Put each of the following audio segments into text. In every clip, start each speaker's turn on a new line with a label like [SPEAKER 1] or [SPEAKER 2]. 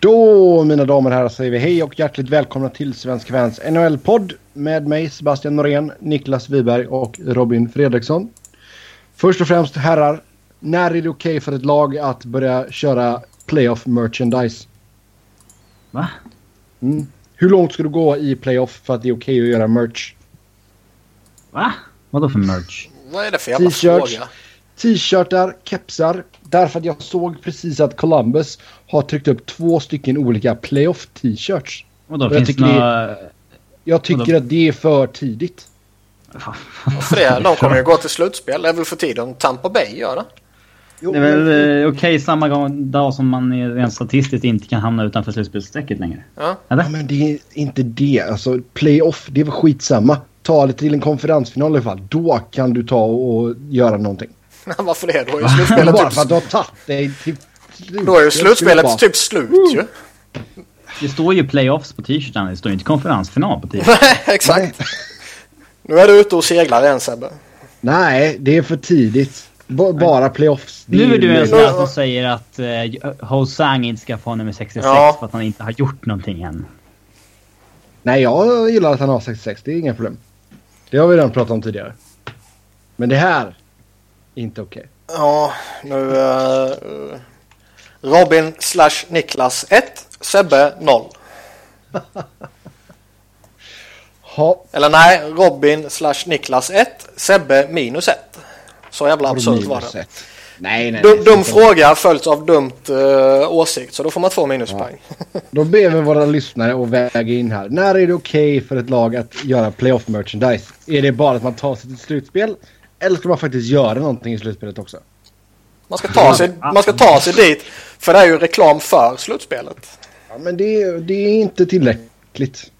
[SPEAKER 1] Då mina damer och herrar säger vi hej och hjärtligt välkomna till Svensk Fans NHL-podd med mig Sebastian Norén, Niklas Wiberg och Robin Fredriksson. Först och främst herrar, när är det okej okay för ett lag att börja köra playoff merchandise?
[SPEAKER 2] Va?
[SPEAKER 1] Mm. Hur långt ska du gå i playoff för att det är okej okay att göra merch?
[SPEAKER 2] Va? Vadå för merch?
[SPEAKER 3] Vad är det för jävla fråga?
[SPEAKER 1] T-shirtar, kepsar. Därför att jag såg precis att Columbus har tryckt upp två stycken olika playoff t-shirts.
[SPEAKER 2] Och då finns det några...
[SPEAKER 1] Jag tycker att det är för tidigt.
[SPEAKER 3] Varför det? De kommer ju gå till slutspel. Det är väl för tid om Tampa Bay gör det.
[SPEAKER 2] Jo, det är väl eh, okej okay, samma gång, dag som man rent statistiskt inte kan hamna utanför slutspelsstrecket längre.
[SPEAKER 3] Ja.
[SPEAKER 1] Eller? ja. men det är inte det. Alltså playoff, det är väl skitsamma. Ta det till en konferensfinal i alla fall. Då kan du ta och göra någonting.
[SPEAKER 3] Varför det? Då är ju slutspelet
[SPEAKER 1] Bara typ för att du har tagit dig till
[SPEAKER 3] slut. Då är ju slutspelet bara... typ slut ju.
[SPEAKER 2] Det står ju playoffs på t-shirten. Det står ju inte konferensfinal på t-shirten.
[SPEAKER 3] Exakt. Nu är du ute och seglar igen Sebbe.
[SPEAKER 1] Nej, det är för tidigt. B bara playoffs.
[SPEAKER 2] Nu är du en sån som säger att uh, Hosang inte ska få nummer 66 ja. för att han inte har gjort någonting än.
[SPEAKER 1] Nej, jag gillar att han har 66. Det är inga problem. Det har vi redan pratat om tidigare. Men det här inte okej.
[SPEAKER 3] Okay. Ja, nu... Uh, Robin slash Niklas 1. Sebbe 0. Eller nej, Robin slash Niklas 1. Sebbe minus 1. Så jävla absurt var det.
[SPEAKER 1] Nej, nej,
[SPEAKER 3] dum, dum fråga följts av dumt uh, åsikt. Så då får man två minuspoäng.
[SPEAKER 1] Ja. Då ber vi våra lyssnare att väga in här. När är det okej okay för ett lag att göra playoff merchandise? Är det bara att man tar sig till slutspel? Eller ska man faktiskt göra någonting i slutspelet också?
[SPEAKER 3] Man ska ta sig, man ska ta sig dit. För det är ju reklam för slutspelet.
[SPEAKER 1] Ja, men det, det är inte tillräckligt.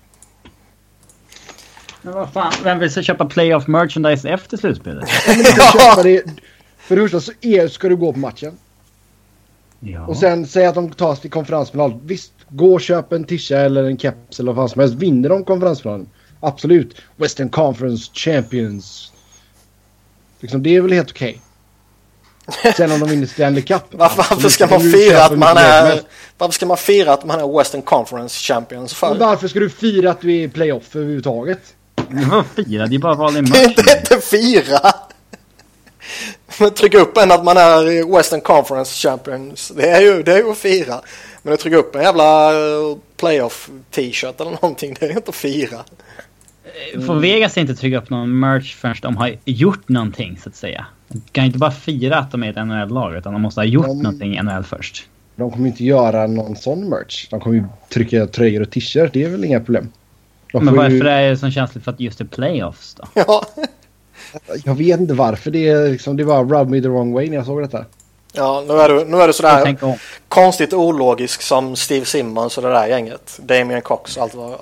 [SPEAKER 2] Men vad fan, vem vill köpa playoff merchandise efter slutspelet?
[SPEAKER 1] Ja, men du kan köpa det. För det första så är, ska du gå på matchen.
[SPEAKER 2] Ja.
[SPEAKER 1] Och sen säg att de tas till konferensfinal. Visst, gå och köp en tisha eller en keps eller vad fan som helst. Vinner de konferensfinalen? Absolut. Western Conference Champions. Liksom, det är väl helt okej. Okay. Sen om de vinner Stanley Cup.
[SPEAKER 3] varför, varför ska man fira att man är... Varför ska man fira att man är Western Conference Champions för?
[SPEAKER 1] Och varför ska du fira att du är i playoff överhuvudtaget?
[SPEAKER 2] Vadå fira? Det är bara vanlig match.
[SPEAKER 3] Det är inte fira! Men trycka upp en att man är Western Conference Champions. Det är ju, det är ju att fira. Men att trycka upp en jävla eh, playoff t-shirt eller någonting. Det är inte att fira.
[SPEAKER 2] Mm. Får Vegas inte trycka upp någon merch förrän de har gjort någonting så att säga? De kan inte bara fira att de är ett NHL-lag utan de måste ha gjort de, någonting i NHL först.
[SPEAKER 1] De kommer inte göra någon sån merch. De kommer ju trycka tröjor och t-shirt. Det är väl inga problem.
[SPEAKER 2] De Men varför ju... är det så känsligt för att just det playoffs då?
[SPEAKER 3] Ja.
[SPEAKER 1] Jag vet inte varför. Det, är liksom, det var rub me the wrong way när jag såg detta.
[SPEAKER 3] Ja, nu är du, nu är du sådär konstigt ologisk som Steve Simmons och det där gänget. Damien Cox allt vad...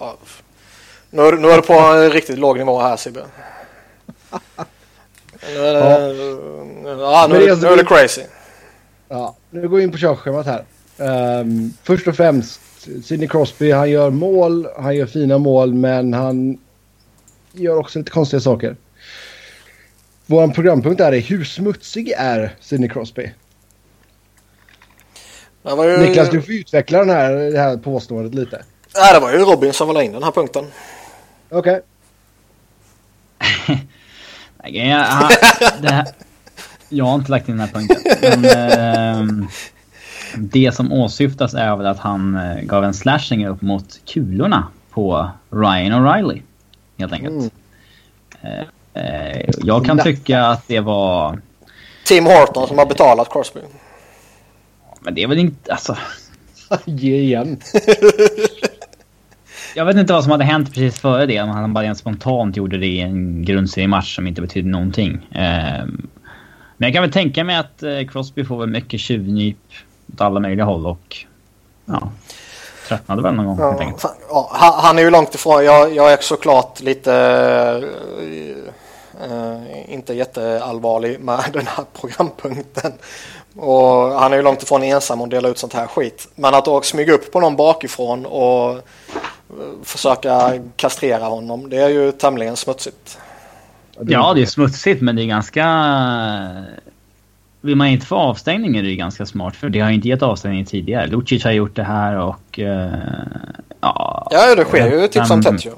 [SPEAKER 3] Ja. Nu, är, nu är du på en riktigt låg nivå här Sibbe. Nu är det, ja. ja, nu, nu är det crazy.
[SPEAKER 1] Ja, nu går vi in på körschemat här. Um, först och främst, Sidney Crosby, han gör mål, han gör fina mål, men han gör också lite konstiga saker. Vår programpunkt är hur smutsig är Sidney Crosby? Ju... Niklas, du får utveckla den här, det här påståendet lite.
[SPEAKER 3] Nej, det var ju Robin som la in den här punkten.
[SPEAKER 1] Okej.
[SPEAKER 2] Okay. jag, jag har inte lagt in den här punkten. Men, eh, det som åsyftas är väl att han eh, gav en slashing upp mot kulorna på Ryan O'Reilly. Helt enkelt. Mm. Eh, Eh, jag kan tycka att det var...
[SPEAKER 3] Tim Horton som har betalat Crosby.
[SPEAKER 2] Men det är väl inte... Alltså...
[SPEAKER 1] Ge igen.
[SPEAKER 2] jag vet inte vad som hade hänt precis före det. Om han bara rent spontant gjorde det i en grundseriematch som inte betydde någonting. Eh, men jag kan väl tänka mig att eh, Crosby får väl mycket tjuvnyp åt alla möjliga håll och... Ja tröttnade väl någon gång. Ja,
[SPEAKER 3] ja, han är ju långt ifrån. Jag, jag är såklart lite Uh, inte jätteallvarlig med den här programpunkten. Och han är ju långt ifrån ensam att dela ut sånt här skit. Men att då smyga upp på någon bakifrån och försöka kastrera honom, det är ju tämligen smutsigt.
[SPEAKER 2] Ja, det är smutsigt men det är ganska vill man inte få avstängning är det ganska smart för det har inte gett avstängning tidigare. Lucic har gjort det här och... Uh,
[SPEAKER 3] ja, ja, det sker ju typ som tätt ju. Uh,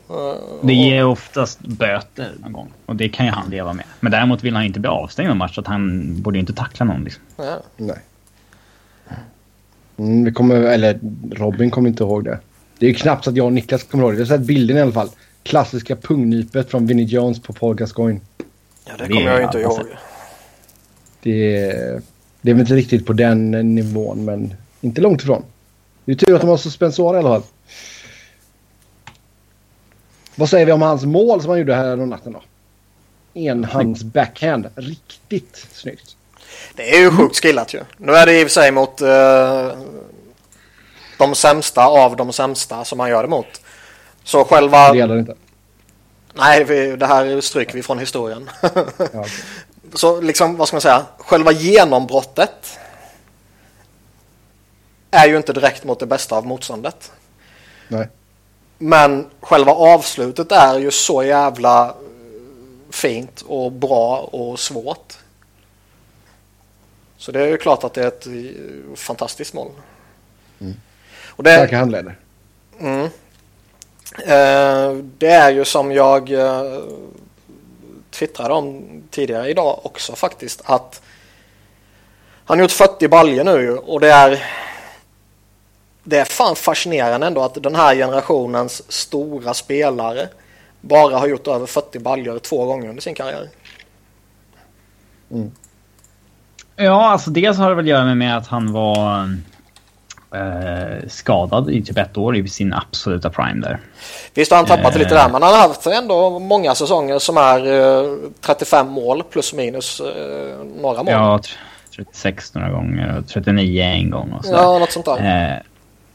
[SPEAKER 2] det ger oftast böter någon gång och det kan ju han leva med. Men däremot vill han inte bli avstängd någon match så att han borde inte tackla någon liksom.
[SPEAKER 3] Ja.
[SPEAKER 1] Nej. Mm, vi kommer, eller Robin kommer inte ihåg det. Det är ju knappt så att jag och Niklas kommer ihåg det. Jag har sett bilden i alla fall. Klassiska pungnypet från Vinnie Jones på Paul Gascoigne.
[SPEAKER 3] Ja, det kommer jag inte ihåg.
[SPEAKER 1] Det är, det är väl inte riktigt på den nivån, men inte långt ifrån. Det är tur att de har suspensor i alla fall. Vad säger vi om hans mål som han gjorde här om natten då? Enhands backhand. Riktigt snyggt.
[SPEAKER 3] Det är ju sjukt skillat ju. Nu är det i och för sig mot uh, de sämsta av de sämsta som han gör det mot. Så själva...
[SPEAKER 1] Det gäller inte.
[SPEAKER 3] Nej, vi, det här stryker vi från historien. ja, okay. Så liksom, vad ska man säga, själva genombrottet är ju inte direkt mot det bästa av motståndet.
[SPEAKER 1] Nej.
[SPEAKER 3] Men själva avslutet är ju så jävla fint och bra och svårt. Så det är ju klart att det är ett fantastiskt mål.
[SPEAKER 1] Och det, Starka handleder.
[SPEAKER 3] Mm. Eh, det är ju som jag eh, twittrade om tidigare idag också faktiskt att han har gjort 40 baljer nu och det är det är fan fascinerande ändå att den här generationens stora spelare bara har gjort över 40 baljer två gånger under sin karriär.
[SPEAKER 1] Mm.
[SPEAKER 2] Ja, alltså dels har det väl att göra med att han var eh, skadad i typ ett år i sin absoluta prime där.
[SPEAKER 3] Visst har han tappat eh, lite där men han har haft ändå många säsonger som är eh, 35 mål plus minus eh, några mål.
[SPEAKER 2] Ja, 36 några gånger och 39 en gång och
[SPEAKER 3] sådär. Ja, något sånt där.
[SPEAKER 2] Eh,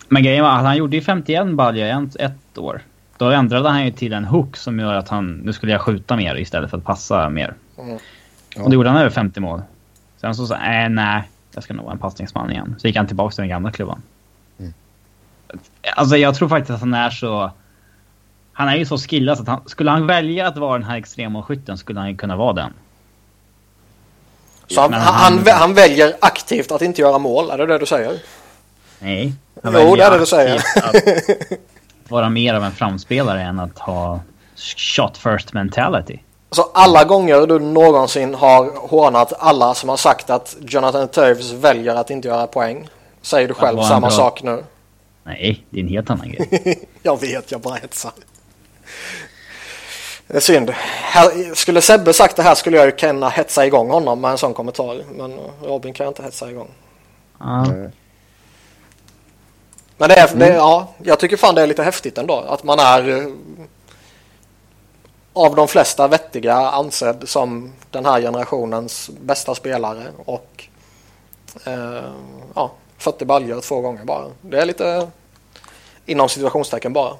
[SPEAKER 2] men grejen var att han gjorde ju 51 baljor ett år. Då ändrade han ju till en hook som gör att han, nu skulle jag skjuta mer istället för att passa mer.
[SPEAKER 3] Mm.
[SPEAKER 2] Och då gjorde han över 50 mål. Sen så sa äh, nej, jag ska nog vara en passningsman igen. Så gick han tillbaka till den gamla klubban.
[SPEAKER 1] Mm.
[SPEAKER 2] Alltså jag tror faktiskt att han är så... Han är ju så skillad så att han, skulle han välja att vara den här extremmålskytten skulle han ju kunna vara den.
[SPEAKER 3] Så han, han, han, han, väljer aktivt att inte göra mål, är det det du säger?
[SPEAKER 2] Nej. Han
[SPEAKER 3] jo, det är det du säger.
[SPEAKER 2] Att vara mer av en framspelare än att ha shot first mentality.
[SPEAKER 3] Så alla gånger du någonsin har hånat alla som har sagt att Jonathan Toews väljer att inte göra poäng. Säger du själv samma sak nu?
[SPEAKER 2] Nej, det är en helt annan grej.
[SPEAKER 3] jag vet, jag bara hetsar. Det är synd. Här, skulle Sebbe sagt det här skulle jag ju kunna hetsa igång honom med en sån kommentar. Men Robin kan jag inte hetsa igång.
[SPEAKER 2] Ah.
[SPEAKER 3] Men det är, det, mm. ja, jag tycker fan det är lite häftigt ändå. Att man är av de flesta vettiga ansedd som den här generationens bästa spelare och eh, ja, 40 baljor två gånger bara. Det är lite inom situationstecken bara.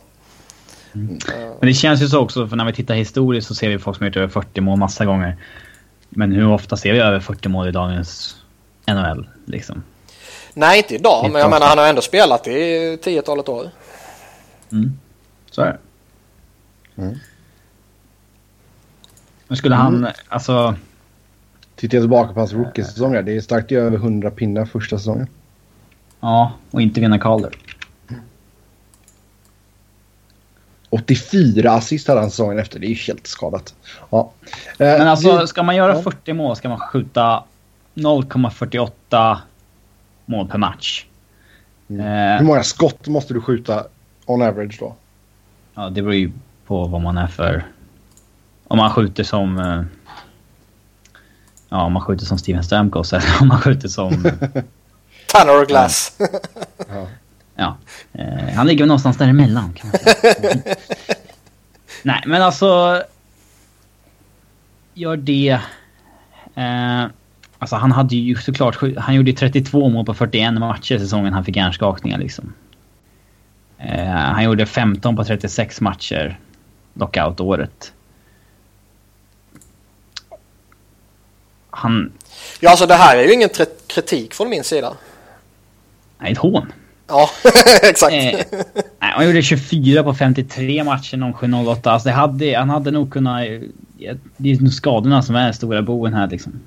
[SPEAKER 2] Mm. Men det känns ju så också, för när vi tittar historiskt så ser vi folk som har gjort över 40 mål massa gånger. Men hur ofta ser vi över 40 mål i dagens NHL? Liksom?
[SPEAKER 3] Nej, inte idag, men jag menar han har ändå spelat i tiotalet år.
[SPEAKER 2] Mm. Så är det.
[SPEAKER 1] Mm.
[SPEAKER 2] Men skulle han, mm. alltså...
[SPEAKER 1] Tittar jag tillbaka på hans rookie-säsonger. Det är starkt i över 100 pinnar första säsongen.
[SPEAKER 2] Ja, och inte vinna Calder.
[SPEAKER 1] 84 assist hade han säsongen efter. Det är ju helt skadat. Ja.
[SPEAKER 2] Men eh, alltså, ska man göra 40 mål ska man skjuta 0,48 mål per match.
[SPEAKER 1] Mm. Eh, Hur många skott måste du skjuta on average då?
[SPEAKER 2] Ja, det beror ju på vad man är för om man skjuter som... Eh, ja, om man skjuter som Steven Stamkos eller om man skjuter som...
[SPEAKER 3] Tanner Glass.
[SPEAKER 2] ja. ja. Eh, han ligger väl någonstans däremellan kan man säga. Nej, men alltså... Gör det... Eh, alltså han hade ju såklart... Han gjorde 32 mål på 41 matcher säsongen han fick hjärnskakningar liksom. Eh, han gjorde 15 på 36 matcher lockout-året. Han...
[SPEAKER 3] Ja, alltså det här är ju ingen kritik från min sida.
[SPEAKER 2] Nej, ett hån.
[SPEAKER 3] Ja, exakt.
[SPEAKER 2] Eh, nej, han gjorde 24 på 53 matcher 07-08. Alltså det hade, han hade nog kunnat... Det är nog skadorna som är stora boven här liksom.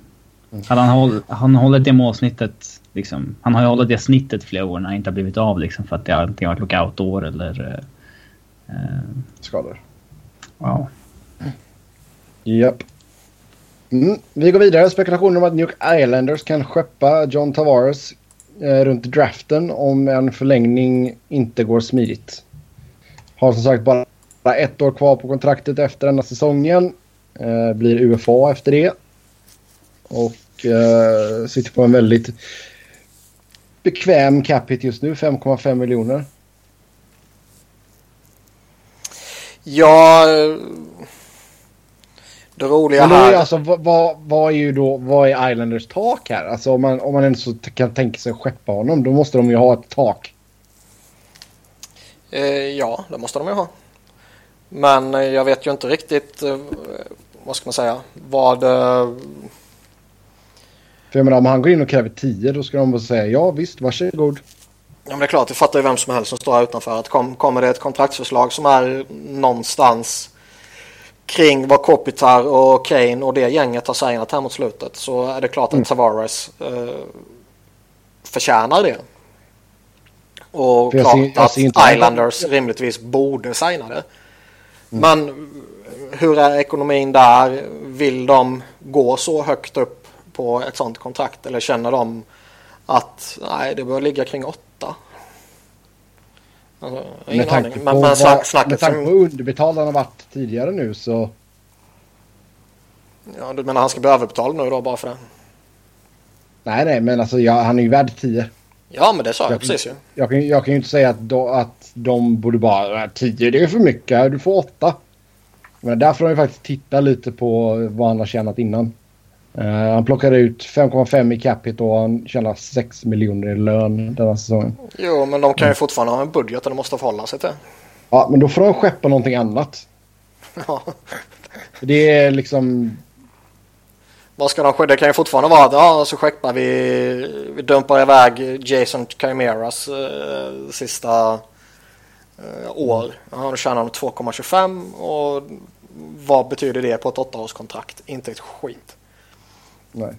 [SPEAKER 2] Hade han, håll, han hållit det målsnittet, liksom, han har ju hållit det snittet flera år när han inte har blivit av liksom, för att det har antingen varit lockout-år eller... Eh,
[SPEAKER 1] Skador.
[SPEAKER 2] wow.
[SPEAKER 1] Japp. Mm. Vi går vidare. Spekulationer om att New York Islanders kan skeppa John Tavares eh, runt draften om en förlängning inte går smidigt. Har som sagt bara ett år kvar på kontraktet efter denna säsongen. Eh, blir UFA efter det. Och eh, sitter på en väldigt bekväm cap hit just nu. 5,5 miljoner.
[SPEAKER 3] Ja, det roliga
[SPEAKER 1] Men då är
[SPEAKER 3] här...
[SPEAKER 1] alltså, vad, vad, är ju då, vad är Islanders tak här? Alltså om man, om man ens kan tänka sig att skeppa honom, då måste de ju ha ett tak.
[SPEAKER 3] Eh, ja, det måste de ju ha. Men eh, jag vet ju inte riktigt, eh, vad ska man säga, vad... Eh,
[SPEAKER 1] För jag menar om han går in och kräver 10 då ska de bara säga ja visst varsågod.
[SPEAKER 3] ja men det är klart, det fattar ju vem som helst som står här utanför. Att kom, kommer det ett kontraktsförslag som är någonstans kring vad Kopitar och Kane och det gänget har signat här mot slutet så är det klart att Tavares eh, förtjänar det. Och
[SPEAKER 1] För
[SPEAKER 3] klart
[SPEAKER 1] ser-
[SPEAKER 3] att Islanders rimligtvis borde signa det. Men hur är ekonomin där? Vill de gå så högt upp på ett sånt kontrakt eller känner de att nej, det bör ligga kring åtta? Alltså, jag
[SPEAKER 1] Med tanke
[SPEAKER 3] aning.
[SPEAKER 1] på,
[SPEAKER 3] Men, men snack,
[SPEAKER 1] med tanke på hur underbetald han har varit tidigare nu så...
[SPEAKER 3] ja, du menar han ska bli överbetald nu då bara för det?
[SPEAKER 1] Nej nej men alltså ja, han är ju värd 10.
[SPEAKER 3] Ja, men det sa jag,
[SPEAKER 1] Jag-
[SPEAKER 3] precis ju.
[SPEAKER 1] Jag kan, jag kan ju inte säga att, då, att de borde bara 10 det är för mycket, du får 8. Men därför har jag faktiskt tittat lite på vad han har tjänat innan. Eh, han plockade ut 5,5 i capita och han tjänar 6 miljoner i lön denna säsongen.
[SPEAKER 3] Jo, men de kan ju fortfarande ha en budget och de måste förhålla sig till.
[SPEAKER 1] Ja, men då får de skeppa någonting annat.
[SPEAKER 3] Ja.
[SPEAKER 1] Det är liksom...
[SPEAKER 3] Vad ska de skydda? Det kan ju fortfarande vara att ja, så skeppar vi, vi dumpar iväg Jason Chimeras eh, sista eh, år. Ja, då tjänar de 2,25 och vad betyder det på ett åttaårskontrakt? Inte ett skit.
[SPEAKER 1] Nej.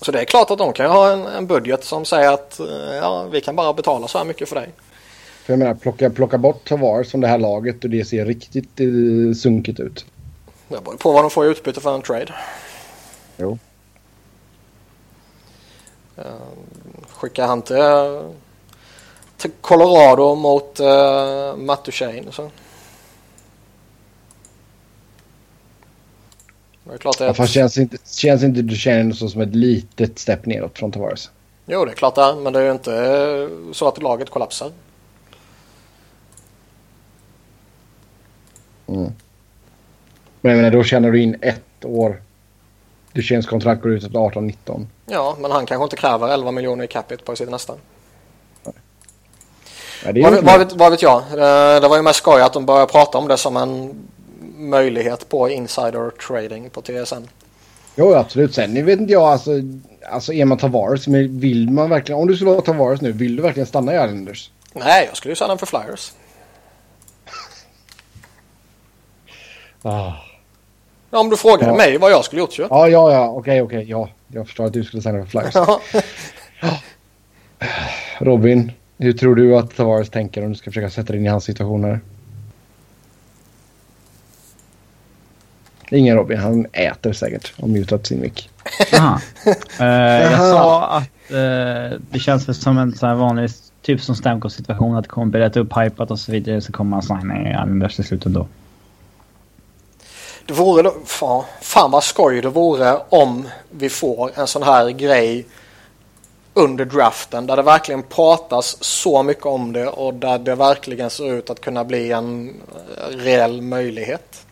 [SPEAKER 3] Så det är klart att de kan ha en, en budget som säger att eh, ja, vi kan bara betala så här mycket för dig.
[SPEAKER 1] För jag menar, plocka, plocka bort Tavares från det här laget och det ser riktigt eh, sunkigt ut.
[SPEAKER 3] Det beror på vad de får i utbyte för en trade.
[SPEAKER 1] Jo.
[SPEAKER 3] Skickar han till, till Colorado mot uh, Matt Duchene så. Det är klart det är
[SPEAKER 1] Ja, fast känns inte, känns inte Duchene så som ett litet stepp neråt från Tavares?
[SPEAKER 3] Jo, det är klart det är, men det är ju inte eh, så att laget kollapsar.
[SPEAKER 1] Men jag menar, då tjänar du in ett år. Duchenes kontrakt går ut efter 18-19.
[SPEAKER 3] Ja, men han kanske inte kräver 11 miljoner i capita på sitt nästa. Vad, vet- vad, vet, vad vet jag? Eh, Det var ju mest skoj att de började prata om det som en möjlighet på insider trading på TSN.
[SPEAKER 1] Jo, absolut. Sen nu vet inte jag, alltså, alltså är man Tavares, men vill man verkligen, om du skulle vara Tavares nu, vill du verkligen stanna i Islanders?
[SPEAKER 3] Nej, jag skulle ju den för Flyers.
[SPEAKER 1] Ah.
[SPEAKER 3] Ja, om du frågade
[SPEAKER 1] Ja.
[SPEAKER 3] mig vad jag skulle gjort ju.
[SPEAKER 1] Ja, ja, ja, okej, okej, ja. Jag förstår att du skulle stanna för Flyers.
[SPEAKER 3] Ja.
[SPEAKER 1] Robin, hur tror du att Tavares tänker om du ska försöka sätta dig in i hans situation här? Ingen Robin, han äter säkert och mutat sin mick.
[SPEAKER 2] Aha. Eh, jag
[SPEAKER 1] Jaha.
[SPEAKER 2] sa att eh, det känns som en sån här vanlig typ som Stamkos situation att det kommer bli rätt upphypat och så vidare så kommer man signa i Islanders till slut ändå.
[SPEAKER 3] Det vore då, fan, fan vad skoj det vore om vi får en sån här grej under draften där det verkligen pratas så mycket om det och där det verkligen ser ut att kunna bli en reell möjlighet.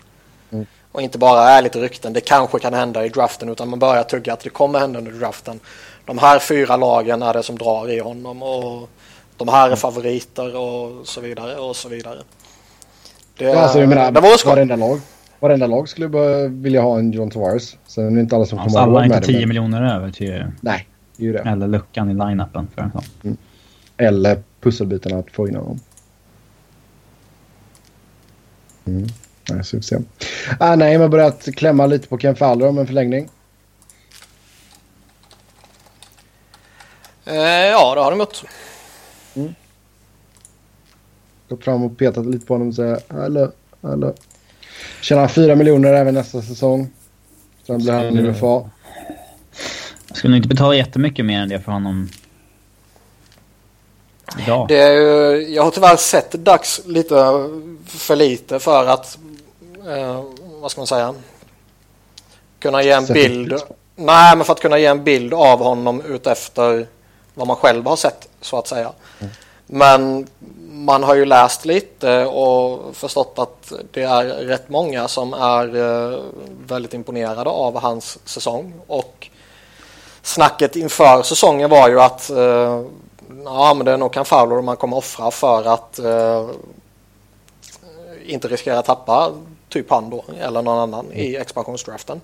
[SPEAKER 1] Mm.
[SPEAKER 3] Och inte bara är lite rykten, det kanske kan hända i draften utan man börjar tugga att det kommer hända under draften. De här fyra lagen är det som drar i honom och de här är favoriter och så vidare och så vidare. Det,
[SPEAKER 1] Ja, alltså, jag menar,
[SPEAKER 3] det vore skoj.
[SPEAKER 1] varenda lag, varenda lag skulle bara vilja ha en John Tavares. Sen är det inte alla som
[SPEAKER 2] Alltså,
[SPEAKER 1] kommer
[SPEAKER 2] alla
[SPEAKER 1] ha
[SPEAKER 2] är
[SPEAKER 1] råd
[SPEAKER 2] inte
[SPEAKER 1] med
[SPEAKER 2] 10
[SPEAKER 1] det. men-
[SPEAKER 2] miljoner över till
[SPEAKER 1] Nej, det är ju det.
[SPEAKER 2] eller luckan i line-upen för en sån.
[SPEAKER 1] Eller pusselbitarna att få in honom. Mm. Nej, så vi får se. Ah, nej, man börjat klämma lite på Ken Fowler om en förlängning.
[SPEAKER 3] Eh, ja, det har de gjort.
[SPEAKER 1] Gått fram och petat lite på honom och säger hallå, hallå. Tjänar fyra miljoner även nästa säsong. Sen blir han UFA.
[SPEAKER 2] Jag skulle inte betala jättemycket mer än det för honom. Idag.
[SPEAKER 3] Det är ju, jag har tyvärr sett Dags lite för lite för att, eh, vad ska man säga, kunna ge en bild. Nej, men för att kunna ge en bild av honom utefter vad man själv har sett så att säga. Men man har ju läst lite och förstått att det är rätt många som är eh, väldigt imponerade av hans säsong. Och snacket inför säsongen var ju att eh, ja, men det är nog kan Fowler man kommer offra för att eh, inte riskera att tappa typ han då eller någon annan i expansionsdraften.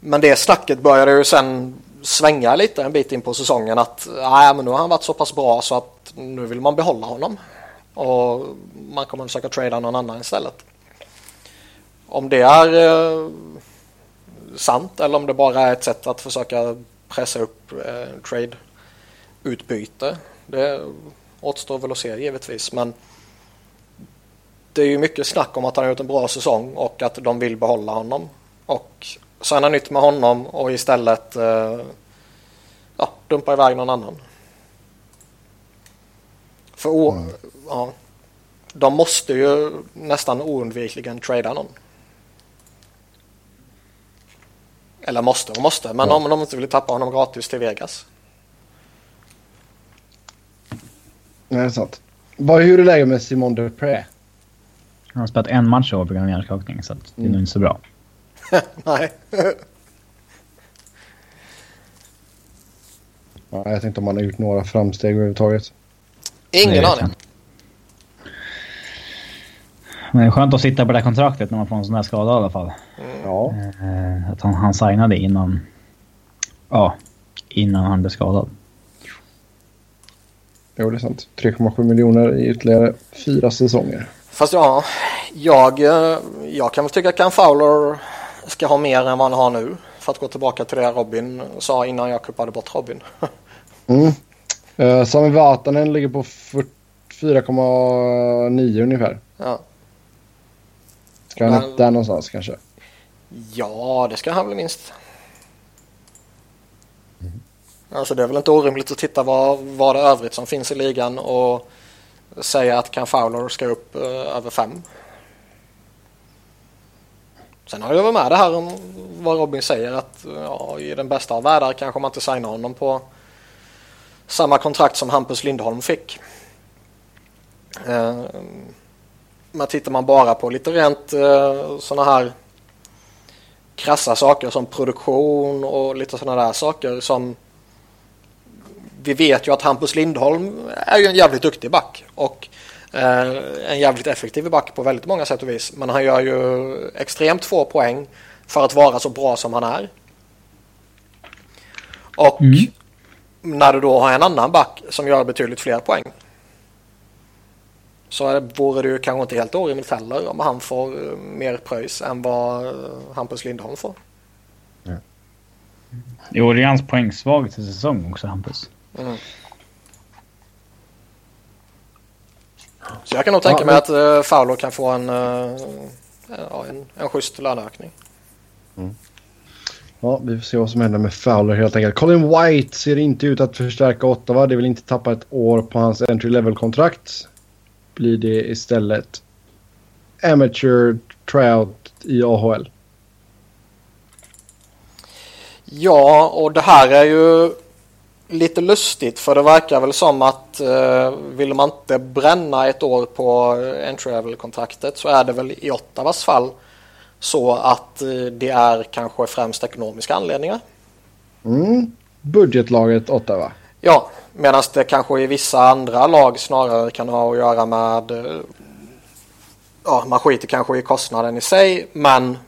[SPEAKER 3] Men det snacket började ju sen svänga lite en bit in på säsongen att nej, men nu har han varit så pass bra så att nu vill man behålla honom. Och man kommer att försöka trada någon annan istället. Om det är eh, sant eller om det bara är ett sätt att försöka pressa upp eh, trade-utbyte. Det återstår väl att se givetvis men det är ju mycket snack om att han har gjort en bra säsong och att de vill behålla honom. Och signa nytt med honom och istället eh, ja, dumpa iväg någon annan. För o- ja, de måste ju nästan oundvikligen trada någon. Eller måste och måste, men
[SPEAKER 1] Ja.
[SPEAKER 3] om de inte vill tappa honom gratis till Vegas.
[SPEAKER 1] Nej, det är sant. Vad, hur är läget med Simon Dupré?
[SPEAKER 2] Han har spelat en match i år på grund av hjärnskakning så att det är nog inte så bra.
[SPEAKER 3] Nej.
[SPEAKER 1] Ja, jag tänkte om han har gjort några framsteg överhuvudtaget.
[SPEAKER 3] Ingen aning.
[SPEAKER 2] Men det är skönt att sitta på det här kontraktet när man får en sån här skada i alla fall.
[SPEAKER 1] Ja.
[SPEAKER 2] Eh, att han, han signade innan... Ja, innan han blev skadad.
[SPEAKER 1] Jo, det är sant. 3,7 miljoner i ytterligare fyra säsonger.
[SPEAKER 3] Fast ja, jag, eh, jag kan väl tycka att Cam Fowler ska ha mer än vad han har nu. För att gå tillbaka till det Robin sa innan jag kuppade bort Robin.
[SPEAKER 1] Mm. Uh, Sami Vatanen ligger på 4,9 ungefär.
[SPEAKER 3] Ja.
[SPEAKER 1] Ska han
[SPEAKER 3] Men-
[SPEAKER 1] där någonstans kanske?
[SPEAKER 3] ja, det ska han väl minst. Alltså det är väl inte orimligt att titta vad, vad det övrigt som finns i ligan och säga att Cam Fowler ska upp eh, över fem. Sen har jag väl med det här om vad Robin säger att eh, ja, i den bästa av världar kanske man inte signar honom på samma kontrakt som Hampus Lindholm fick. Eh, men tittar man bara på lite rent eh, sådana här krassa saker som produktion och lite sådana där saker som vi vet ju att Hampus Lindholm är ju en jävligt duktig back och eh, en jävligt effektiv back på väldigt många sätt och vis. Men han gör ju extremt få poäng för att vara så bra som han är. Och
[SPEAKER 2] Mm.
[SPEAKER 3] när du då har en annan back som gör betydligt fler poäng så vore det ju kanske inte helt orimligt heller om han får eh, mer pröjs än vad eh, Hampus Lindholm får.
[SPEAKER 2] Jo, det är hans poängsvagaste säsong också, Hampus.
[SPEAKER 3] Mm. Så jag kan nog tänka
[SPEAKER 1] Ja,
[SPEAKER 3] mig
[SPEAKER 1] men-
[SPEAKER 3] att uh, Fowler kan få en, ja, en, en schysst löneökning.
[SPEAKER 1] Ja, vi får se vad som händer med Fowler helt enkelt. Colin White ser inte ut att förstärka Ottawa. Det vill inte tappa ett år på hans entry level-kontrakt. Blir det istället amateur tryout i AHL.
[SPEAKER 3] Ja, och det här är ju lite lustigt för det verkar väl som att uh, vill man inte bränna ett år på entry level-kontraktet så är det väl i Ottawas fall så att eh, det är kanske främst ekonomiska anledningar.
[SPEAKER 1] Mm. Budgetlaget Ottawa.
[SPEAKER 3] Ja, medan det kanske i vissa andra lag snarare kan ha att göra med eh, ja, man skiter kanske i kostnaden i sig men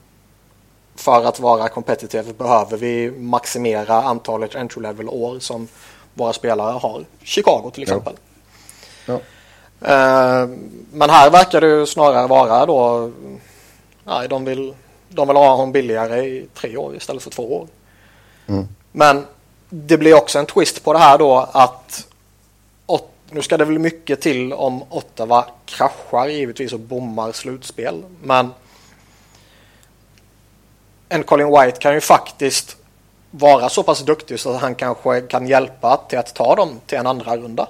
[SPEAKER 3] för att vara competitive behöver vi maximera antalet entry level år som våra spelare har. Chicago till exempel.
[SPEAKER 1] Ja.
[SPEAKER 3] Eh, Men här verkar det snarare vara då nej, de, vill, de vill ha honom billigare i tre år istället för två år.
[SPEAKER 1] Mm.
[SPEAKER 3] Men det blir också en twist på det här då att nu ska det väl mycket till om Ottawa kraschar givetvis och bommar slutspel. Men en Colin White kan ju faktiskt vara så pass duktig så att han kanske kan hjälpa till att ta dem till en andra runda.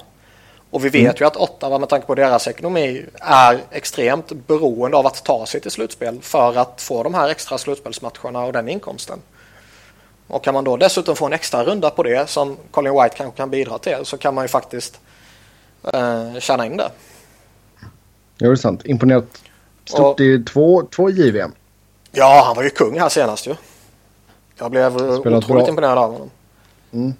[SPEAKER 3] Och vi vet mm. ju att Ottawa med tanke på deras ekonomi är extremt beroende av att ta sig till slutspel för att få de här extra slutspelsmatcherna och den inkomsten. Och kan man då dessutom få en extra runda på det som Colin White kanske kan bidra till så kan man ju faktiskt eh, tjäna in det.
[SPEAKER 1] Ja, det är sant. Imponerat stort och, i två, två JVM.
[SPEAKER 3] Ja, han var ju kung här senast ju. Jag blev Spelat otroligt bra. imponerad av honom.
[SPEAKER 1] Mm.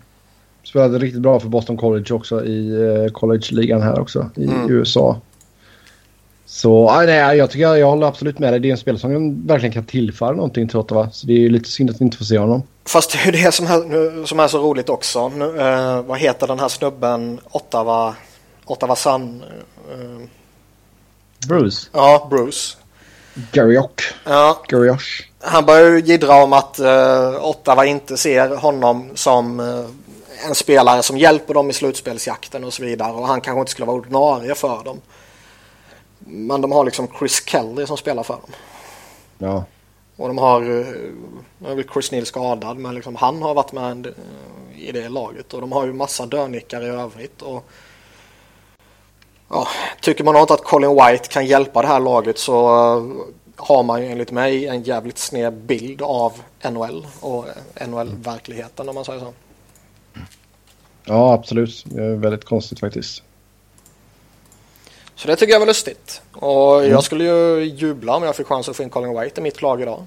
[SPEAKER 1] Spelade riktigt bra för Boston College också i uh, college-ligan här också i mm. USA. Så nej, jag tycker jag, håller absolut med dig. Det är en spelare som verkligen kan tillföra någonting till Ottawa. Så det är ju lite synd att vi inte får se honom.
[SPEAKER 3] Fast det är ju det som är, som är så roligt också. Nu, uh, vad heter den här snubben? Ottawa, Ottawa Sun? Uh,
[SPEAKER 2] Bruce?
[SPEAKER 3] Ja, Bruce.
[SPEAKER 1] Garriock.
[SPEAKER 3] Ja.
[SPEAKER 1] Garrioch.
[SPEAKER 3] Han börjar ju jiddra om att uh, Ottawa inte ser honom som uh, en spelare som hjälper dem i slutspelsjakten och så vidare. Och han kanske inte skulle vara ordinarie för dem. Men de har liksom Chris Kelly som spelar för dem.
[SPEAKER 1] Ja.
[SPEAKER 3] Och de har, eh, nu är väl Chris Neal skadad, men liksom han har varit med i det laget. Och de har ju massa dörrnickar i övrigt. Och ja, tycker man inte att Colin White kan hjälpa det här laget så har man ju enligt mig en jävligt sned bild av NHL och NHL-verkligheten om man säger så.
[SPEAKER 1] Ja, absolut. Det är väldigt konstigt faktiskt.
[SPEAKER 3] Så det tycker jag var lustigt. Och mm. jag skulle ju jubla om jag fick chans att få in Colin White i mitt lag idag.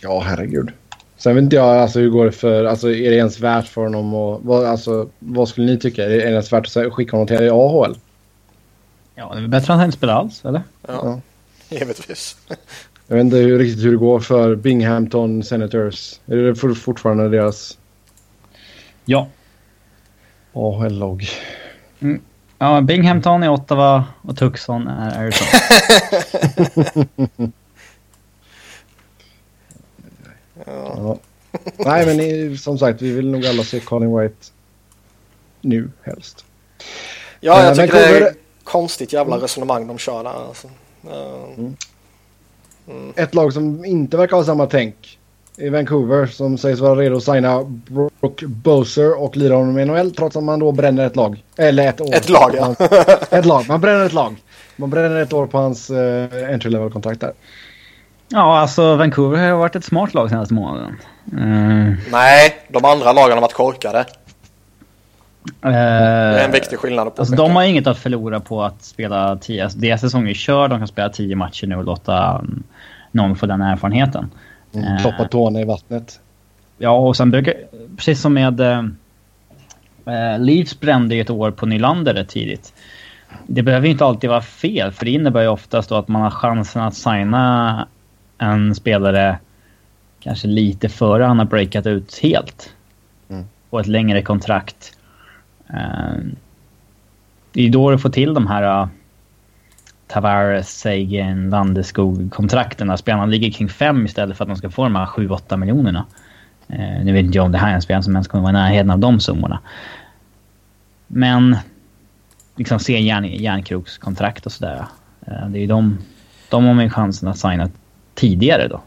[SPEAKER 1] Ja, herregud. Sen vet inte jag alltså, hur går det för... Alltså, är det ens värt för honom och vad, alltså, vad skulle ni tycka? Är det ens värt att skicka honom till AHL?
[SPEAKER 2] Ja, det är bättre att han inte spelar alls, eller?
[SPEAKER 3] Ja, ja. givetvis.
[SPEAKER 1] jag vet inte hur, riktigt hur det går för Binghamton Senators. Är det fortfarande deras...
[SPEAKER 2] Ja.
[SPEAKER 1] AHL-lag.
[SPEAKER 2] Mm. Ja, Binghamton är Ottawa och Tucson är Arizona.
[SPEAKER 1] ja. Nej, men som sagt, vi vill nog alla se Colin White nu helst.
[SPEAKER 3] Ja, jag tycker det är ett konstigt jävla mm. resonemang de kör där. Alltså.
[SPEAKER 1] Mm. Mm. Ett lag som inte verkar ha samma tänk i Vancouver som sägs vara redo att signa Brook Boser och lira honom i NHL trots att man då bränner ett lag. Eller ett år.
[SPEAKER 3] Ett lag ja.
[SPEAKER 1] ett lag. Man bränner ett lag. Man bränner ett år på hans uh, entry level kontrakt där.
[SPEAKER 2] Ja, alltså Vancouver har varit ett smart lag senaste månaden.
[SPEAKER 3] Uh... Nej, de andra lagen har varit korkade. Uh, det är en viktig skillnad.
[SPEAKER 2] På alltså, de har inget att förlora på att spela 10. Alltså, deras säsong är körd. De kan spela 10 matcher nu och låta någon få den erfarenheten.
[SPEAKER 1] Mm, eh, tårna i vattnet.
[SPEAKER 2] Ja, och sen brukar... Precis som med... Eh, eh Leeds brände ju ett år på Nylander rätt tidigt. Det behöver ju inte alltid vara fel, för det innebär ju oftast då att man har chansen att signa en spelare kanske lite före han har breakat ut helt. Mm. På ett längre kontrakt. Uh, det är då du får till de här Tavares, Sagan, Landeskog-kontrakten. Spelarna ligger kring fem istället för att de ska få de här 7-8 miljonerna. Eh, nu vet inte jag om det här är en spelare som ens kommer vara i närheten av de summorna. Men liksom se järn, järnkrokskontrakt och sådär. Eh, det är ju de, de har man chansen att signa tidigare då.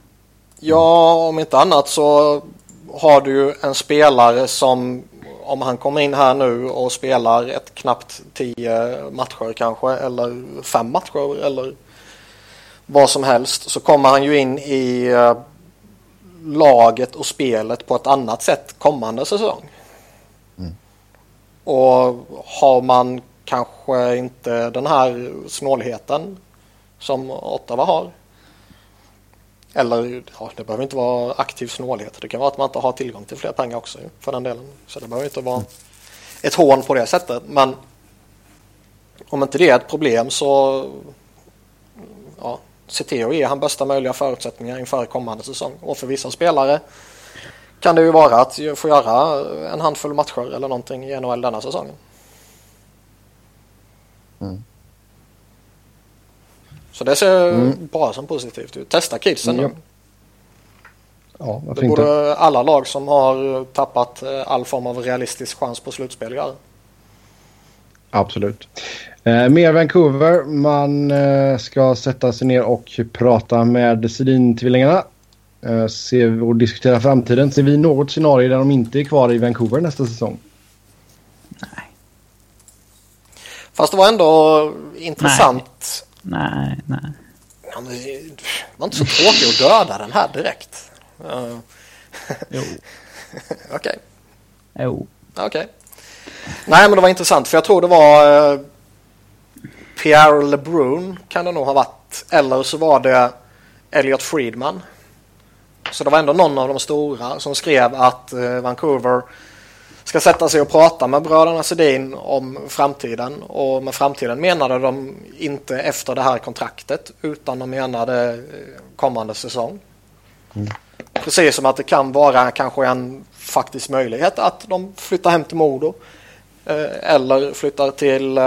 [SPEAKER 3] Ja, om inte annat så har du ju en spelare som om han kommer in här nu och spelar ett knappt tio matcher kanske eller fem matcher eller vad som helst så kommer han ju in i eh, laget och spelet på ett annat sätt kommande säsong. Mm. Och har man kanske inte den här snålheten som Ottawa har eller ja, det behöver inte vara aktiv snålhet. Det kan vara att man inte har tillgång till fler pengar också för den delen. Så det behöver inte vara ett hån på det sättet. Men om inte det är ett problem så ja, se till att ge han bästa möjliga förutsättningar inför kommande säsong. Och för vissa spelare kan det ju vara att få göra en handfull matcher eller någonting i NHL denna säsongen. Mm. Så det ser mm. bara som positivt ut. Testa kidsen
[SPEAKER 1] nu. Ja, varför
[SPEAKER 3] Det
[SPEAKER 1] inte?
[SPEAKER 3] borde alla lag som har tappat eh, all form av realistisk chans på slutspel göra.
[SPEAKER 1] Absolut. Eh, mer Vancouver. Man eh, ska sätta sig ner och prata med Sedin-tvillingarna. Eh, se och diskutera framtiden. Ser vi något scenario där de inte är kvar i Vancouver nästa säsong?
[SPEAKER 3] Fast det var ändå intressant.
[SPEAKER 2] Nej, nej.
[SPEAKER 3] Men Det var inte så tråkigt att döda den här direkt. Uh,
[SPEAKER 2] Jo.
[SPEAKER 3] Okej.
[SPEAKER 2] Jo.
[SPEAKER 3] Okej. Nej, men det var intressant för jag tror det var eh, Pierre LeBrun kan det nog ha varit. Eller så var det Elliot Friedman. Så det var ändå någon av de stora som skrev att eh, Vancouver ska sätta sig och prata med bröderna Sedin om framtiden. Och med framtiden menade de inte efter det här kontraktet utan de menade eh, kommande säsong. Precis som att det kan vara kanske en faktisk möjlighet att de flyttar hem till Modo. Eh, eller flyttar till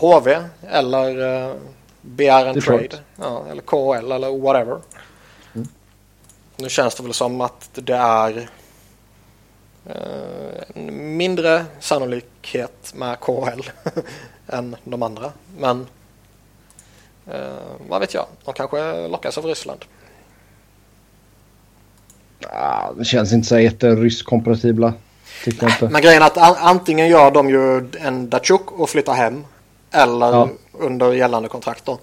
[SPEAKER 3] HV eller eh, begär en trade. Ja, eller KHL eller whatever. Nu känns det väl som att det är en mindre sannolikhet med KHL än de andra. Men eh, vad vet jag, de kanske lockas av Ryssland.
[SPEAKER 1] Ah, det känns inte så jätterysk-kompatibla. Tycker jag inte.
[SPEAKER 3] Men grejen är att an- antingen gör de ju en Datsjuk och flyttar hem. Eller
[SPEAKER 1] Ja.
[SPEAKER 3] under gällande kontrakt då.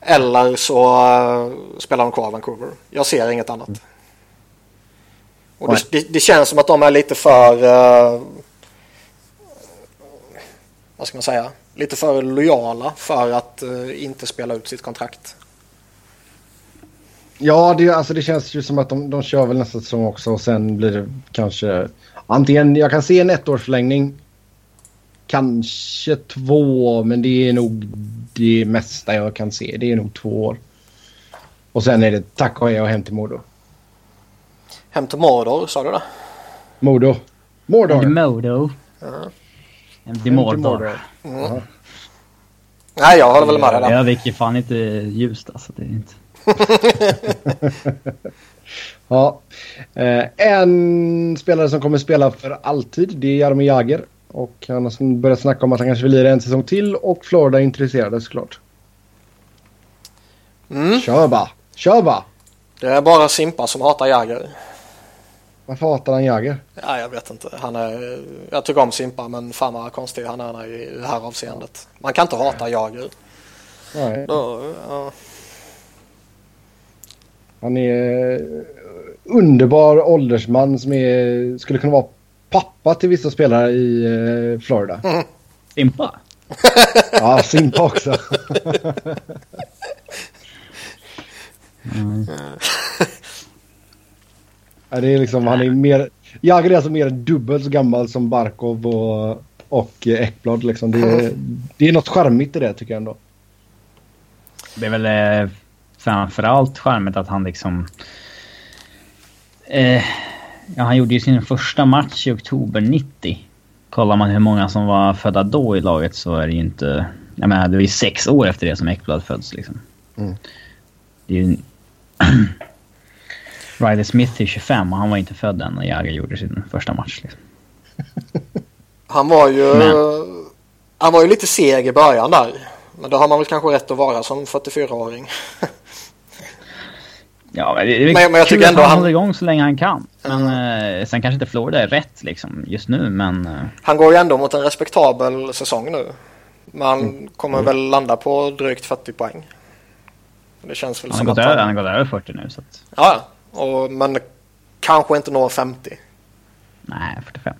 [SPEAKER 3] Eller så eh, spelar de kvar Vancouver. Jag ser inget annat. Och det, det, det känns som att de är lite för... eh, vad ska man säga? Lite för lojala för att eh, inte spela ut sitt kontrakt.
[SPEAKER 1] Ja, det, alltså det känns ju som att de, de kör väl nästa säsong också och sen blir det kanske antingen, jag kan se en ettårsförlängning. Kanske två, men det är nog det mesta jag kan se. Det är nog två år. Och sen är det tack och hej och hem till Modo.
[SPEAKER 3] Hem till Mordor, sa du det?
[SPEAKER 1] Modo. Mordor.
[SPEAKER 2] Modo.
[SPEAKER 3] Ja.
[SPEAKER 2] Empty
[SPEAKER 1] Hem till
[SPEAKER 2] Mordor.
[SPEAKER 3] Mm. Nej, jag håller väl med dig där.
[SPEAKER 2] Övik är fan inte ljust alltså. Det är inte...
[SPEAKER 1] Ja. Eh, en spelare som kommer spela för alltid det är Jaromir Jagr. Och han har börjat snacka om att han kanske vill lira en säsong till och Florida är intresserade såklart.
[SPEAKER 3] Mm.
[SPEAKER 1] Kör bara! Kör bara!
[SPEAKER 3] Det är bara Simpa som hatar Jagger.
[SPEAKER 1] Varför hatar han Jagr?
[SPEAKER 3] Ja, jag vet inte. Han är, jag tycker om Simpa men fan vad konstig han är i det här avseendet. Man kan inte hata Jagger.
[SPEAKER 1] Nej.
[SPEAKER 3] Då, ja.
[SPEAKER 1] Han är eh, underbar åldersman som är, skulle kunna vara pappa till vissa spelare i eh, Florida.
[SPEAKER 2] Simpa?
[SPEAKER 1] Ja, Simpa också. ja, det är liksom, han är mer... Jagr är alltså mer än dubbelt så gammal som Barkov och, och Ekblad. Liksom. Det, är, det är något charmigt i det tycker jag ändå.
[SPEAKER 2] Det är väl eh, framförallt charmigt att han liksom... Eh, ja, han gjorde ju sin första match i oktober 90. Kollar man hur många som var födda då i laget så är det ju inte... Jag menar, det var ju sex år efter det som Ekblad föddes liksom.
[SPEAKER 1] Mm.
[SPEAKER 2] Det är ju... Riley Smith är 25 och han var inte född än när Jagr gjorde sin första match. Liksom.
[SPEAKER 3] Han var ju...
[SPEAKER 2] Men.
[SPEAKER 3] Han var ju lite seg i början där. Men det har man väl kanske rätt att vara som 44-åring.
[SPEAKER 2] Ja, men det är
[SPEAKER 3] Men- men jag tycker
[SPEAKER 2] att han
[SPEAKER 3] han-
[SPEAKER 2] håller igång så länge han kan. Men eh, sen kanske inte Florida är rätt liksom just nu, men... Eh,
[SPEAKER 3] Han går ju ändå mot en respektabel säsong nu. Man kommer väl landa på drygt 40 poäng. Det känns väl
[SPEAKER 2] han,
[SPEAKER 3] som att
[SPEAKER 2] han har gått över 40 nu, så att...
[SPEAKER 3] Ja, och, men kanske inte når 50.
[SPEAKER 2] Nej, 45.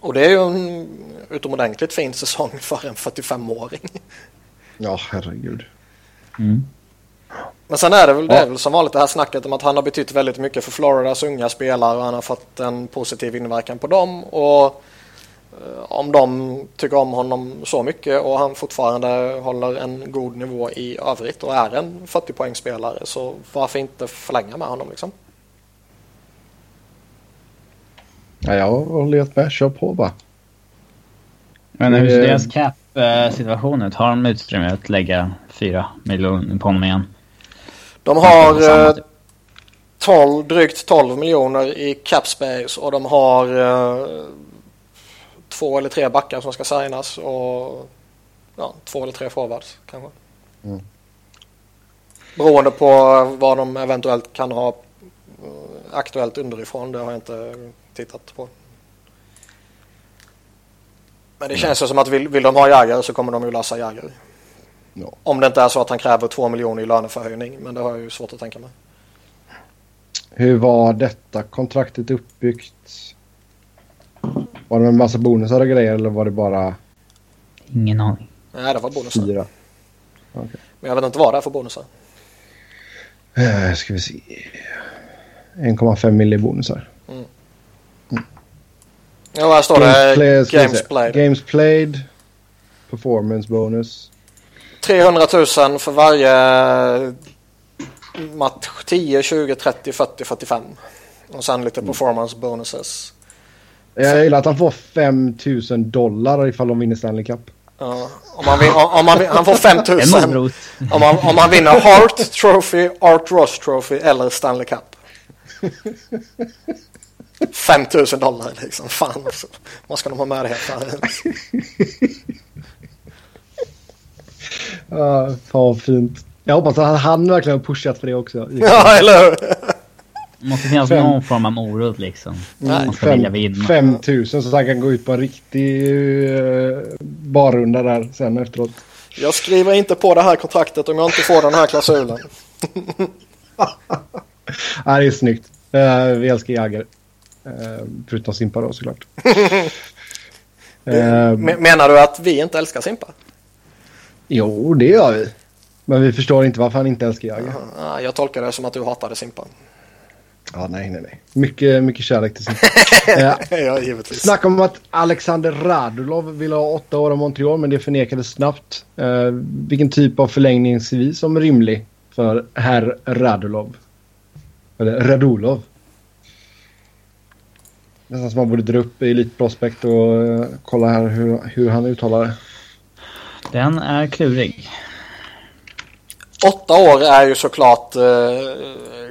[SPEAKER 3] Och det är ju en utomordentligt fin säsong för en 45-åring.
[SPEAKER 1] Ja, herregud.
[SPEAKER 2] Mm.
[SPEAKER 3] Men sen är det väl, det är väl som vanligt det här snacket om att han har betytt väldigt mycket för Floridas unga spelare och han har fått en positiv inverkan på dem. Och om de tycker om honom så mycket och han fortfarande håller en god nivå i övrigt och är en 40 poängspelare så varför inte förlänga med honom liksom?
[SPEAKER 1] Ja, jag håller helt med. Kör på bara.
[SPEAKER 2] Men hur ser
[SPEAKER 1] Eh,
[SPEAKER 2] deras cap-situation ut? Har de utrymme att lägga 4 miljoner på honom igen?
[SPEAKER 3] De har,
[SPEAKER 2] Samma
[SPEAKER 3] eh,
[SPEAKER 2] typ.
[SPEAKER 3] 12, drygt 12 miljoner i cap space och de har eh, två eller tre backar som ska signas och ja, två eller tre forwards kanske. Mm. Beroende på vad de eventuellt kan ha eh, aktuellt underifrån. Det har jag inte tittat på. Men det känns ju som att vill, vill de ha Jagger så kommer de ju lösa Jagger. Ja. Om det inte är så att han kräver två miljoner i löneförhöjning. Men det har jag ju svårt att tänka mig.
[SPEAKER 1] Hur var detta kontraktet uppbyggt? Var det med en massa bonusar och grejer eller var det bara...
[SPEAKER 2] Ingen aning.
[SPEAKER 3] Nej, det var bonusar.
[SPEAKER 1] Fyra.
[SPEAKER 3] Okay. Men jag vet inte vad det är för bonusar.
[SPEAKER 1] Uh, ska vi se. 1,5 mil i bonusar. Mm.
[SPEAKER 3] Mm. Ja, här står games det played, Games Played.
[SPEAKER 1] Games Played. Performance bonus.
[SPEAKER 3] 300 000 för varje match 10, 20, 30, 40, 45. Och sen lite mm. performance bonuses.
[SPEAKER 1] Jag gillar att han får 5 000 dollar ifall de vinner Stanley Cup.
[SPEAKER 3] Ja, om man, vin, om man, han får 5 000 om man, om man vinner Hart Trophy, Art Ross Trophy eller Stanley Cup. 5 000 dollar liksom. Fan också. Vad ska de ha med det här?
[SPEAKER 1] Ja, fan vad fint. Jag hoppas att han verkligen har pushat för det också.
[SPEAKER 3] Ja, eller hur?
[SPEAKER 2] Måste finnas fem. någon form av morot liksom.
[SPEAKER 1] Nej. Man ska fem, vilja vinna. 5000 så att han kan gå ut på en riktig uh, barrunda där sen efteråt.
[SPEAKER 3] Jag skriver inte på det här kontraktet om jag inte får den här klausulen.
[SPEAKER 1] ja, det är snyggt. Uh, vi älskar Jagger. Uh, förutom Simpa då såklart.
[SPEAKER 3] uh, Menar du att vi inte älskar Simpa?
[SPEAKER 1] Jo, det gör vi. Men vi förstår inte varför han inte älskar Jagger.
[SPEAKER 3] Uh, jag tolkar det som att du hatade Simpa.
[SPEAKER 1] Ja, nej, nej, nej. Mycket, mycket kärlek till Simpa.
[SPEAKER 3] ja, givetvis.
[SPEAKER 1] Snack om att Alexander Radulov vill ha åtta år av Montreal, men det förnekades snabbt. Uh, vilken typ av förlängning ser vi som rimlig för herr Radulov? Eller Radulov. Nästan som man borde dra upp Elite Prospect och uh, kolla här hur, hur han uttalar det.
[SPEAKER 2] Den är klurig.
[SPEAKER 3] Åtta år är ju såklart uh,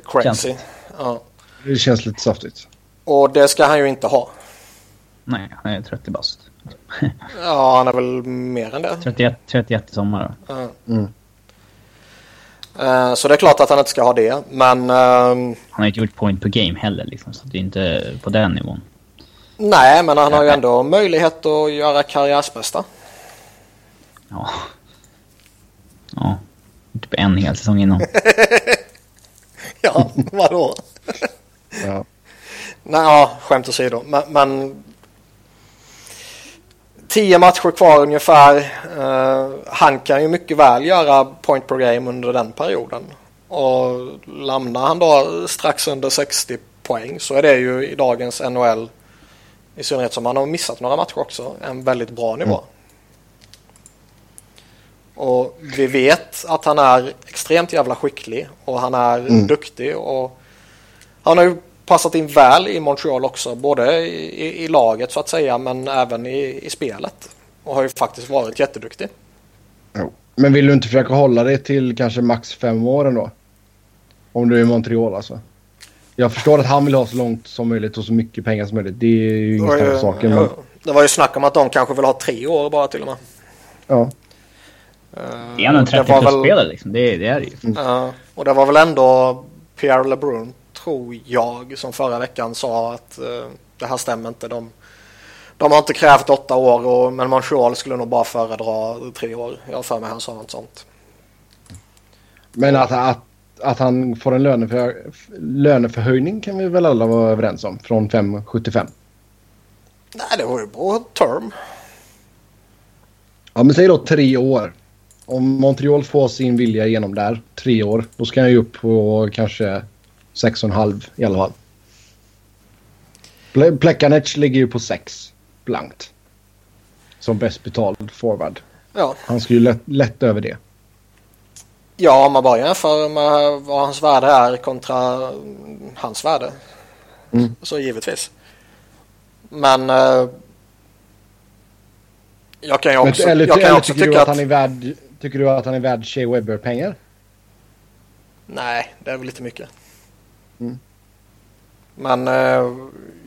[SPEAKER 3] crazy. Ja.
[SPEAKER 1] Det känns lite saftigt.
[SPEAKER 3] Och det ska han ju inte ha.
[SPEAKER 2] Nej, han är 30 bast.
[SPEAKER 3] ja, han är väl mer än det.
[SPEAKER 2] 31, 31 i sommar då.
[SPEAKER 3] Mm. Uh, så det är klart att han inte ska ha det, men... Uh, han
[SPEAKER 2] har inte gjort point per game heller, liksom, så det är inte på den nivån.
[SPEAKER 3] Nej, men han har ju ändå möjlighet att göra karriärsbästa.
[SPEAKER 2] Ja. Ja. Typ en hel säsong innan.
[SPEAKER 3] ja, vadå? Ja. Nej, ja, skämt åsido. Men, men tio matcher kvar ungefär. Uh, han kan ju mycket väl göra point per game under den perioden. Och lämnar han då strax under 60 poäng så är det ju i dagens NHL, i synnerhet som han har missat några matcher också, en väldigt bra nivå. Mm. Och vi vet att han är extremt jävla skicklig och han är mm. duktig och han har ju passat in väl i Montreal också, både i, i laget så att säga men även i, i spelet. Och har ju faktiskt varit jätteduktig.
[SPEAKER 1] Jo. Men vill du inte försöka hålla det till kanske max fem år ändå? Om du är i Montreal alltså. Jag förstår att han vill ha så långt som möjligt och så mycket pengar som möjligt. Det är ju ingen större sak. Men...
[SPEAKER 3] Det var ju snack om att de kanske vill ha tre år bara till och med.
[SPEAKER 1] Ja.
[SPEAKER 2] Det är ändå en 30 plus-spelare liksom. Det, det, är det ju.
[SPEAKER 3] Ja, och det var väl ändå Pierre LeBrun, tror jag, som förra veckan sa att uh, det här stämmer inte. De, de har inte krävt åtta år, och, men Montreal skulle nog bara föredra tre år. Jag har för mig han sa något sånt.
[SPEAKER 1] Men att, att, att han får en löneför, löneförhöjning kan vi väl alla vara överens om, från 5,75?
[SPEAKER 3] Nej, det var ju på term.
[SPEAKER 1] Ja, men säg då tre år om Montreal får sin vilja igenom där, tre år, då ska han ju upp på kanske 6,5 i alla fall. Plekanec ligger ju på 6 blankt. Som bäst betald forward.
[SPEAKER 3] Ja.
[SPEAKER 1] Han skulle ju lätt, lätt över det.
[SPEAKER 3] Ja, om man bara jämför med vad hans värde är kontra hans värde. Mm. Så givetvis. Men uh, jag kan ju också,
[SPEAKER 1] eller,
[SPEAKER 3] jag kan
[SPEAKER 1] eller också tycker tycka att, att han är värd Tycker du att han är värd Shea Webber-pengar?
[SPEAKER 3] Nej, det är väl lite mycket. Mm. Men eh,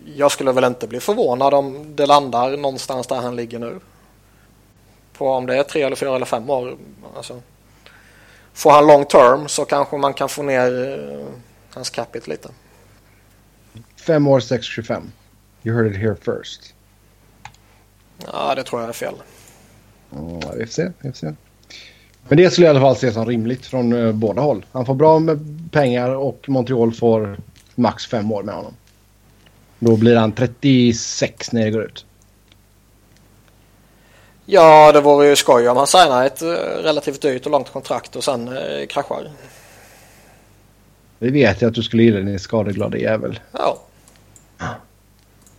[SPEAKER 3] jag skulle väl inte bli förvånad om det landar någonstans där han ligger nu. På om det är tre eller fyra eller fem år. Alltså, får han long term så kanske man kan få ner eh, hans capita lite.
[SPEAKER 1] Fem år 6,25. You heard it here first.
[SPEAKER 3] Ja, det tror jag är fel.
[SPEAKER 1] Ja, vi får se. Vi får se. Men det skulle jag i alla fall se som rimligt från uh, båda håll. Han får bra med pengar och Montreal får max fem år med honom. Då blir han 36 när det går ut.
[SPEAKER 3] Ja, det vore ju skoj om han signar ett uh, relativt dyrt och långt kontrakt och sen uh, kraschar.
[SPEAKER 1] Det vet jag att du skulle gilla din skadeglada jävel.
[SPEAKER 3] Ja.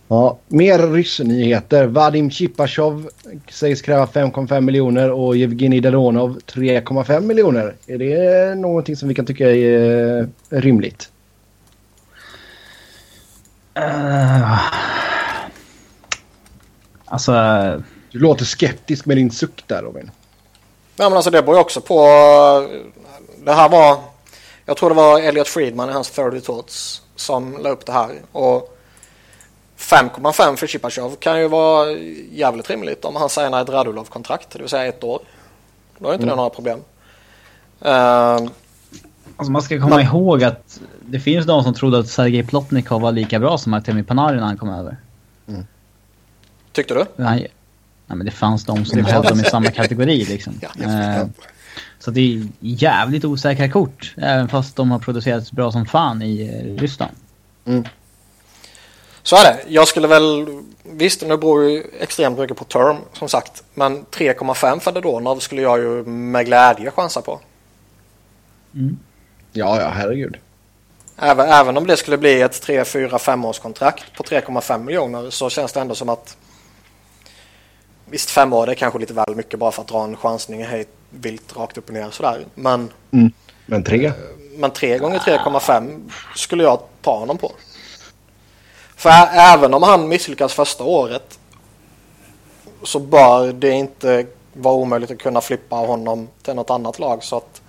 [SPEAKER 1] Ja, mer ryssnyheter. Vadim Chipachov sägs kräva 5,5 miljoner och Evgenij Dadonov 3,5 miljoner. Är det någonting som vi kan tycka är eh, rimligt?
[SPEAKER 2] Uh, alltså...
[SPEAKER 1] Du låter skeptisk med din suck där Robin.
[SPEAKER 3] Ja, men alltså det beror ju också på... Det här var... Jag tror det var Elliot Friedman i hans 30 Thoughts som la upp det här. Och 5,5 för Chipachov kan ju vara jävligt rimligt om han signar ett Radulov-kontrakt, det vill säga ett år. Då är inte mm. det några problem. Uh,
[SPEAKER 2] alltså man ska komma men... ihåg att det finns de som trodde att Sergej Plotnikov var lika bra som Artemi Panarin när han kom över. Mm.
[SPEAKER 3] Tyckte du?
[SPEAKER 2] Nej, nej, men det fanns de som hade dem i samma kategori liksom. ja, uh, så det är jävligt osäkra kort, även fast de har producerats bra som fan i uh, Ryssland. Mm.
[SPEAKER 3] Så är det. Jag skulle väl, visst nu beror ju extremt mycket på term som sagt. Men 3,5 för Dadonov skulle jag ju med glädje chansa på.
[SPEAKER 1] Mm. Ja, ja, herregud.
[SPEAKER 3] Även, även om det skulle bli ett 3, 4, 5 års kontrakt på 3,5 miljoner så känns det ändå som att Visst fem år det är kanske lite väl mycket bara för att dra en chansning hej vilt rakt upp och ner sådär. Men,
[SPEAKER 1] mm. men tre?
[SPEAKER 3] Men tre gånger 3,5 skulle jag ta honom på. För även om han misslyckas första året så bör det inte vara omöjligt att kunna flippa honom till något annat lag. Så att,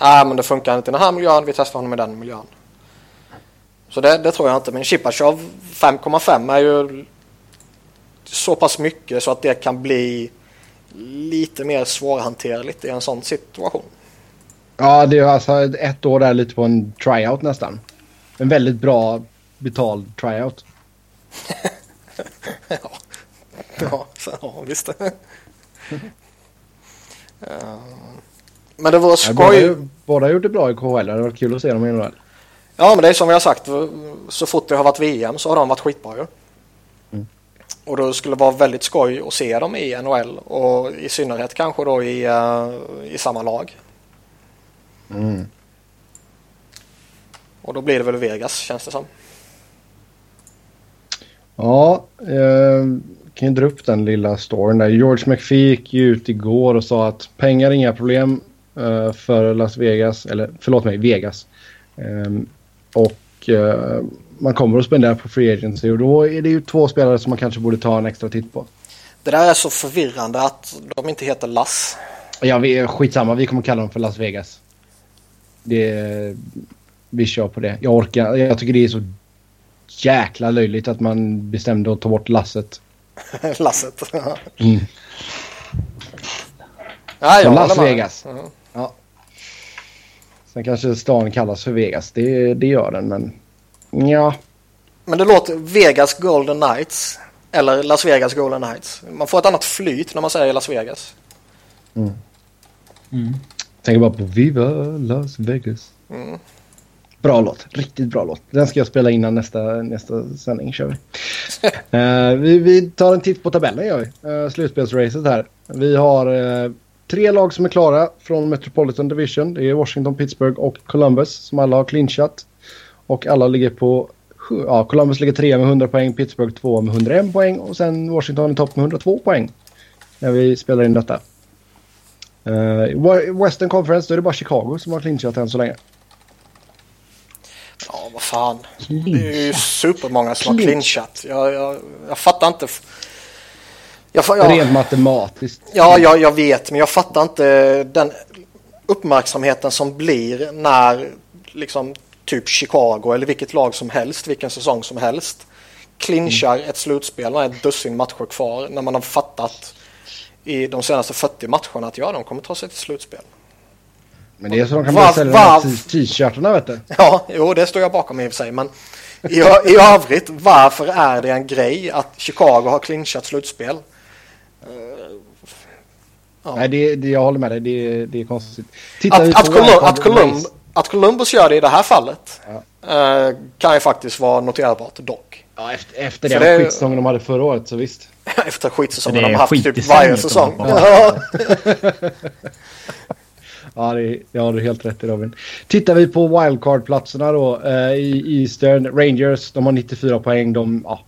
[SPEAKER 3] nej men det funkar inte i den här miljön, vi testar honom i den miljön. Så det, det tror jag inte. Men Chipachov 5,5 är ju så pass mycket så att det kan bli lite mer svårhanterligt i en sån situation.
[SPEAKER 1] Ja, det är alltså ett år där lite på en tryout nästan. En väldigt bra betald tryout.
[SPEAKER 3] ja. Ja, ja, visst. Men det var skoj.
[SPEAKER 1] Ja, båda, båda gjort det bra i KHL. Det har varit kul att se dem i NHL.
[SPEAKER 3] Ja, men det är som vi har sagt. Så fort det har varit VM så har de varit skitbra ju. Mm. Och då skulle det vara väldigt skoj att se dem i NHL. Och i synnerhet kanske då i, uh, i samma lag. Mm. Och då blir det väl Vegas känns det som.
[SPEAKER 1] Ja, eh, kan ju dra upp den lilla storyn där. George McPhee gick ju ut igår och sa att pengar är inga problem eh, för Las Vegas, eller förlåt mig, Vegas. Eh, och eh, man kommer att spendera på Free Agency och då är det ju två spelare som man kanske borde ta en extra titt på.
[SPEAKER 3] Det där är så förvirrande att de inte heter Lass.
[SPEAKER 1] Ja, vi, skitsamma. Vi kommer kalla dem för Las Vegas. Det, vi kör på det. Jag orkar. Jag tycker det är så jäkla löjligt att man bestämde att ta bort lasset.
[SPEAKER 3] lasset? mm.
[SPEAKER 1] Ja, jag Las Vegas. Mm. Ja. Sen kanske stan kallas för Vegas. Det, det gör den, men ja.
[SPEAKER 3] Men det låter Vegas Golden Knights. Eller Las Vegas Golden Knights. Man får ett annat flyt när man säger Las Vegas.
[SPEAKER 1] Mm. Mm. Tänker bara på Viva Las Vegas. Mm. Bra låt, riktigt bra låt. Den ska jag spela innan nästa, nästa sändning kör vi. uh, vi. vi. tar en titt på tabellen gör vi. Uh, slutspelsracet här. Vi har uh, tre lag som är klara från Metropolitan Division. Det är Washington, Pittsburgh och Columbus som alla har clinchat. Och alla ligger på... Ja, Columbus ligger tre med 100 poäng, Pittsburgh två med 101 poäng och sen Washington i topp med 102 poäng. När vi spelar in detta. Uh, Western Conference, då är det bara Chicago som har clinchat än så länge.
[SPEAKER 3] Ja, vad fan. Det är ju supermånga som Clinch. har clinchat. Jag, jag, jag fattar inte.
[SPEAKER 1] Jag, jag, Rent matematiskt.
[SPEAKER 3] Ja, jag, jag vet, men jag fattar inte den uppmärksamheten som blir när liksom typ Chicago eller vilket lag som helst, vilken säsong som helst, clinchar ett slutspel med ett dussin matcher kvar när man har fattat i de senaste 40 matcherna att ja, de kommer ta sig till slutspel.
[SPEAKER 1] Men det är så de kan börja sälja t-shirtarna vet du.
[SPEAKER 3] Ja, jo, det står jag bakom i och för sig. Men i, i övrigt, varför är det en grej att Chicago har clinchat slutspel? Ja.
[SPEAKER 1] Nej, det, det, jag håller med dig. Det, det är konstigt. Tittar vi
[SPEAKER 3] Att, att, Colum, att, Colum, att Columbus gör det i det här fallet eh, kan ju faktiskt vara noterbart dock.
[SPEAKER 1] Ja, efter, efter den
[SPEAKER 3] det-
[SPEAKER 1] skitsäsongen de hade förra året så visst.
[SPEAKER 3] Efter skitsäsongen
[SPEAKER 2] är
[SPEAKER 3] de har haft typ varje
[SPEAKER 2] de
[SPEAKER 3] säsong.
[SPEAKER 2] Har
[SPEAKER 3] Ja.
[SPEAKER 1] Det, det har du helt rätt i Robin. Tittar vi på wildcard-platserna då eh, i Eastern. Rangers, de har 94 poäng. De, ja,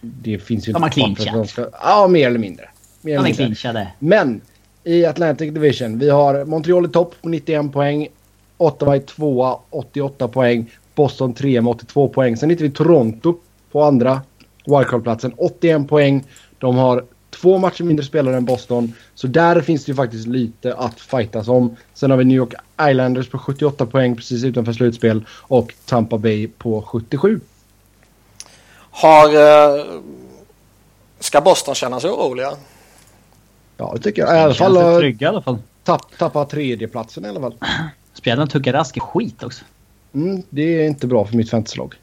[SPEAKER 1] det finns ju
[SPEAKER 2] De har
[SPEAKER 1] inte för att
[SPEAKER 2] clinchat.
[SPEAKER 1] de ska- Ja, mer eller mindre. Mer
[SPEAKER 2] De är clinchade.
[SPEAKER 1] Men i Atlantic Division, vi har Montreal i topp på 91 poäng. Ottawa i tvåa, 88 poäng. Boston 3 med 82 poäng. Sen hittar vi Toronto på andra wildcard-platsen, 81 poäng. De har två matcher mindre spelare än Boston. Så där finns det ju faktiskt lite att fightas om. Sen har vi New York Islanders på 78 poäng precis utanför slutspel. Och Tampa Bay på 77.
[SPEAKER 3] Har... Eh, ska Boston känna sig oroliga?
[SPEAKER 1] Ja, det tycker jag. I alla fall
[SPEAKER 2] trygga i alla fall.
[SPEAKER 1] tapp, tappa tredjeplatsen i alla fall.
[SPEAKER 2] Spelarna tuggar rask i skit också.
[SPEAKER 1] Mm, det är inte bra för mitt fantasylag.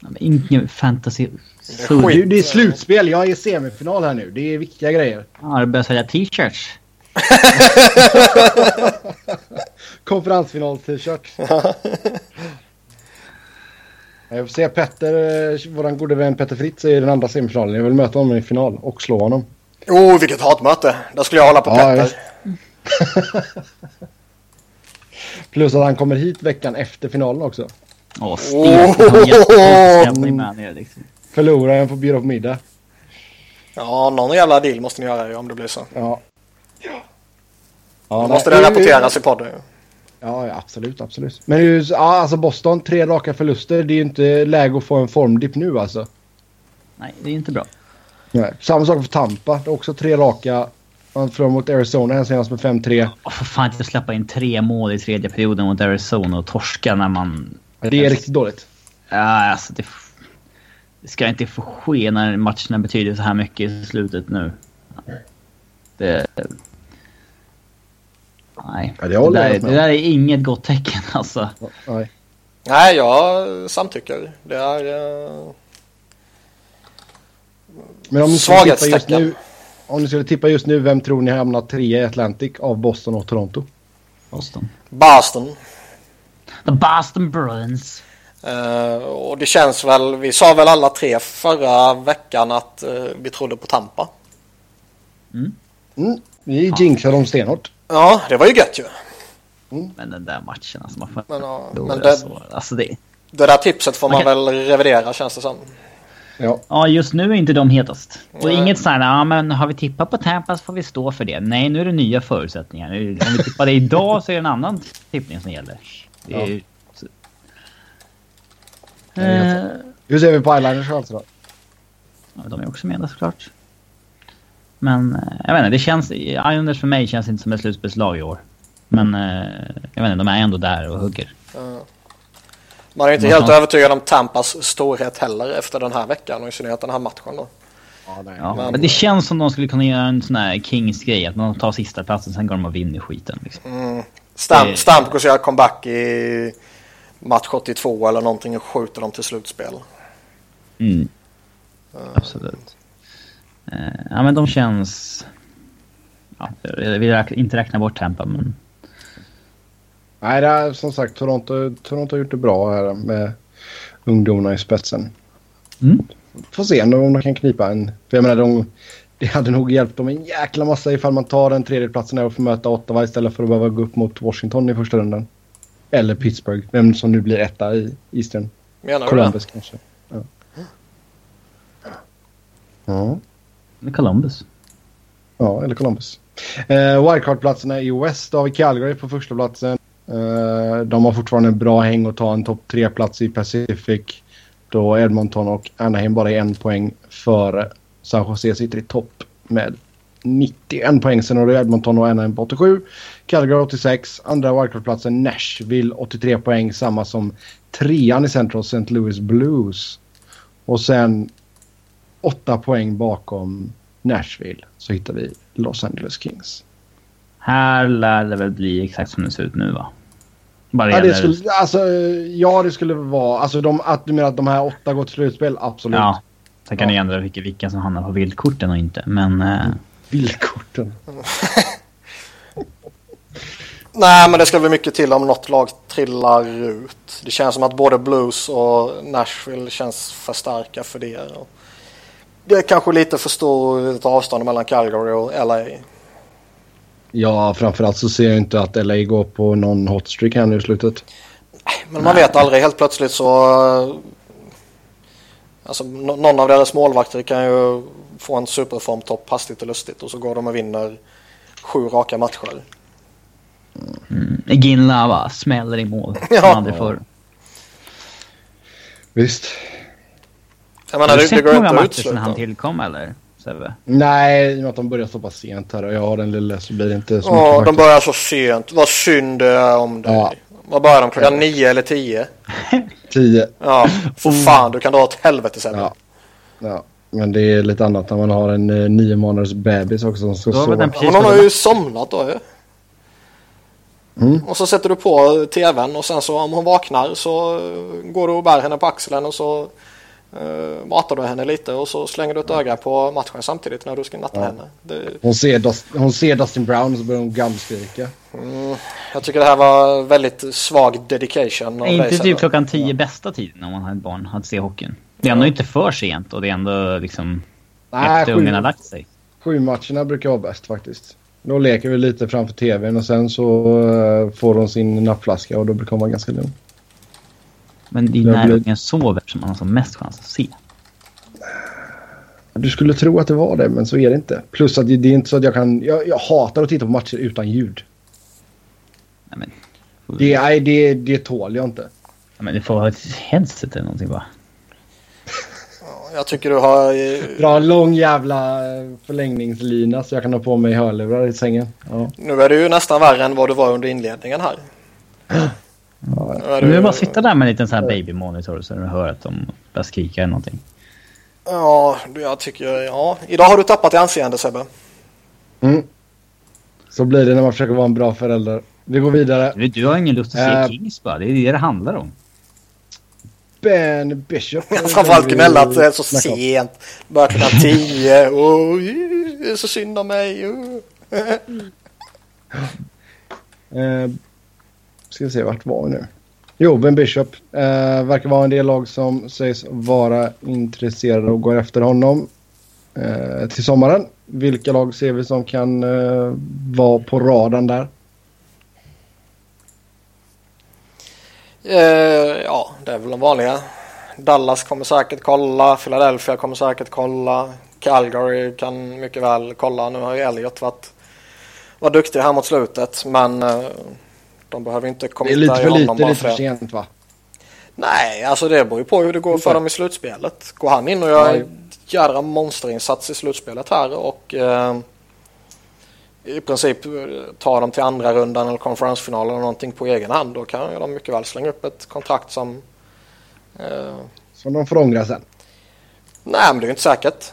[SPEAKER 2] Ja, Ingen fantasy...
[SPEAKER 3] Det är
[SPEAKER 2] Så-
[SPEAKER 3] skit.
[SPEAKER 1] Det, det är slutspel. Jag är i semifinal här nu. Det är viktiga grejer.
[SPEAKER 2] Ja, det börjar sälja t-shirts.
[SPEAKER 1] Konferensfinal-t-shirt. Jag får se Petter, eh, våran gode vän Petter Fritz är i den andra semifinalen. Jag vill möta honom i final och slå honom.
[SPEAKER 3] Oh, vilket hatmöte! Där skulle jag hålla på
[SPEAKER 1] Ja,
[SPEAKER 3] Petter.
[SPEAKER 1] Plus att han kommer hit veckan efter finalen också.
[SPEAKER 2] Åh. Oh. Jättestämning med nere liksom.
[SPEAKER 1] Förloraren får bjuda på middag.
[SPEAKER 3] Ja, någon jävla deal måste ni göra ju om det blir så.
[SPEAKER 1] Ja. Ja,
[SPEAKER 3] Då
[SPEAKER 1] nej,
[SPEAKER 3] måste det rapporteras i podden ju.
[SPEAKER 1] Ja, ja, absolut, absolut. Men ju- ja, alltså Boston, tre raka förluster. Det är ju inte läge att få en formdipp nu alltså.
[SPEAKER 2] Nej, det är inte bra.
[SPEAKER 1] Nej. Samma sak för Tampa. Det är också tre raka. Man förlorade mot Arizona här senast med 5-3.
[SPEAKER 2] Åh, för fan inte släppa in tre mål i tredje perioden mot Arizona och torska när man...
[SPEAKER 1] Det är riktigt dåligt.
[SPEAKER 2] Ja, alltså det... Det ska inte få ske när matcherna betyder så här mycket i slutet nu. Det... Nej.
[SPEAKER 1] Ja, det håller
[SPEAKER 2] där, det där är inget gott tecken alltså.
[SPEAKER 1] Nej.
[SPEAKER 3] Nej, jag samtycker. Det är... eh,
[SPEAKER 1] Men om ni skulle tippa just nu. Om ni skulle tippa just nu, vem tror ni hamnar trea i Atlantic av Boston och Toronto?
[SPEAKER 2] Boston.
[SPEAKER 3] Boston.
[SPEAKER 2] The Boston Bruins.
[SPEAKER 3] Eh, och det känns väl, vi sa väl alla tre förra veckan att eh, vi trodde på Tampa.
[SPEAKER 1] Mm. Vi jinxade dem stenhårt.
[SPEAKER 3] Ja, det var ju gött ju.
[SPEAKER 2] Men den där matchen alltså. Man får
[SPEAKER 3] Men, ja, men det,
[SPEAKER 2] så. Alltså det...
[SPEAKER 3] det där tipset får man
[SPEAKER 2] Okej.
[SPEAKER 3] väl revidera känns det som.
[SPEAKER 1] Ja.
[SPEAKER 2] Ja, just nu är inte de hetast. Och
[SPEAKER 3] Nej.
[SPEAKER 2] inget såhär, ja men har vi tippat på Tampa så får vi stå för det. Nej, nu är det nya förutsättningar. Nu- Om vi tippar det idag så är det en annan tippning som gäller. Det är ju...
[SPEAKER 1] är
[SPEAKER 2] Eh,
[SPEAKER 1] Hur ser vi på Islanders alltså då?
[SPEAKER 2] ja, de är också med där såklart. Men eh, jag vet inte, det känns... Islanders för mig känns inte som ett slutspelslag i år. Men eh, jag vet inte, de är ändå där och hugger.
[SPEAKER 3] Eh, man är inte helt
[SPEAKER 2] fan?
[SPEAKER 3] övertygad om Tampas storhet heller efter den här veckan och i synnerhet den här matchen då.
[SPEAKER 1] Ja, nej.
[SPEAKER 2] Ja,
[SPEAKER 3] Men-
[SPEAKER 2] men det känns som de skulle kunna göra en sån här Kings-grej. Att de tar sista platsen sen går de och vinner skiten. Liksom.
[SPEAKER 3] Mm. Stamp,
[SPEAKER 2] Det-
[SPEAKER 3] Stamkos gör comeback i match 82 eller någonting och skjuter dem till slutspel.
[SPEAKER 2] Mm. Absolut. Eh, ja men de känns... Ja, jag vill inte räkna bort Tampa men...
[SPEAKER 1] Nej, det är som sagt Toronto, Toronto har gjort det bra här med ungdomarna i spetsen.
[SPEAKER 2] Mm.
[SPEAKER 1] Får se om de kan knipa en... För jag menar, de, det hade nog hjälpt dem en jäkla massa ifall man tar den tredje platsen här och får möta Ottawa istället för att behöva gå upp mot Washington i första rundan. Eller Pittsburgh, vem som nu blir etta i Eastern.
[SPEAKER 3] Menar du
[SPEAKER 1] Columbus kanske. Ja. Ja.
[SPEAKER 2] Men Columbus.
[SPEAKER 1] Ja, eller Columbus. Eh, Wildcard-platserna i West har vi Calgary på första platsen. Eh, de har fortfarande en bra häng att ta en topp tre-plats i Pacific. Då Edmonton och Anaheim bara är en poäng före San Jose sitter i topp med 91 poäng. Sen har du Edmonton och NM på 87. Calgary 86. Andra wildcard-platsen Nashville 83 poäng. Samma som trean i Central St. Louis Blues. Och sen 8 poäng bakom Nashville så hittar vi Los Angeles Kings.
[SPEAKER 2] Här lär det väl bli exakt som det ser ut nu va?
[SPEAKER 1] Bara ja, det skulle, alltså, ja, det skulle vara... Alltså, de, att du menar att de här åtta går till slutspel? Absolut. Ja.
[SPEAKER 2] Sen kan ja. ni ändra vilka, vilka som hamnar på vildkorten och inte, men... Eh...
[SPEAKER 1] Vildkorten?
[SPEAKER 3] Nej, men det ska väl mycket till om något lag trillar ut. Det känns som att både Blues och Nashville känns för starka för det. Det är kanske lite för stort avstånd mellan Calgary och LA.
[SPEAKER 1] Ja, framförallt så ser jag inte att LA går på någon hotstreak här nu i slutet.
[SPEAKER 3] Men man vet aldrig. Helt plötsligt så... Alltså någon av deras målvakter kan ju få en superformtopp hastigt och lustigt och så går de och vinner sju raka matcher.
[SPEAKER 2] Mm. Ginla smäller i mål. Ja. Som aldrig förr.
[SPEAKER 1] Visst.
[SPEAKER 2] Jag menar, Har du det, sett det många matcher sedan han tillkom eller? Sebbe?
[SPEAKER 1] Nej, i och med att de börjar så pass sent här och jag har den lilla så blir det inte så.
[SPEAKER 3] Ja, de börjar så sent. Vad synd det är om dig. Ja. Vad börjar de? Klockan nio eller tio?
[SPEAKER 1] tio.
[SPEAKER 3] Ja, för fan du kan dra åt helvete sen.
[SPEAKER 1] Ja. ja. Men det är lite annat när man har en uh, nio månaders bebis också som ska sova.
[SPEAKER 3] Men hon har ju somnat då ju. Mm. Och så sätter du på tvn och sen så om hon vaknar så går du och bär henne på axeln och så uh, matar du henne lite och så slänger du ett öga på matchen samtidigt när du ska natta ja. henne.
[SPEAKER 1] Det... Hon, ser Dust hon ser Dustin Brown och så börjar hon gallskrika.
[SPEAKER 3] Mm, jag tycker det här var väldigt svag dedication.
[SPEAKER 2] Är inte typ klockan tio ja. bästa tiden om man har ett barn att se hockeyn? Det är ändå inte för sent och det är ändå liksom Nej, efter ungen har lagt sig.
[SPEAKER 1] Sju matcherna brukar vara bäst faktiskt. Då leker vi lite framför tvn och sen så uh, får hon sin nappflaska och då brukar hon vara ganska lugn.
[SPEAKER 2] Men det är när ungen sover som man har som mest chans att se.
[SPEAKER 1] Du skulle tro att det var det, men så är det inte. Plus att det, det är inte så att jag kan... Jag, jag hatar att titta på matcher utan ljud. Nej, men... Det, nej, det, det tål jag inte.
[SPEAKER 2] Ja, men du får ha ett headset eller någonting bara.
[SPEAKER 3] Jag tycker du har...
[SPEAKER 1] Dra en lång jävla förlängningslina så jag kan ha på mig hörlurar i sängen. Ja.
[SPEAKER 3] Nu är du ju nästan värre än vad du var under inledningen här.
[SPEAKER 2] Ja, nu är det bara sitta där med en liten sån här babymonitor så du hör att de börjar skrika eller någonting.
[SPEAKER 3] Ja, jag tycker... Ja. Idag har du tappat i anseende Sebbe.
[SPEAKER 1] Mm. Så blir det när man försöker vara en bra förälder. Vi går vidare.
[SPEAKER 2] Du, du har ingen lust att se uh, Kings bara. Det är det det handlar om.
[SPEAKER 1] Ben Bishop.
[SPEAKER 3] Ja, framförallt gnälla att det är så sent. Börjar klockan tio. Oh, det är så synd om mig. Oh.
[SPEAKER 1] uh, ska vi se, vart var vi nu? Jo, Ben Bishop eh, verkar vara en del lag som sägs vara intresserade och går efter honom eh, till sommaren. Vilka lag ser vi som kan eh, vara på radarn där?
[SPEAKER 3] Eh, ja, det är väl de vanliga. Dallas kommer säkert kolla, Philadelphia kommer säkert kolla, Calgary kan mycket väl kolla. Nu har ju Elliot varit, varit duktig här mot slutet men eh, de behöver inte komma
[SPEAKER 1] Det är lite för lite, lite för sent va?
[SPEAKER 3] Nej, alltså det beror ju på hur det går för dem i slutspelet. Går han in och gör en jädra monsterinsats i slutspelet här och eh, i princip eh, ta dem till andra rundan eller konferensfinalen eller någonting på egen hand. Då kan de mycket väl slänga upp ett kontrakt som...
[SPEAKER 1] Eh... Som de får ångra sen?
[SPEAKER 3] Nej, men det är inte säkert.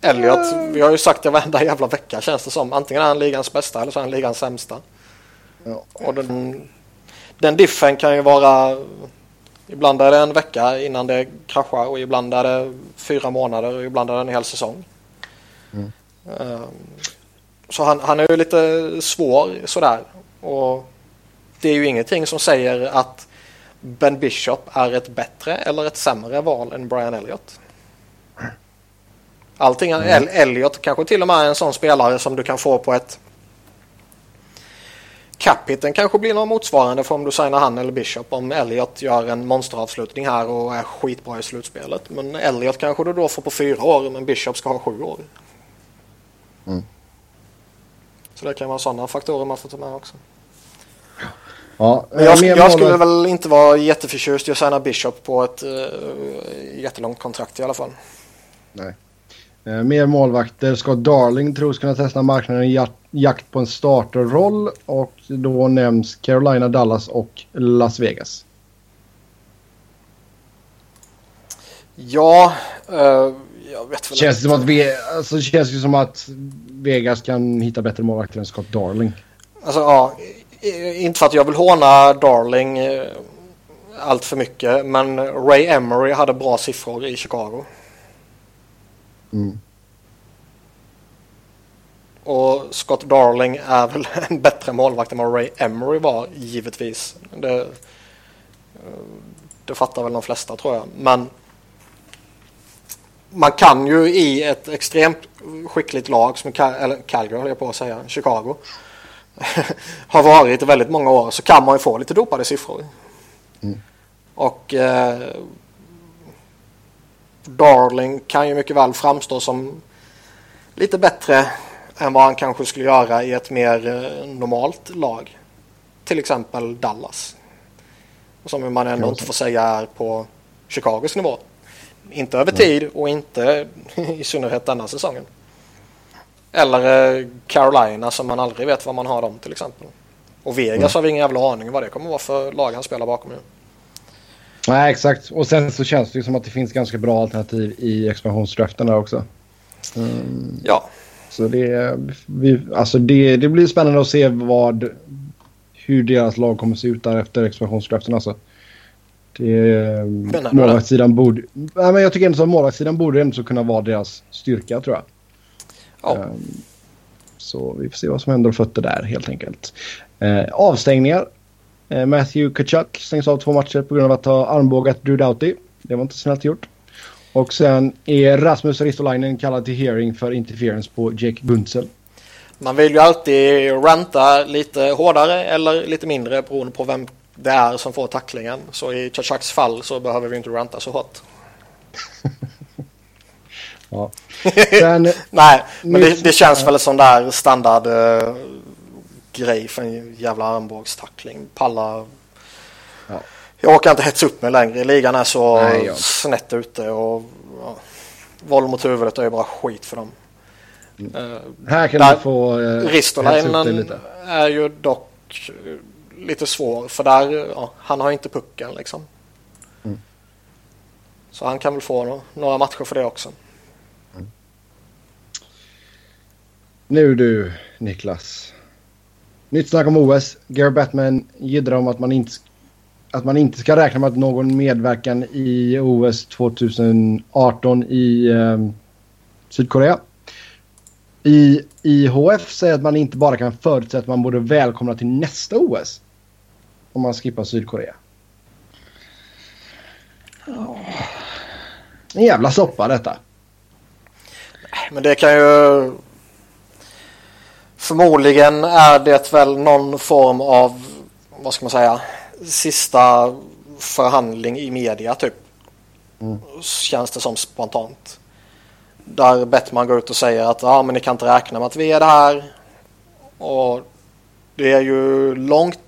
[SPEAKER 3] Elliot, mm. vi har ju sagt det varenda jävla vecka känns det som. Antingen är han ligans bästa eller så är han ligans sämsta. Och den, den diffen kan ju vara... Ibland är det en vecka innan det kraschar och ibland är det fyra månader och ibland är det en hel säsong. Mm. Um, så han, han är ju lite svår sådär. Och det är ju ingenting som säger att Ben Bishop är ett bättre eller ett sämre val än Brian Elliott. Allting, mm. Elliott kanske till och med är en sån spelare som du kan få på ett Capiten kanske blir någon motsvarande för om du signar han eller Bishop. Om Elliot gör en monsteravslutning här och är skitbra i slutspelet. Men Elliot kanske du då får på fyra år men Bishop ska ha sju år. Mm. Så det kan vara sådana faktorer man får ta med också. Ja, Men jag, jag skulle väl inte vara jätteförtjust i att signa Bishop på ett uh, jättelångt kontrakt i alla fall.
[SPEAKER 1] Nej. Eh, mer målvakter. Scott Darling tros kunna testa marknaden i jakt på en starterroll. Och då nämns Carolina, Dallas och Las Vegas.
[SPEAKER 3] Ja, uh, jag vet väl
[SPEAKER 1] känns det som att vi, alltså, känns det som att Vegas kan hitta bättre målvakter än Scott Darling.
[SPEAKER 3] Alltså ja, inte för att jag vill håna Darling eh, allt för mycket. Men Ray Emery hade bra siffror i Chicago. Mm. Och Scott Darling är väl en bättre målvakt än vad Ray Emery var givetvis. Det, eh, det fattar väl de flesta tror jag. Men man kan ju i ett extremt skickligt lag som Cal eller Calgary höll jag på att säga, Chicago har varit i väldigt många år så kan man ju få lite dopade siffror. Mm. Och eh, Darling kan ju mycket väl framstå som lite bättre än vad han kanske skulle göra i ett mer eh, normalt lag. Till exempel Dallas. Som man ändå inte får säga är på Chicagos nivå. Inte över tid och inte i synnerhet denna säsongen. Eller eh, Carolina som man aldrig vet vad man har dem till exempel. Och Vegas mm. har vi ingen jävla aning vad det kommer vara för lag han spelar bakom nu.
[SPEAKER 1] Nej, exakt. Och sen så känns det ju som att det finns ganska bra alternativ i expansionsdraften där också.
[SPEAKER 3] Mm. Ja.
[SPEAKER 1] Så det, vi, alltså det, det blir spännande att se vad, hur deras lag kommer se ut där efter expansionsdraften alltså. Det, målvaktssidan borde... Nej, men jag tycker ändå att målvaktssidan borde ändå kunna vara deras styrka tror jag. Ja. Um, så vi får se vad som händer och fötter där helt enkelt. Uh, avstängningar. Uh, Matthew Kachuk stängs av två matcher på grund av att ha armbågat Drew Doughty. Det var inte snällt gjort. Och sen är Rasmus Ristolainen kallad till hearing för interference på Jake Guntzel.
[SPEAKER 3] Man vill ju alltid ranta lite hårdare eller lite mindre beroende på vem det är som får tacklingen. Så i Chachuks fall så behöver vi inte ranta så hårt.
[SPEAKER 1] ja.
[SPEAKER 3] Sen, Nej, men det, det känns väl som där standard uh, grej för en jävla armbågstackling. Palla. Ja. Jag orkar inte hetsa upp mig längre. Ligan är så Nej, ja. snett ute och ja, våld mot huvudet är ju bara skit för dem.
[SPEAKER 1] Mm. Uh, här kan där, du få uh,
[SPEAKER 3] Ristolainen är ju dock lite svår för där, ja, han har inte pucken liksom. Mm. Så han kan väl få några matcher för det också. Mm.
[SPEAKER 1] Nu du Niklas. Nytt snack om OS. Gary Batman jiddrar om att man inte att man inte ska räkna med att någon medverkan i OS 2018 i eh, Sydkorea. I IHF säger att man inte bara kan förutsätta att man borde välkomna till nästa OS om man skippar Sydkorea. En jävla soppa detta.
[SPEAKER 3] Men det kan ju... Förmodligen är det väl någon form av, vad ska man säga, sista förhandling i media typ. Mm. Känns det som spontant. Där Bettman går ut och säger att ja, men ni kan inte räkna med att vi är det här. Och det är ju långt,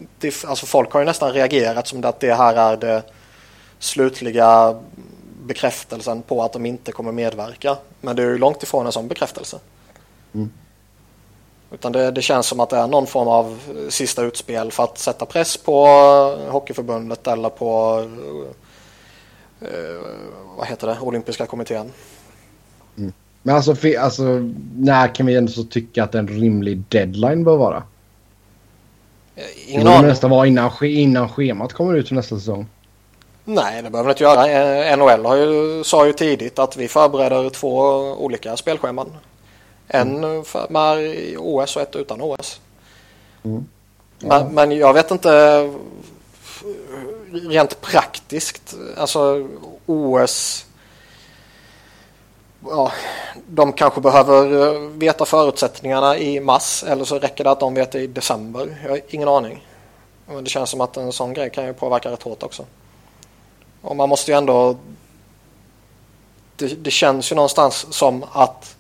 [SPEAKER 3] alltså folk har ju nästan reagerat som att det här är det slutliga bekräftelsen på att de inte kommer medverka. Men det är ju långt ifrån en sån bekräftelse. Mm. Utan det, det, känns som att det är någon form av sista utspel för att sätta press på Hockeyförbundet eller på eh, vad heter det, Olympiska kommittén.
[SPEAKER 1] Mm. Men alltså, alltså, när kan vi ändå så tycka att en rimlig deadline bör vara? Ingen det borde nästan vara innan, innan schemat kommer ut för nästa säsong.
[SPEAKER 3] Nej, det behöver det inte göra. Eh, NHL har ju, sa ju tidigt att vi förbereder två olika spelscheman. En mm. med OS och ett utan OS. Mm. Ja. Men, men, jag vet inte rent praktiskt. Alltså OS ja, de kanske behöver eh, veta förutsättningarna i mars eller så räcker det att de vet det i december. Jag har ingen aning. Men det känns som att en sån grej kan ju påverka rätt hårt också. Och man måste ju ändå... Det, det känns ju någonstans som att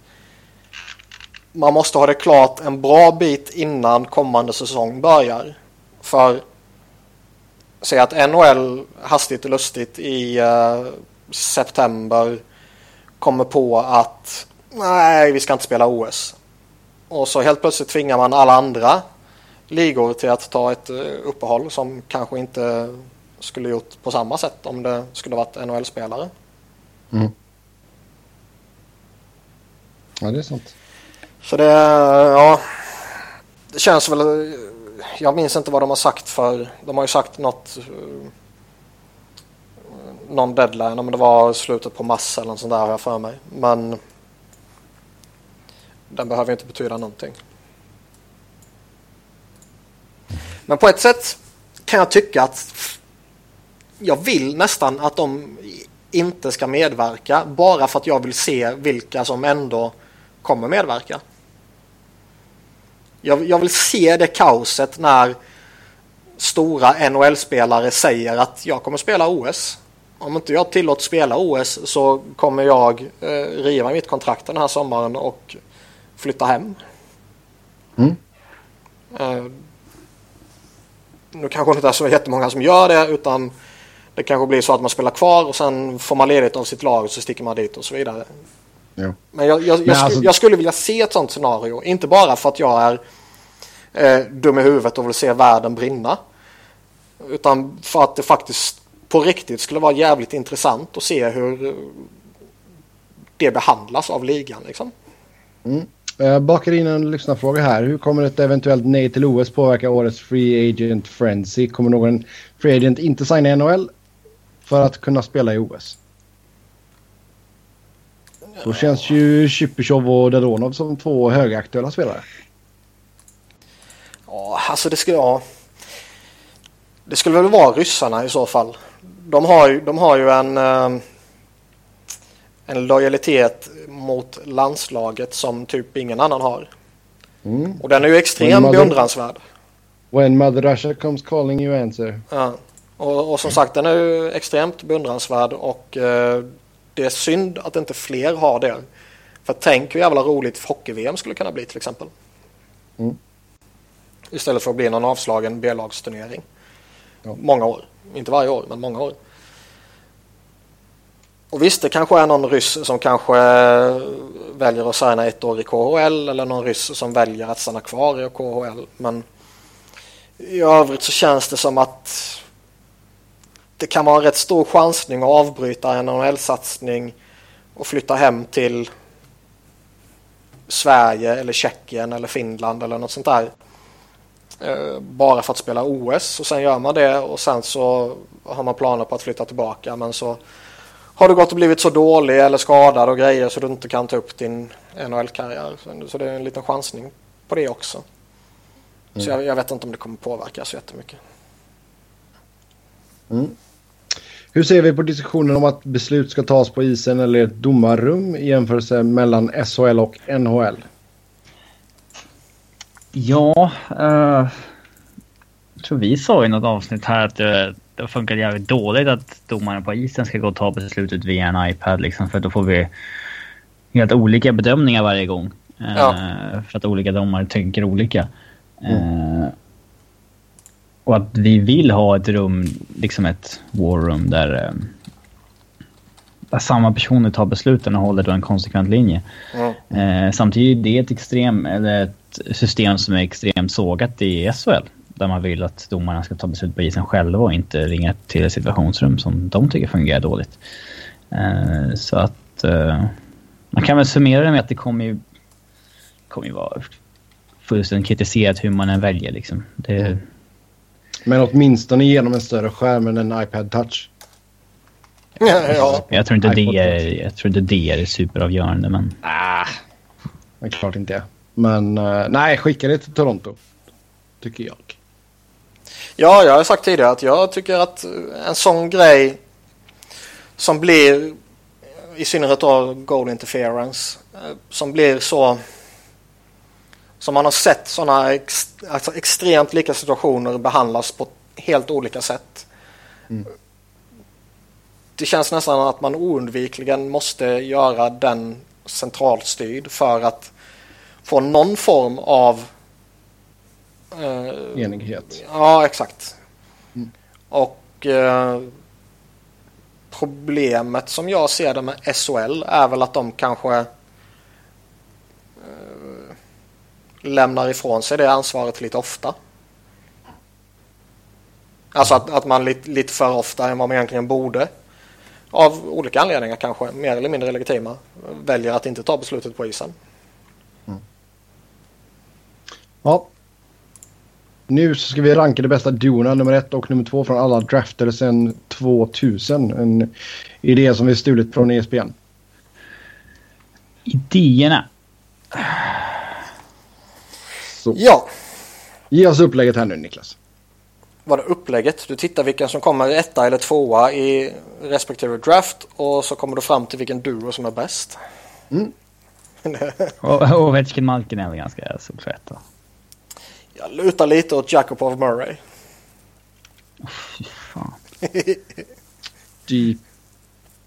[SPEAKER 3] man måste ha det klart en bra bit innan kommande säsong börjar. För säg att NHL hastigt och lustigt i uh, september kommer på att nej vi ska inte spela OS. Och så helt plötsligt tvingar man alla andra ligor till att ta ett eh, uppehåll som kanske inte skulle gjort på samma sätt om det skulle varit NHL-spelare.
[SPEAKER 1] Mm. Ja, det är sant.
[SPEAKER 3] Så det, ja, det känns väl, jag minns inte vad de har sagt för, de har ju sagt något, eh, någon deadline, om det var slutet på mars eller något sånt där har jag för mig. Men den behöver inte betyda någonting. Men på ett sätt kan jag tycka att jag vill nästan att de inte ska medverka bara för att jag vill se vilka som ändå kommer medverka. Jag, jag vill se det kaoset när stora NHL-spelare säger att jag kommer spela OS. Om inte jag tillåts spela OS så kommer jag eh, riva mitt kontrakt den här sommaren och flytta hem.
[SPEAKER 1] Mm.
[SPEAKER 3] Eh, nu kanske det inte är så jättemånga som gör det utan det kanske blir så att man spelar kvar och sen får man ledigt av sitt lag och så sticker man dit och så vidare.
[SPEAKER 1] Ja.
[SPEAKER 3] Men jag, jag, jag,
[SPEAKER 1] Men
[SPEAKER 3] sku,
[SPEAKER 1] alltså-
[SPEAKER 3] jag skulle vilja se ett sånt scenario. Inte bara för att jag är eh, dum i huvudet och vill se världen brinna. Utan för att det faktiskt på riktigt skulle vara jävligt intressant att se hur eh, det behandlas av ligan. Liksom.
[SPEAKER 1] Jag bakar in en lyssnarfråga här. Hur kommer ett eventuellt nej till OS påverka årets Free Agent Frenzy? Kommer någon Free Agent inte signa NHL för att kunna spela i OS? Då känns ju Chypyshov och Dadonov som två högaktuella spelare.
[SPEAKER 3] Ja, alltså det skulle, ja. det skulle väl vara ryssarna i så fall. De har ju, de har ju en, eh, en lojalitet mot landslaget som typ ingen annan har.
[SPEAKER 1] Mm.
[SPEAKER 3] Och den är ju extremt beundransvärd.
[SPEAKER 1] When Mother Russia comes calling you answer.
[SPEAKER 3] Ja. Och, och som sagt, den är ju extremt beundransvärd och eh, det är synd att inte fler har det. För tänk hur jävla roligt hockey-VM skulle kunna bli till exempel.
[SPEAKER 1] Mm.
[SPEAKER 3] Istället för att bli någon avslagen B-lagsturnering.
[SPEAKER 1] Ja.
[SPEAKER 3] Många år. Inte varje år, men många år. Och visst, det kanske är någon ryss som kanske eh, väljer att signa ett år i KHL eller någon ryss som väljer att stanna kvar i KHL. Men i övrigt så känns det som att det kan vara en rätt stor chansning att avbryta en NHL-satsning och flytta hem till Sverige eller Tjeckien eller Finland eller något sånt där. Eh, Bara för att spela OS och sen gör man det och sen så har man planer på att flytta tillbaka men så har du gått och blivit så dålig eller skadad och grejer så du inte kan ta upp din NHL-karriär. Så- det är en liten chansning på det också. Så jag, jag vet inte om det kommer påverka så jättemycket.
[SPEAKER 1] Hur ser vi på diskussionen om att beslut ska tas på isen eller ett domarrum i jämförelse mellan SHL och NHL?
[SPEAKER 2] Ja, eh, jag tror vi sa i något avsnitt här att det, det funkar jävligt dåligt att domaren på isen ska gå och ta beslutet via en iPad liksom för då får vi helt olika bedömningar varje gång. Eh,
[SPEAKER 3] Ja.
[SPEAKER 2] För att olika domare tänker olika. Eh, och att vi vill ha ett rum, liksom ett war room där, eh, där samma personer tar besluten och håller då en konsekvent linje.
[SPEAKER 3] Mm.
[SPEAKER 2] Eh, samtidigt är det ett, extrem, eller ett system som är extremt sågat i SHL. Där man vill att domarna ska ta beslut på isen själva och inte ringa till ett situationsrum som de tycker fungerar dåligt. Eh, så att eh, man kan väl summera det med att det kommer ju, kommer ju vara fullständigt kritiserat hur man än väljer. Liksom. Det,
[SPEAKER 1] Men åtminstone genom en större skärm än en iPad touch.
[SPEAKER 3] ja.
[SPEAKER 2] jag, tror inte det är, jag tror inte det är superavgörande men
[SPEAKER 1] Ah, det är klart inte. Men eh, nej, skicka det till Toronto. Tycker jag.
[SPEAKER 3] Ja, jag har sagt tidigare att jag tycker att en sån grej som blir, i synnerhet då goal interference, eh, som blir så som man har sett sådana ex, alltså extremt lika situationer behandlas på helt olika sätt. Det känns nästan att man oundvikligen måste göra den centralt styrd för att få någon form av eh,
[SPEAKER 1] Enighet.
[SPEAKER 3] Ja, exakt. Och eh, problemet som jag ser det med SHL är väl att de kanske eh, lämnar ifrån sig det ansvaret lite ofta. Alltså att, att man lite, lite för ofta än vad man egentligen borde av olika anledningar kanske, mer eller mindre legitima, väljer att inte ta beslutet på isen.
[SPEAKER 1] Ja. Nu så ska vi ranka de bästa duorna nummer ett och nummer två från alla draftade sedan 2000. En idé som vi stulit från ESPN.
[SPEAKER 2] Idéerna.
[SPEAKER 1] Så.
[SPEAKER 3] Ja,
[SPEAKER 1] Ge oss upplägget här nu Niklas.
[SPEAKER 3] var det upplägget. Du tittar vilken som kommer etta eller tvåa i respektive draft och så kommer du fram till vilken duo som är bäst.
[SPEAKER 2] Och Ovechkin Malkin är väl ganska solklart då.
[SPEAKER 3] Jag lutar lite åt Jakubov Murray.
[SPEAKER 2] Fy fan.
[SPEAKER 1] Di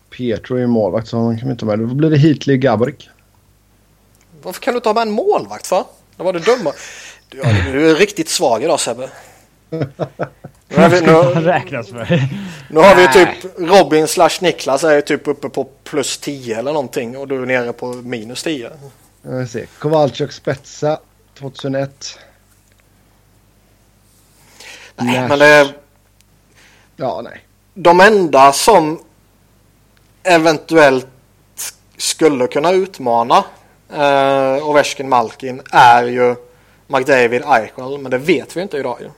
[SPEAKER 1] Pietro är ju målvakt så han kan vi inte med. Då blir det Heatley Gaborik.
[SPEAKER 3] Varför kan du inte ha med en målvakt för? Det var det dumma. Du, ja, du är riktigt svag idag Sebbe. Nu, är vi, nu, nu har vi typ Robin slash Niklas är typ uppe på plus 10 eller någonting och du är nere på minus 10.
[SPEAKER 1] Jag vill se. Kowalczyk Spetsa 2001.
[SPEAKER 3] Nej,
[SPEAKER 1] Nash.
[SPEAKER 3] men det,
[SPEAKER 1] Ja, nej.
[SPEAKER 3] de enda som eventuellt skulle kunna utmana eh, Ovechkin Malkin är ju McDavid Eichel men det vet vi inte idag ju.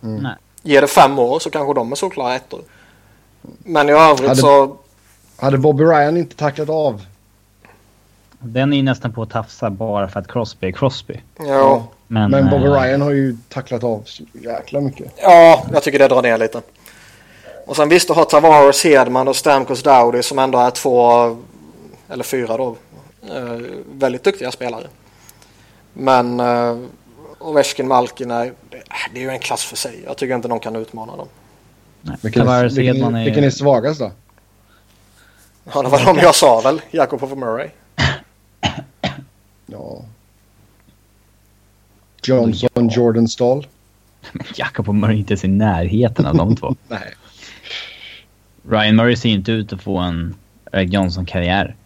[SPEAKER 2] Nej.
[SPEAKER 3] Ger det fem år så kanske de är såklara ettor. Men i övrigt
[SPEAKER 1] Hade-
[SPEAKER 3] så
[SPEAKER 1] Hade Bobby Ryan inte tacklat av.
[SPEAKER 2] Den är ju nästan på att tafsa bara för att Crosby är Crosby.
[SPEAKER 3] ja,
[SPEAKER 2] Men,
[SPEAKER 1] Men Bobby
[SPEAKER 2] eh,
[SPEAKER 1] Ryan har ju tacklat av så jäkla mycket.
[SPEAKER 3] ja, jag tycker det drar ner lite. Och sen visst du har Tavares, Hedman och Stamkos Dowdy som ändå är två eller fyra då väldigt duktiga spelare. Men eh, Ovechkin Malkin är, det är ju en klass för sig. Jag tycker inte någon kan utmana dem.
[SPEAKER 2] nej.
[SPEAKER 1] Vilken,
[SPEAKER 2] Tavares
[SPEAKER 1] vilken,
[SPEAKER 2] Hedman är...
[SPEAKER 1] vilken är svagast då?
[SPEAKER 3] Ja, det var de jag sa väl. Jakob Murray.
[SPEAKER 1] Ja. Johnson, Jordan Stahl.
[SPEAKER 2] Jakob och Murray är inte ens i närheten av de två.
[SPEAKER 1] Nej.
[SPEAKER 2] Ryan Murray ser inte ut att få en Eric Johnson-karriär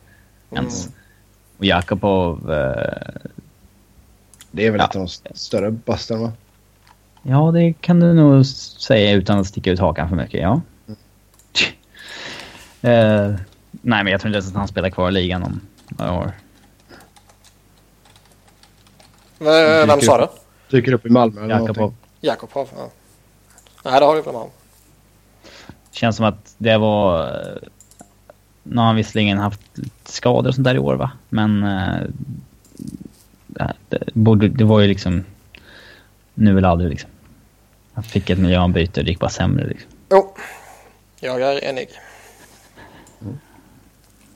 [SPEAKER 2] ens. Och Jakobov... Eh,
[SPEAKER 1] Det är väl
[SPEAKER 2] Ja.
[SPEAKER 1] ett av de större busten va?
[SPEAKER 2] ja, det kan du nog säga utan att sticka ut hakan för mycket, ja. Eh, nej, men jag tror inte ens att han spelar kvar i ligan om några år.
[SPEAKER 3] Eh, Vem sa du?
[SPEAKER 1] Dyker upp i Malmö eller
[SPEAKER 2] Jakobov.
[SPEAKER 1] någonting.
[SPEAKER 3] Jakobov. Ja. Nej, det har du glömt om.
[SPEAKER 2] Känns som att det var... eh, Nu har han visserligen haft lite skador och sånt där i år va? Men... eh, det, det, borde, det var ju liksom... Nu eller aldrig liksom. Han fick ett miljöombyte och det gick bara sämre liksom.
[SPEAKER 3] Jo, jag är enig.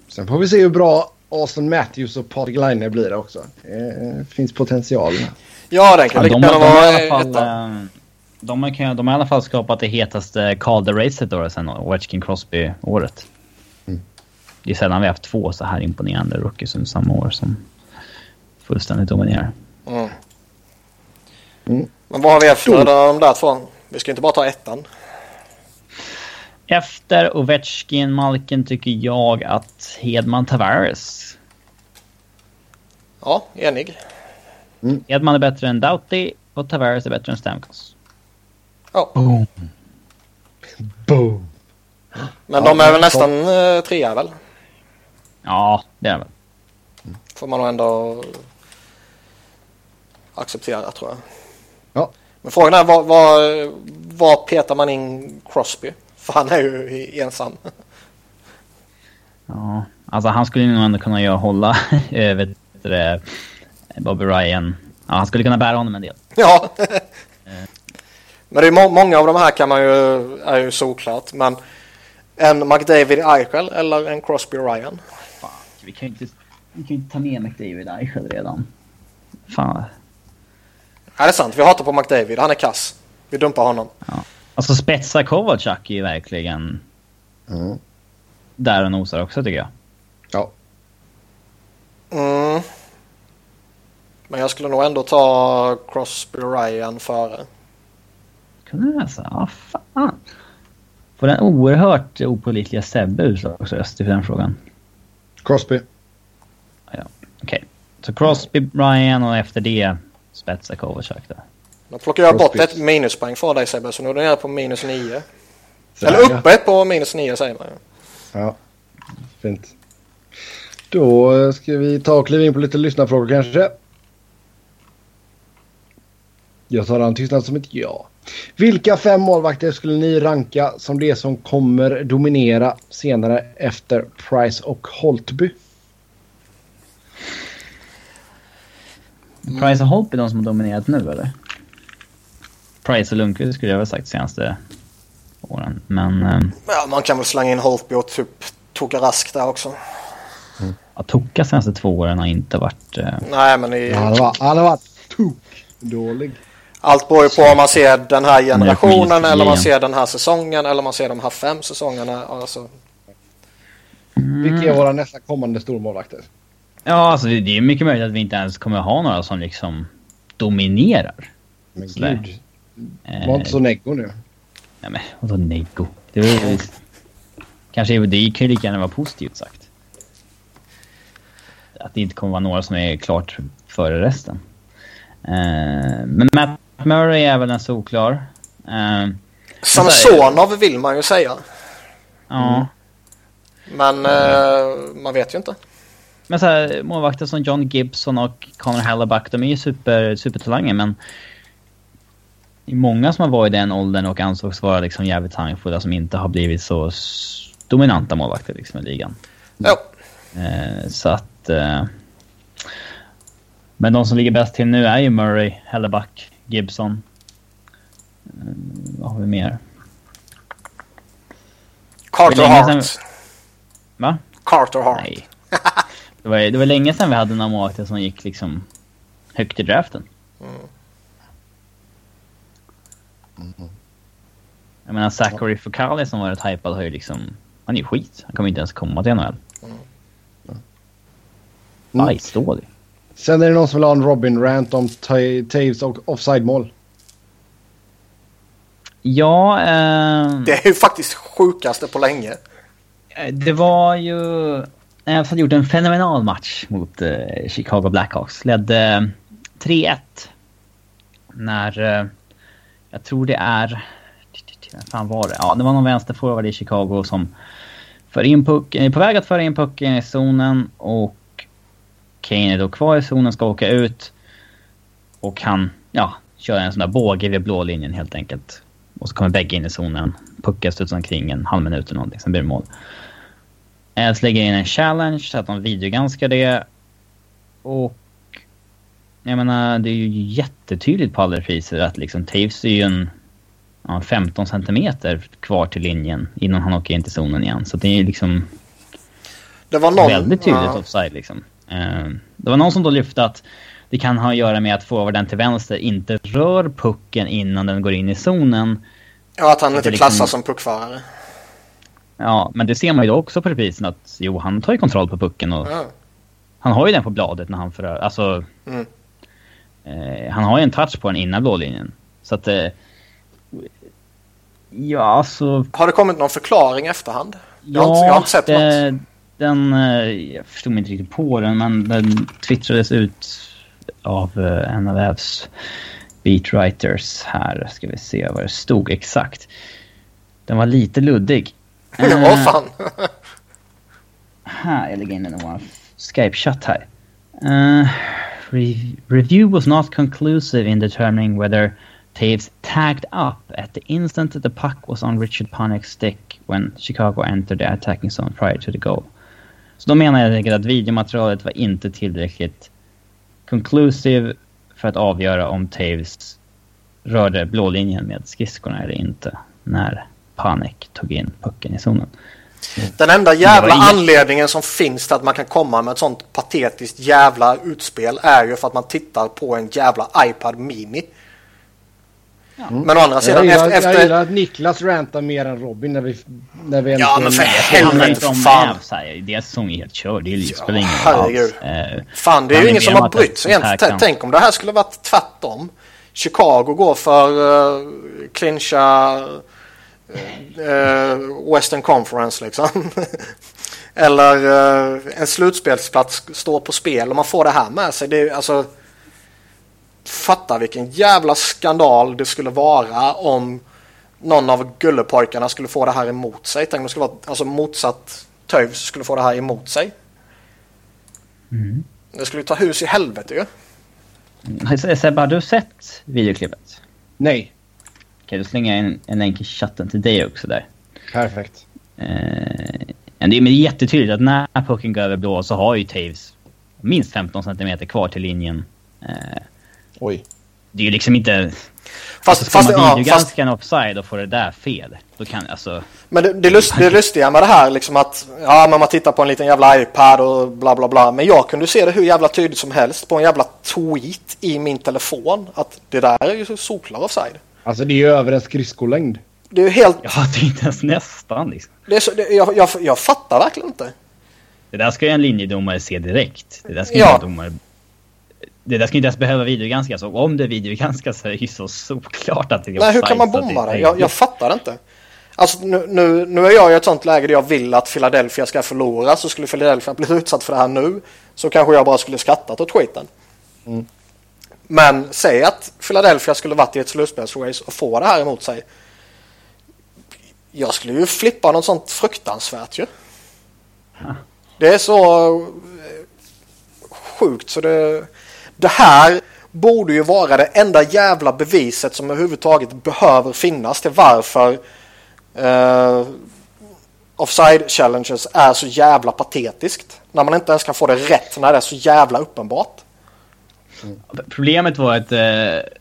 [SPEAKER 1] Sen får vi se hur bra Austin Matthews och Patrik Laine blir också. Det finns potential.
[SPEAKER 3] Ja, den kan
[SPEAKER 2] Ja,
[SPEAKER 3] lika
[SPEAKER 2] de, de,
[SPEAKER 3] gärna vara
[SPEAKER 2] i alla fall,
[SPEAKER 3] etta.
[SPEAKER 2] eh, de, kan, de har i alla fall skapat det hetaste Calder-racet då sen Ovechkin Crosby-året.
[SPEAKER 1] Mm.
[SPEAKER 2] Det är sällan vi har haft två så här imponerande rookies under samma år som fullständigt dominerar.
[SPEAKER 3] Mm.
[SPEAKER 1] Mm.
[SPEAKER 3] Men vad har vi efter de där två? Vi ska inte bara ta ettan.
[SPEAKER 2] Efter Ovechkin, Malkin tycker jag att Hedman Tavares.
[SPEAKER 3] Ja, enig.
[SPEAKER 2] Hedman är bättre än Doughty och Tavares är bättre än Stamkos.
[SPEAKER 3] Ja.
[SPEAKER 1] Boom!
[SPEAKER 3] Men
[SPEAKER 1] Ja,
[SPEAKER 3] de är väl
[SPEAKER 1] men-
[SPEAKER 3] nästan eh, trea väl?
[SPEAKER 2] Ja, det är han väl.
[SPEAKER 3] Får man nog ändå acceptera tror jag.
[SPEAKER 1] Ja.
[SPEAKER 3] Men frågan är var, var, var petar man in Crosby? För han är ju ensam.
[SPEAKER 2] Ja, alltså han skulle nog ändå kunna göra hålla eh, vet du Bobby Ryan. Ja, han skulle kunna bära honom en del.
[SPEAKER 3] Ja. Men det är må många av de här kan man ju, är ju såklart. Men en McDavid Eichel eller en Crosby Ryan?
[SPEAKER 2] Vi kan ju inte, vi kan ju inte ta ner McDavid Eichel redan. Fan.
[SPEAKER 3] Ja, det är sant. Vi hatar på McDavid. Han är kass. Vi dumpar honom.
[SPEAKER 2] Alltså spetsa Kovacak är ju verkligen
[SPEAKER 1] Mm.
[SPEAKER 2] där och nosar också tycker jag.
[SPEAKER 1] Ja.
[SPEAKER 3] Mm. Men jag skulle nog ändå ta Crosby Ryan före.
[SPEAKER 2] Kunde du alltså? Ja, fan. Får den oerhört opålitliga Sebbe utslagsröst i den frågan?
[SPEAKER 1] Crosby.
[SPEAKER 2] Okej. Så Crosby, Ryan och efter det spetsar Kovacak där.
[SPEAKER 3] Då plockar jag bort ett minuspoäng för dig Sebbe, så nu är du nere på minus 9.
[SPEAKER 1] Så
[SPEAKER 3] Eller
[SPEAKER 1] ja.
[SPEAKER 3] uppe på minus 9 säger man.
[SPEAKER 1] Ja, fint. Då ska vi ta och kliva in på lite lyssnarfrågor kanske. Jag tar en tystnad som ett ja. Vilka fem målvakter skulle ni ranka som det som kommer dominera senare efter Price och Holtby?
[SPEAKER 2] Price och Holtby är de som har dominerat nu eller? Price och Lundqvist skulle jag väl sagt senaste åren. Men eh,
[SPEAKER 3] Ja, man kan väl slänga in Holtby och typ Toka Rask där också.
[SPEAKER 2] att Toka senaste två åren har inte varit... Eh,
[SPEAKER 3] Nej, men i,
[SPEAKER 1] Han har varit, han har varit tok-dålig.
[SPEAKER 3] Allt beror ju på om man ser den här generationen eller om man ser den här säsongen eller om man ser de här fem säsongerna. Alltså,
[SPEAKER 1] Vilka är våra nästa kommande stormålvakter?
[SPEAKER 2] ja, alltså det det är mycket möjligt att vi inte ens kommer ha några som liksom dominerar.
[SPEAKER 1] Men gud,
[SPEAKER 2] Eh,
[SPEAKER 1] var inte så neggo nu.
[SPEAKER 2] Nej men vadå neggo? Det är väl... Kanske det kan ju lika gärna vara positivt sagt. Att det inte kommer vara några som är klart före resten. Eh, men Matt Murray är väl en solklar. Eh,
[SPEAKER 3] Samsonov vill man ju säga.
[SPEAKER 2] ja.
[SPEAKER 3] Men eh, man vet ju inte.
[SPEAKER 2] Men så här, målvakter som John Gibson och Connor Hallaback, de är ju super, supertalanger men det är många som har varit i den åldern och ansågs vara liksom jävligt talangfulla som inte har blivit så dominanta målvakter liksom i ligan.
[SPEAKER 3] Jo.
[SPEAKER 2] Eh, så att... Eh, men de som ligger bäst till nu är ju Murray, Helleback, Gibson. Eh, vad har vi mer?
[SPEAKER 3] Carter Hart.
[SPEAKER 2] sedan- Va?
[SPEAKER 3] Carter Hart.
[SPEAKER 2] Nej. Det var, det var länge sedan vi hade några målvakter som gick liksom högt i draften. Jag menar Zachary Foucault som varit hypad har ju liksom... Han är ju skit. Han kommer inte ens komma till NHL. Bajsdålig.
[SPEAKER 1] Sen är det någon som vill ha en Robin-rant om Ta- Taves och offside-mål.
[SPEAKER 2] Ja, eh,
[SPEAKER 3] Det är ju faktiskt sjukaste på länge.
[SPEAKER 2] det var ju... Elfs hade gjort en fenomenal match mot eh, Chicago Blackhawks. Ledde 3-1. När... Eh, jag tror det är... Vem fan var det? Ja, det var någon vänsterforward i Chicago som för in pucken, är på väg att föra in pucken i zonen och Kane är då kvar i zonen, ska åka ut. Och han, ja, kör en sån där båge vid blå linjen helt enkelt. Och så kommer bägge in i zonen. Pucken studsar omkring en halv minut eller någonting, sen blir det mål. Els lägger in en challenge så att de videogranskar det. Och... Jag menar, det är ju jättetydligt på alla repriser att liksom Taves är ju en... Ja, 15 centimeter kvar till linjen innan han åker in till zonen igen. Så det är ju liksom
[SPEAKER 3] Det var någon...
[SPEAKER 2] väldigt tydligt
[SPEAKER 3] ja.
[SPEAKER 2] offside liksom. Eh, det var någon som då lyfte att det kan ha att göra med att forwarden till vänster inte rör pucken innan den går in i zonen.
[SPEAKER 3] Ja, att han inte
[SPEAKER 2] liksom-
[SPEAKER 3] klassas som puckförare.
[SPEAKER 2] Ja, men det ser man ju då också på reprisen att jo, han tar ju kontroll på pucken och
[SPEAKER 3] Ja.
[SPEAKER 2] han har ju den på bladet när han förrör. Alltså,
[SPEAKER 3] Mm.
[SPEAKER 2] eh, han har ju en touch på den innan blålinjen. Så att... Eh, ja, alltså...
[SPEAKER 3] Har det kommit någon förklaring efterhand? Jag har inte, jag har inte sett
[SPEAKER 2] det,
[SPEAKER 3] något.
[SPEAKER 2] Den... eh, Jag förstod mig inte riktigt på den, men den twittrades ut av eh, en av Ävs beatwriters här. Ska vi se vad det stod exakt. Den var lite luddig.
[SPEAKER 3] Åh
[SPEAKER 2] Eh,
[SPEAKER 3] fan.
[SPEAKER 2] här, jag lägger in den i vår Skype-chatt här. Uh, re- review was not conclusive in determining whether Taves tagged up at the instant that the puck was on Richard Panik's stick when Chicago entered the attacking zone prior to the goal. Så då menar jag enkelt att videomaterialet var inte tillräckligt conclusive för att avgöra om Taves rörde blålinjen med skridskorna eller inte när Panik tog in pucken i zonen.
[SPEAKER 3] Den enda jävla
[SPEAKER 2] inget-
[SPEAKER 3] anledningen som finns till att man kan komma med ett sånt patetiskt jävla utspel är ju för att man tittar på en jävla iPad Mini. Men å andra
[SPEAKER 1] Jag
[SPEAKER 3] sidan
[SPEAKER 1] gillar,
[SPEAKER 3] efter...
[SPEAKER 1] jag gillar att Niklas rantar mer än Robin när vi... När vi
[SPEAKER 3] Ja, men för helvete
[SPEAKER 2] inte
[SPEAKER 3] för fan.
[SPEAKER 2] Deras säsong är helt körd. Det är- spelar ingen roll alls. Eh,
[SPEAKER 3] Fan, det är ju ingen som
[SPEAKER 2] om
[SPEAKER 3] har brytt sig egentligen. Tänk om det här skulle varit tvärtom. Chicago går för uh, clincha uh, Western Conference liksom. Eller uh, en slutspelsplats står på spel och man får det här med sig. Det är alltså... Fatta vilken jävla skandal det skulle vara om någon av gullepojkarna skulle få det här emot sig. Tänk om det skulle vara alltså motsatt Toews skulle få det här emot sig. Mm. Det skulle ta hus i helvete ju.
[SPEAKER 2] Sebbe, har du sett videoklippet?
[SPEAKER 1] Nej.
[SPEAKER 2] Okej, då slänger jag en, en länk i chatten till dig också där.
[SPEAKER 1] Perfekt.
[SPEAKER 2] Eh, det är jättetydligt att när pucken går över blå så har ju Taves minst 15 cm kvar till linjen. Eh,
[SPEAKER 1] Oj.
[SPEAKER 2] Det är ju liksom inte... Fast, alltså, fast, man ja, fast... en offside och får det där fel. Då kan alltså...
[SPEAKER 3] Men det, det, lust, det lustiga med det här liksom att ja men man tittar på en liten jävla iPad och bla bla bla. Men jag kunde se det hur jävla tydligt som helst på en jävla tweet i min telefon. Att det där är ju solklar offside.
[SPEAKER 1] Alltså det är ju över en skridskolängd.
[SPEAKER 3] Det är ju helt...
[SPEAKER 2] Ja, det är inte ens nästan liksom.
[SPEAKER 3] Det är så, det, jag, jag, jag fattar verkligen inte.
[SPEAKER 2] Det där ska ju en linjedomare se direkt. Det där ska ja. en domare det där ska inte ens behöva videogranskas och om det videogranskas så är det ju så såklart att det är
[SPEAKER 3] Nej, hur kan man bomma det? Jag, jag fattar inte. Alltså nu, nu, nu är jag i ett sånt läge där jag vill att Philadelphia ska förlora så skulle Philadelphia bli utsatt för det här nu så kanske jag bara skulle skrattat åt skiten. Mm. Men säg att Philadelphia skulle varit i ett slutspelsrace och få det här emot sig. Jag skulle ju flippa något sånt fruktansvärt ju. Det är så eh, sjukt så det... Det här borde ju vara det enda jävla beviset som överhuvudtaget behöver finnas till varför uh, offside challenges är så jävla patetiskt. När man inte ens kan få det rätt när det är så jävla uppenbart.
[SPEAKER 2] Mm. Problemet var att, uh,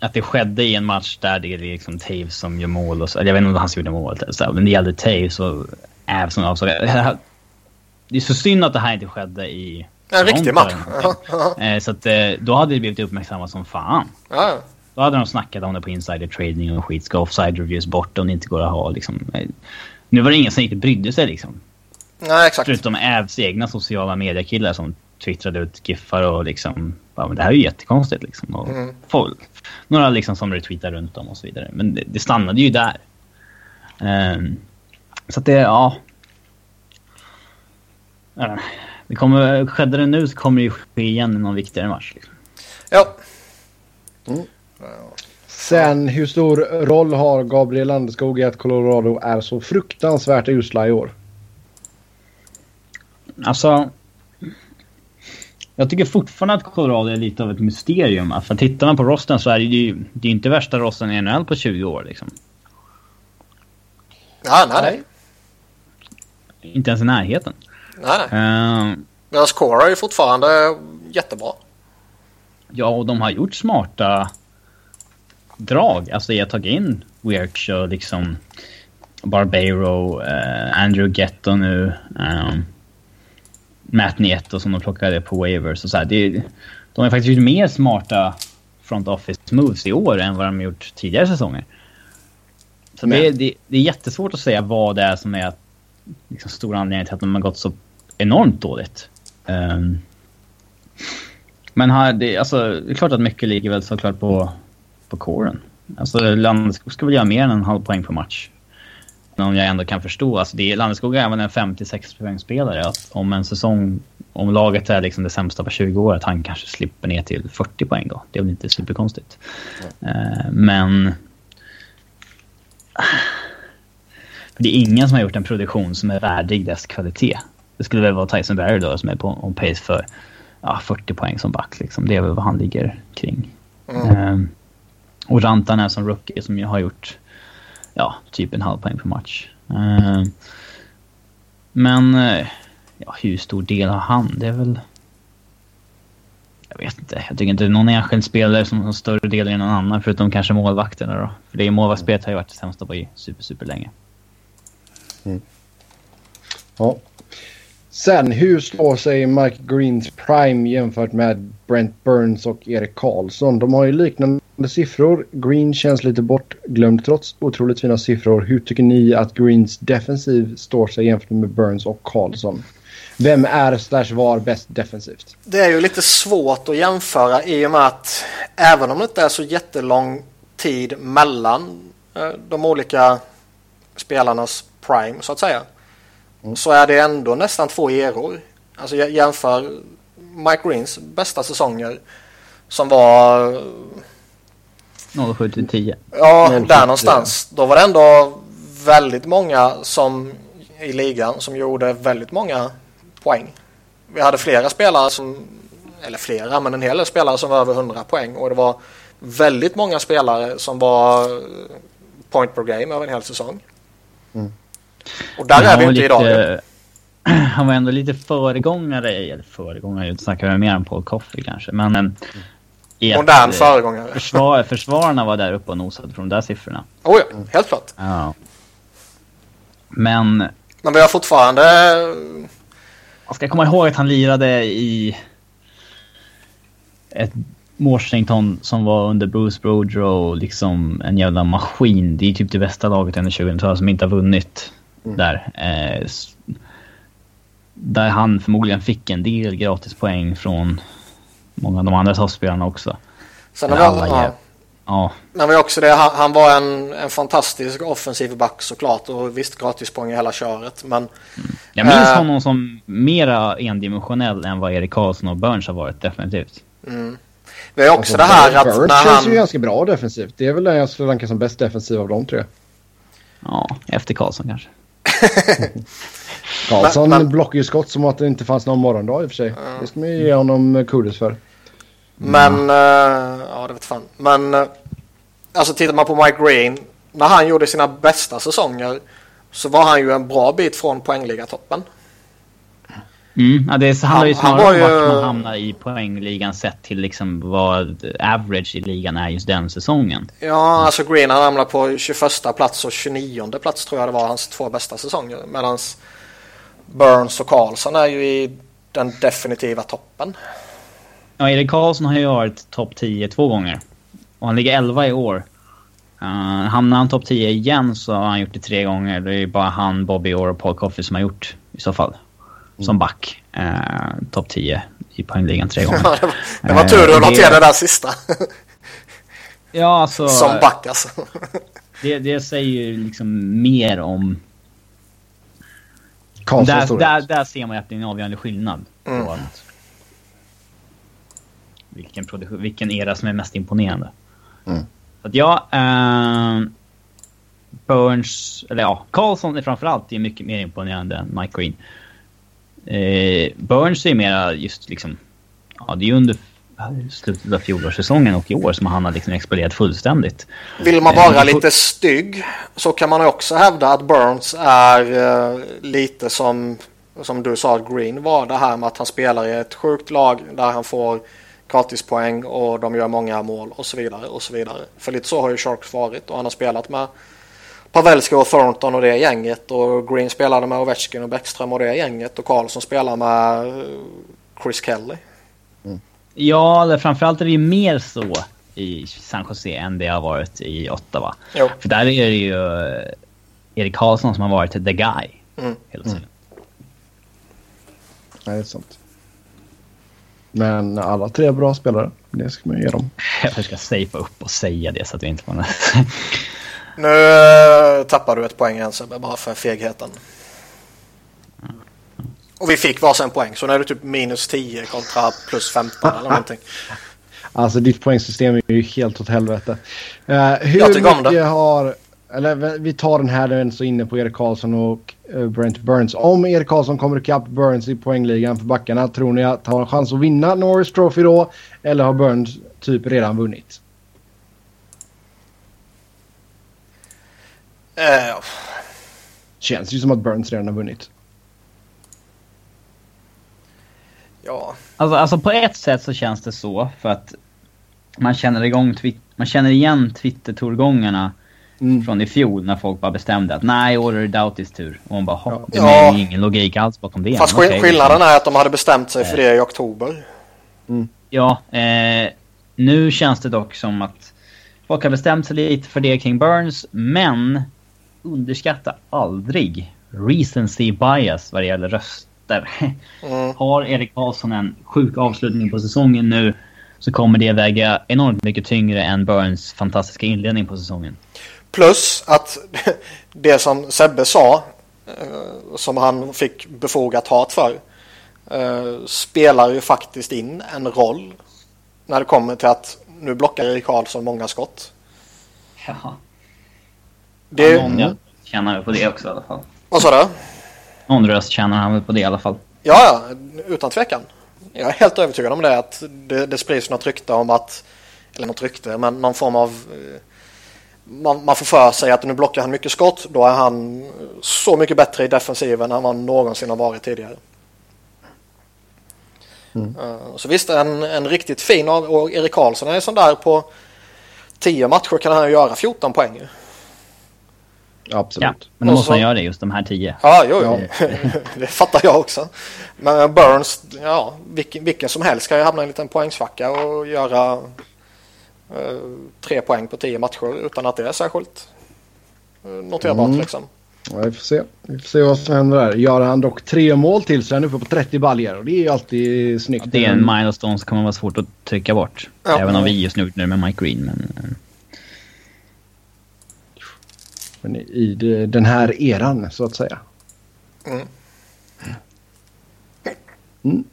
[SPEAKER 2] att det skedde i en match där det är liksom Taves som gör mål. Och så, jag vet inte om han gjorde mål, så, men det gällde Taves och Avs som avsåg. Det är så synd att det här inte skedde i
[SPEAKER 3] en riktig match.
[SPEAKER 2] Eh, så att, eh, då hade det blivit uppmärksammat som fan.
[SPEAKER 3] Ja.
[SPEAKER 2] Då hade de snackat om det på insider trading och skit. Ska offside reviews bort om det inte går att ha liksom. Eh, nu var det ingen som riktigt brydde sig liksom.
[SPEAKER 3] Nej, exakt.
[SPEAKER 2] Förutom Ävs egna sociala mediekillar som twittrade ut giffar och liksom... Ja, men det här är ju jättekonstigt liksom. Och mm. folk, några liksom som retweetar runt om och så vidare. Men det, det stannade ju där. Um, så att det, ja... Det kommer, skedde det nu så kommer det ju ske igen i någon viktigare match. Liksom.
[SPEAKER 3] Ja.
[SPEAKER 1] Mm. Sen hur stor roll har Gabriel Landeskog i att Colorado är så fruktansvärt usla i år?
[SPEAKER 2] Alltså... Jag tycker fortfarande att Colorado är lite av ett mysterium. För tittar man på rosten så är det ju det är inte värsta rosten i NHL på 20 år liksom.
[SPEAKER 3] Ja, nej, nej.
[SPEAKER 2] Inte ens i närheten.
[SPEAKER 3] Nej, nej. Uh, Deras core är ju fortfarande jättebra.
[SPEAKER 2] Ja, och de har gjort smarta drag. Alltså jag har tagit in Weirch och liksom Barbero, uh, Andrew Getto nu. Um, Matt Nieto som de plockade på waivers och så här. Det, de har faktiskt gjort mer smarta front office moves i år än vad de gjort tidigare säsonger. Så det, det, det, är jättesvårt att säga vad det är som är liksom, stor anledning till att de har gått så enormt dåligt. Um, men här, det, alltså, det är klart att mycket ligger väl såklart på, på kåren. Alltså Landeskog ska väl göra mer än en halv poäng per match. Om jag ändå kan förstå. Alltså, det är, Landeskog är även en 56 poängspelare. Att om en säsong, om laget är liksom det sämsta på 20 år, att han kanske slipper ner till 40 poäng då. Det är väl inte superkonstigt. Mm. Uh, men... Det är ingen som har gjort en produktion som är värdig dess kvalitet. Det skulle väl vara Tyson Barry då som är på on pace för ja, 40 poäng som back. Liksom. Det är väl vad han ligger kring. Mm. Um, och Rantan är som rookie som jag har gjort ja, typ en halv poäng per match. Um, men uh, ja, hur stor del har han? Det är väl... Jag vet inte. Jag tycker inte någon enskild spelare som har större del än någon annan förutom kanske målvakterna då. För det är målvaktsspelet har ju varit det sämsta på i super, super länge.
[SPEAKER 1] Mm. Ja, Sen, hur står sig Mike Greens prime jämfört med Brent Burns och Erik Karlsson? De har ju liknande siffror. Green känns lite bortglömd trots otroligt fina siffror. Hur tycker ni att Greens defensiv står sig jämfört med Burns och Karlsson? Vem är slash var bäst defensivt?
[SPEAKER 3] Det är ju lite svårt att jämföra i och med att även om det inte är så jättelång tid mellan eh, de olika spelarnas prime så att säga mm. så är det ändå nästan två eror. Alltså jämför Mike Greens bästa säsonger som var...
[SPEAKER 2] 07 till 10.
[SPEAKER 3] Ja, där någonstans. Då var det ändå väldigt många som i ligan som gjorde väldigt många poäng. Vi hade flera spelare som, eller flera, men en hel del spelare som var över 100 poäng och det var väldigt många spelare som var point per game över en hel säsong. Mm. Och där är vi inte lite, idag.
[SPEAKER 2] Han var ändå lite föregångare, eller föregångare, jag snackar mer om Paul Coffey kanske, men... Mm.
[SPEAKER 3] Modern föregångare.
[SPEAKER 2] Försvar, försvararna var där uppe och nosade från de där siffrorna.
[SPEAKER 3] Oh ja, helt klart.
[SPEAKER 2] Ja. Men...
[SPEAKER 3] Men vi har fortfarande...
[SPEAKER 2] Jag ska komma ihåg att han lirade i... Ett Washington som var under Bruce Boudreau liksom en jävla maskin. Det är typ det bästa laget under 2000-talet som inte har vunnit mm. där. Eh, där han förmodligen fick en del gratispoäng från många av de andra toppspelarna också.
[SPEAKER 3] Sen har vi, ja. ja. Men vi också det, han, han, var en, en fantastisk offensiv back såklart och visst gratispoäng i hela köret. Men,
[SPEAKER 2] mm. Jag minns äh, honom som mera endimensionell än vad Erik Karlsson och Burns har varit definitivt.
[SPEAKER 3] Mm. Vi har också alltså, det här
[SPEAKER 1] att Burns när känns han... ju ganska bra defensivt. Det är väl den jag skulle ranka som bäst defensiv av de tre.
[SPEAKER 2] Ja, efter Karlsson kanske.
[SPEAKER 1] Karlsson men, men... blockar ju skott som att det inte fanns någon morgondag i och för sig. Mm. Det ska man ju ge honom kudos för.
[SPEAKER 3] Men, mm. uh, ja det vet fan. Men, uh, alltså tittar man på Mike Green. När han gjorde sina bästa säsonger så var han ju en bra bit från poängliga-toppen.
[SPEAKER 2] Mm, ja, det handlar ju snarare om ju... vart man hamnar i poängligan sett till liksom vad average i ligan är just den säsongen.
[SPEAKER 3] Ja, alltså Green han hamnar på 21 plats och 29 plats tror jag det var hans två bästa säsonger. Medan Burns och Karlsson är ju i den definitiva toppen.
[SPEAKER 2] Ja, Erik Karlsson har ju varit topp 10 två gånger. Och han ligger 11 i år. Uh, hamnar han topp 10 igen så har han gjort det tre gånger. Det är ju bara han, Bobby Orr och Paul Coffey som har gjort i så fall. Som back. Uh, topp 10 i poängligan tre gånger.
[SPEAKER 3] det, var, det var tur att uh, till det där sista.
[SPEAKER 2] ja, alltså...
[SPEAKER 3] Som back alltså.
[SPEAKER 2] det, det säger ju liksom mer om där, där, där, ser man att det är en avgörande skillnad. Mm. På att, vilken, produktion, vilken era som är mest imponerande. Mm. Så att ja, uh, Burns, eller ja, Karlsson är framförallt är mycket mer imponerande än Mike Green. Uh, Burns är mera just liksom, ja det är under slutet av fjolårssäsongen och i år som han har liksom exploderat fullständigt.
[SPEAKER 3] Vill man vara eh, lite stygg så kan man också hävda att Burns är uh, lite som, som du sa att Green var. Det här med att han spelar i ett sjukt lag där han får gratispoäng och de gör många mål och så vidare och så vidare. För lite så har ju Sharks varit och han har spelat med Pavelski och Thornton och det gänget och Green spelade med Ovechkin och Bäckström och det gänget och Karlsson spelar med eh, Chris Kelly.
[SPEAKER 2] Ja, framförallt är det ju mer så i San Jose än det har varit i Ottawa. Jo. För där är det ju eh, Erik Karlsson som har varit the guy mm. hela tiden. Mm.
[SPEAKER 1] Nej, det är sant. Men alla tre är bra spelare. Det ska man ge dem.
[SPEAKER 2] Jag ska safea upp och säga det så att vi inte får något.
[SPEAKER 3] Nu eh, tappar du ett poäng igen Sebbe, bara för fegheten. Och vi fick varsin poäng, så nu är det typ minus 10 kontra plus 15 eller någonting.
[SPEAKER 1] Alltså ditt poängsystem är ju helt åt helvete. Uh, hur jag tycker om det. har... Eller vi tar den här, den så inne på Erik Karlsson och uh, Brent Burns. Om Erik Karlsson kommer ikapp Burns i poängligan för backarna, tror ni att han har en chans att vinna Norris Trophy då? Eller har Burns typ redan vunnit?
[SPEAKER 3] Uh.
[SPEAKER 1] Känns ju som att Burns redan har vunnit.
[SPEAKER 3] Ja.
[SPEAKER 2] Alltså, alltså på ett sätt så känns det så för att man känner, igång man känner igen Twitter-torgångarna mm. från i fjol när folk bara bestämde att nej, i år är det Doughties tur. Och man bara, ja. det är ja. ingen logik alls bakom det.
[SPEAKER 3] Fast okay, skillnaden är att de hade bestämt sig för det i oktober.
[SPEAKER 2] Mm. Ja, eh, nu känns det dock som att folk har bestämt sig lite för det kring Burns, men underskatta aldrig recency bias vad det gäller röst efter. Mm. Har Erik Karlsson en sjuk avslutning på säsongen nu så kommer det väga enormt mycket tyngre än Burns fantastiska inledning på säsongen.
[SPEAKER 3] Plus att det som Sebbe sa eh, som han fick befogat hat för eh, spelar ju faktiskt in en roll när det kommer till att nu blockar Erik Karlsson många skott.
[SPEAKER 2] Ja.
[SPEAKER 3] Det,
[SPEAKER 2] Ja, någon tjänar väl på det också i alla fall.
[SPEAKER 3] Vad sa du?
[SPEAKER 2] Någon röst tjänar han väl på det i alla fall.
[SPEAKER 3] Ja, ja, utan tvekan. Jag är helt övertygad om det. Att det, det sprids något rykte om att, eller något rykte, men någon form av... eh, Man, man får för sig att nu blockar han mycket skott. Då är han så mycket bättre i defensiven än han någonsin har varit tidigare. Eh, Så visst, en, en riktigt fin och Erik Karlsson är sån där på 10 matcher kan han göra 14 poäng.
[SPEAKER 1] Absolut.
[SPEAKER 2] Ja, men då måste
[SPEAKER 3] så-
[SPEAKER 2] han göra det just de här tio.
[SPEAKER 3] Ja, jo, jo. det fattar jag också. Men Burns, ja, vilken, vilken som helst kan ju hamna i en liten poängsvacka och göra eh, tre poäng på tio matcher utan att det är särskilt eh, noterbart
[SPEAKER 1] Mm.
[SPEAKER 3] liksom.
[SPEAKER 1] Ja, vi får se. Vi får se vad som händer där. Gör han dock tre mål till så är han uppe på 30 baljor och det är ju alltid snyggt.
[SPEAKER 2] Det är en milestone som kommer vara svårt att trycka bort.
[SPEAKER 3] Ja.
[SPEAKER 2] Även om vi just nu det med Mike Green. Men, eh,
[SPEAKER 1] Men i den här eran så att säga.
[SPEAKER 3] Mm.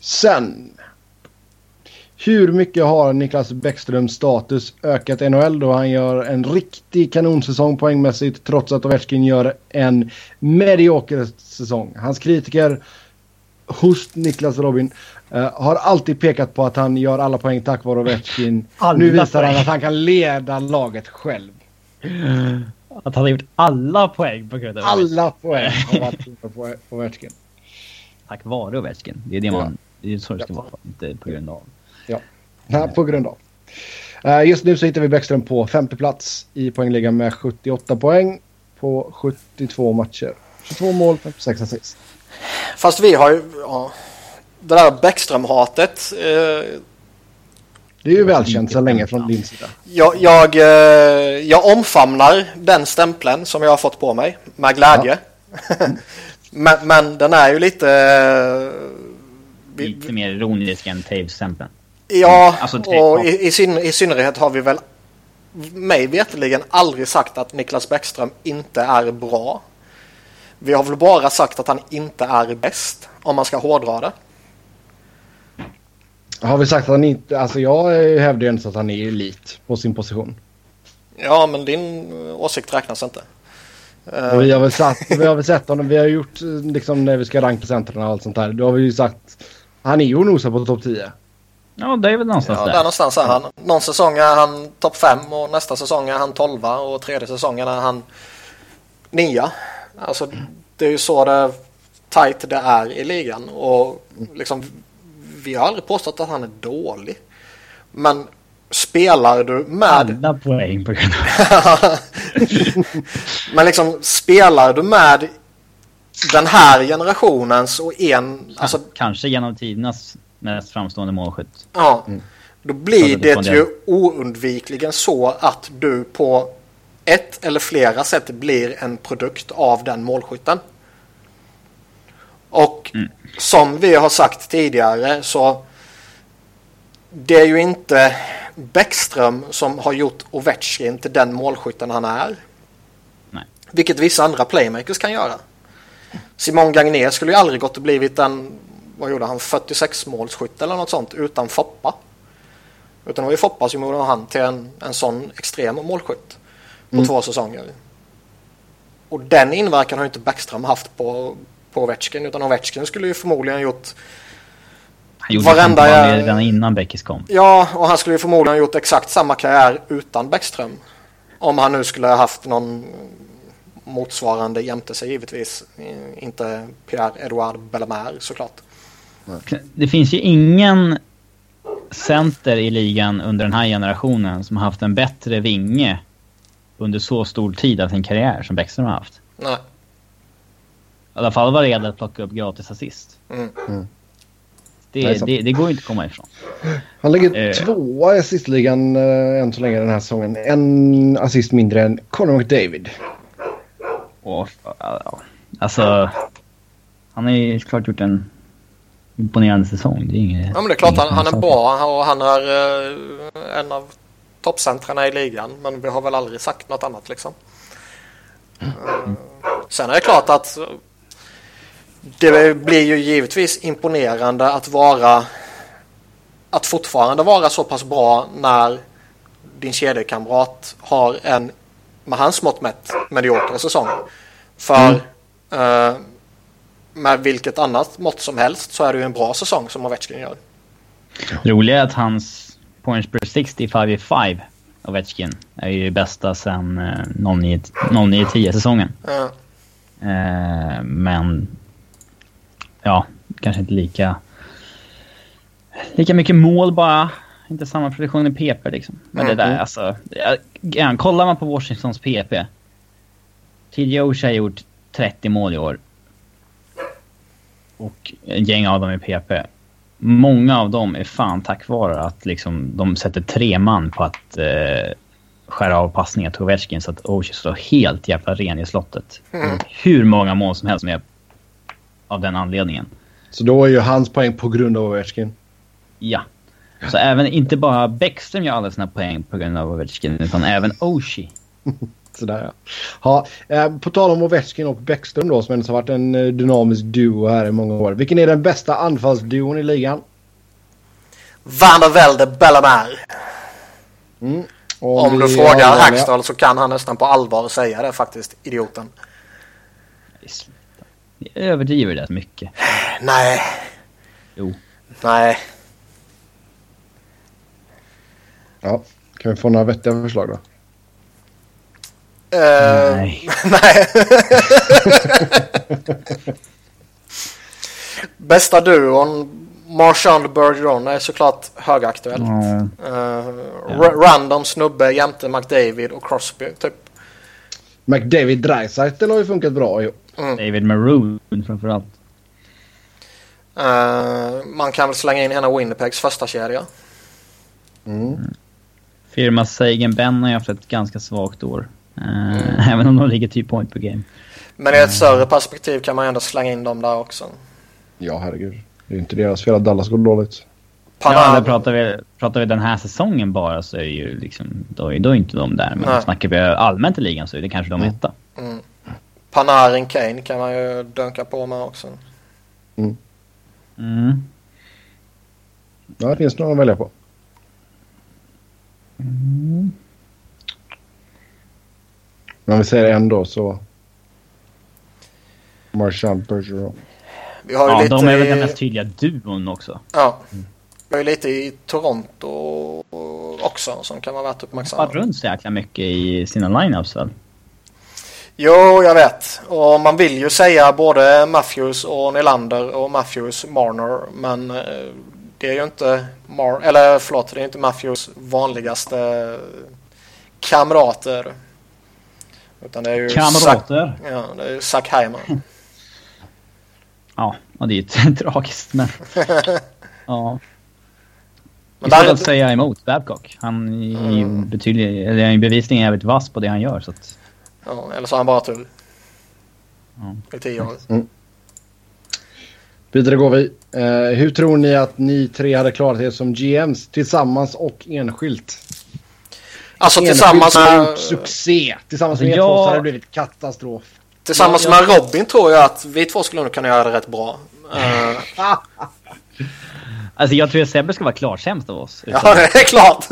[SPEAKER 1] Sen. Hur mycket har Niklas Bäckströms status ökat NHL då han gör en riktig kanonsäsong poängmässigt trots att Ovechkin gör en medioker säsong. Hans kritiker hos Niklas Robin eh, har alltid pekat på att han gör alla poäng tack vare Ovechkin.
[SPEAKER 2] Alla
[SPEAKER 1] nu visar han att han kan leda laget själv.
[SPEAKER 2] Att han har gjort alla poäng på grund av
[SPEAKER 1] Alla poäng har varit på på Ovechkin.
[SPEAKER 2] Tack vare Ovechkin. Det är det man... Det är så det ska vara. Inte på grund av.
[SPEAKER 1] Nej, på grund av. Eh, Just nu så hittar vi Bäckström på femte plats i poängligan med 78 poäng på 72 matcher. 22 mål, 56 assist.
[SPEAKER 3] Fast vi har ju, ja, det där Bäckström-hatet. Eh,
[SPEAKER 1] Det är ju välkänt så länge från din sida.
[SPEAKER 3] jag, jag, eh, jag omfamnar den stämpeln som jag har fått på mig med glädje. men, men den är ju lite... eh,
[SPEAKER 2] Lite mer ironisk än Taves-stämpeln.
[SPEAKER 3] Ja,
[SPEAKER 2] Alltså,
[SPEAKER 3] och
[SPEAKER 2] ja.
[SPEAKER 3] i, i, syn, i synnerhet har vi väl mig veterligen aldrig sagt att Niklas Bäckström inte är bra. Vi har väl bara sagt att han inte är bäst, om man ska hårdra det.
[SPEAKER 1] Har vi sagt att han inte... Alltså jag hävdar ju inte att han är elit på sin position.
[SPEAKER 3] Ja, men din åsikt räknas inte.
[SPEAKER 1] Och vi har väl, satt, vi har väl sett honom. Vi har gjort liksom när vi ska ranka centrarna och allt sånt där. Då har vi ju sagt... Han är ju nosar på topp 10.
[SPEAKER 2] Ja, det är väl någonstans
[SPEAKER 3] Ja, där
[SPEAKER 2] där.
[SPEAKER 3] någonstans är han. Någon säsong är han topp 5 och nästa säsong är han 12 och tredje säsongen är han 9. Alltså det är ju så det tight det är i ligan och liksom vi har aldrig påstått att han är dålig. Men spelar du med
[SPEAKER 2] Alla poäng på grund av...
[SPEAKER 3] men liksom spelar du med den här generationens och en alltså
[SPEAKER 2] Kanske genom tidernas mest framstående målskytt.
[SPEAKER 3] Ja, då blir
[SPEAKER 2] det
[SPEAKER 3] det ju oundvikligen så att du på ett eller flera sätt blir en produkt av den målskytten. Och som vi har sagt tidigare så det är ju inte Bäckström som har gjort Ovechkin till den målskytten han är.
[SPEAKER 2] Nej.
[SPEAKER 3] Vilket vissa andra playmakers kan göra. Simon Gagné skulle ju aldrig gått och blivit en, vad gjorde han, 46 målskytt eller något sånt utan Foppa. Utan det var ju Foppa som gjorde han till en, en sån extrem målskytt på två säsonger. Och den inverkan har ju inte Backström haft på, på Ovechkin utan Ovechkin skulle ju förmodligen gjort
[SPEAKER 2] Han gjorde
[SPEAKER 3] Varenda jag-
[SPEAKER 2] redan innan Beckis kom.
[SPEAKER 3] Ja, och han skulle ju förmodligen ha gjort exakt samma karriär utan Bäckström. Om han nu skulle ha haft någon motsvarande jämte sig givetvis. Inte Pierre-Edouard Bellemare såklart.
[SPEAKER 2] Det finns ju ingen center i ligan under den här generationen som har haft en bättre vinge under så stor tid av sin karriär som Bäckström har haft.
[SPEAKER 3] Nej.
[SPEAKER 2] I alla fall vad det att plocka upp gratis assist.
[SPEAKER 3] Mm.
[SPEAKER 2] Det,
[SPEAKER 1] Nej,
[SPEAKER 2] det, det går ju inte att komma ifrån.
[SPEAKER 1] Han ligger
[SPEAKER 2] Eh.
[SPEAKER 1] tvåa i assistligan uh, än så länge den här säsongen. En assist mindre än Conor McDavid.
[SPEAKER 2] Och, ja, ja. Alltså, han har ju klart gjort en imponerande säsong. Det är inget,
[SPEAKER 3] Ja men det är klart han, han är bra och han är eh, en av toppcentrarna i ligan. Men vi har väl aldrig sagt något annat liksom. Eh, Sen är det klart att det blir ju givetvis imponerande att vara att fortfarande vara så pass bra när din kedjekamrat har en med hans mått mätt medioker säsong. För mm. eh, med vilket annat mått som helst så är det ju en bra säsong som Ovechkin gör.
[SPEAKER 2] Roliga är att hans points per 60 5 i 5 Ovechkin är ju bästa sen eh, 09-10 säsongen. Mm. Eh, men ja, kanske inte lika lika mycket mål bara. Inte samma produktion i PP liksom. Men mm. det där alltså. Ja, kollar man på Washingtons PP. TJ Oshie har gjort 30 mål i år. Och en gäng av dem i PP. Många av dem är fan tack vare att liksom, de sätter tre man på att eh, skära av passningar till Ovechkin så att Oshie står helt jävla ren i slottet. Mm. Hur många mål som helst med av den anledningen.
[SPEAKER 1] Så då är ju hans poäng på grund av Ovechkin?
[SPEAKER 2] Ja. Så även, inte bara Bäckström gör alla sina poäng på grund av Ovechkin, utan även Oshie.
[SPEAKER 1] Sådär ja. ja eh, på tal om Ovechkin och Bäckström då, som ändå har varit en eh, dynamisk duo här i många år. Vilken är den bästa anfallsduon i ligan?
[SPEAKER 3] Van der Velde Bellamare. Mm. Om du frågar Hackstall så kan han nästan på allvar säga det faktiskt, idioten.
[SPEAKER 2] Ni överdriver det mycket.
[SPEAKER 3] Nej.
[SPEAKER 2] Jo.
[SPEAKER 3] Nej.
[SPEAKER 1] Ja, kan vi få några vettiga förslag då?
[SPEAKER 3] Uh, nej. nej. Bästa duon, Marchand Bergeron är såklart högaktuellt. Mm. Uh, ja. Random snubbe jämte McDavid och Crosby typ.
[SPEAKER 1] McDavid Dreisaitl har ju funkat bra ihop.
[SPEAKER 2] Mm. David Maroon framförallt.
[SPEAKER 3] Uh, man kan väl slänga in en av Winnipegs första kedja.
[SPEAKER 2] Mm. Firma Sagan Ben har ju haft ett ganska svagt år. Uh, mm. Även om de ligger typ point per game.
[SPEAKER 3] Men i ett större perspektiv kan man ändå slänga in dem där också.
[SPEAKER 1] Ja, herregud. Det är inte deras fel att Dallas går dåligt.
[SPEAKER 2] Ja, pratar vi, pratar vi den här säsongen bara så är ju liksom, då är, då är inte de där. Men Nej. snackar vi allmänt i ligan så är det kanske de mm. etta. Mm.
[SPEAKER 3] Panarin Kane kan man ju dunka på med också.
[SPEAKER 1] Mm. Mm. Ja, det finns några att välja på. Mm. Men om vi säger en då så... Marchand Bergeron.
[SPEAKER 2] Vi har ju ja, lite de är väl den mest tydliga duon också.
[SPEAKER 3] Ja. Mm. Vi har ju lite i Toronto också som kan vara värt att uppmärksamma.
[SPEAKER 2] De runt så jäkla mycket i sina lineups väl?
[SPEAKER 3] Jo, jag vet. Och man vill ju säga både Matthews och Nylander och Matthews Marner. Men eh, det är ju inte Mar eller förlåt, det är inte Matthews vanligaste kamrater. Utan det är ju
[SPEAKER 2] kamrater?
[SPEAKER 3] Ja, det är ju Zack Heimer.
[SPEAKER 2] ja, och det är ju tragiskt men... ja. Men det är att säga emot Babcock. Han är ju mm. betydligt, eller bevisligen jävligt vass på det han gör så att...
[SPEAKER 3] Ja, eller så har han bara tur. Ja. I tio år. Mm.
[SPEAKER 1] Vidare går vi. Uh, hur tror ni att ni tre hade klarat er som GMs tillsammans och enskilt?
[SPEAKER 3] Alltså enskilt tillsammans
[SPEAKER 1] med... Succé. Tillsammans med alltså, er två så hade det blivit katastrof.
[SPEAKER 3] Tillsammans ja, jag... med Robin tror jag att vi två skulle nog kunna göra det rätt bra. Uh...
[SPEAKER 2] alltså jag tror att Sebbe ska vara klart sämst av oss.
[SPEAKER 3] Ja, det är klart.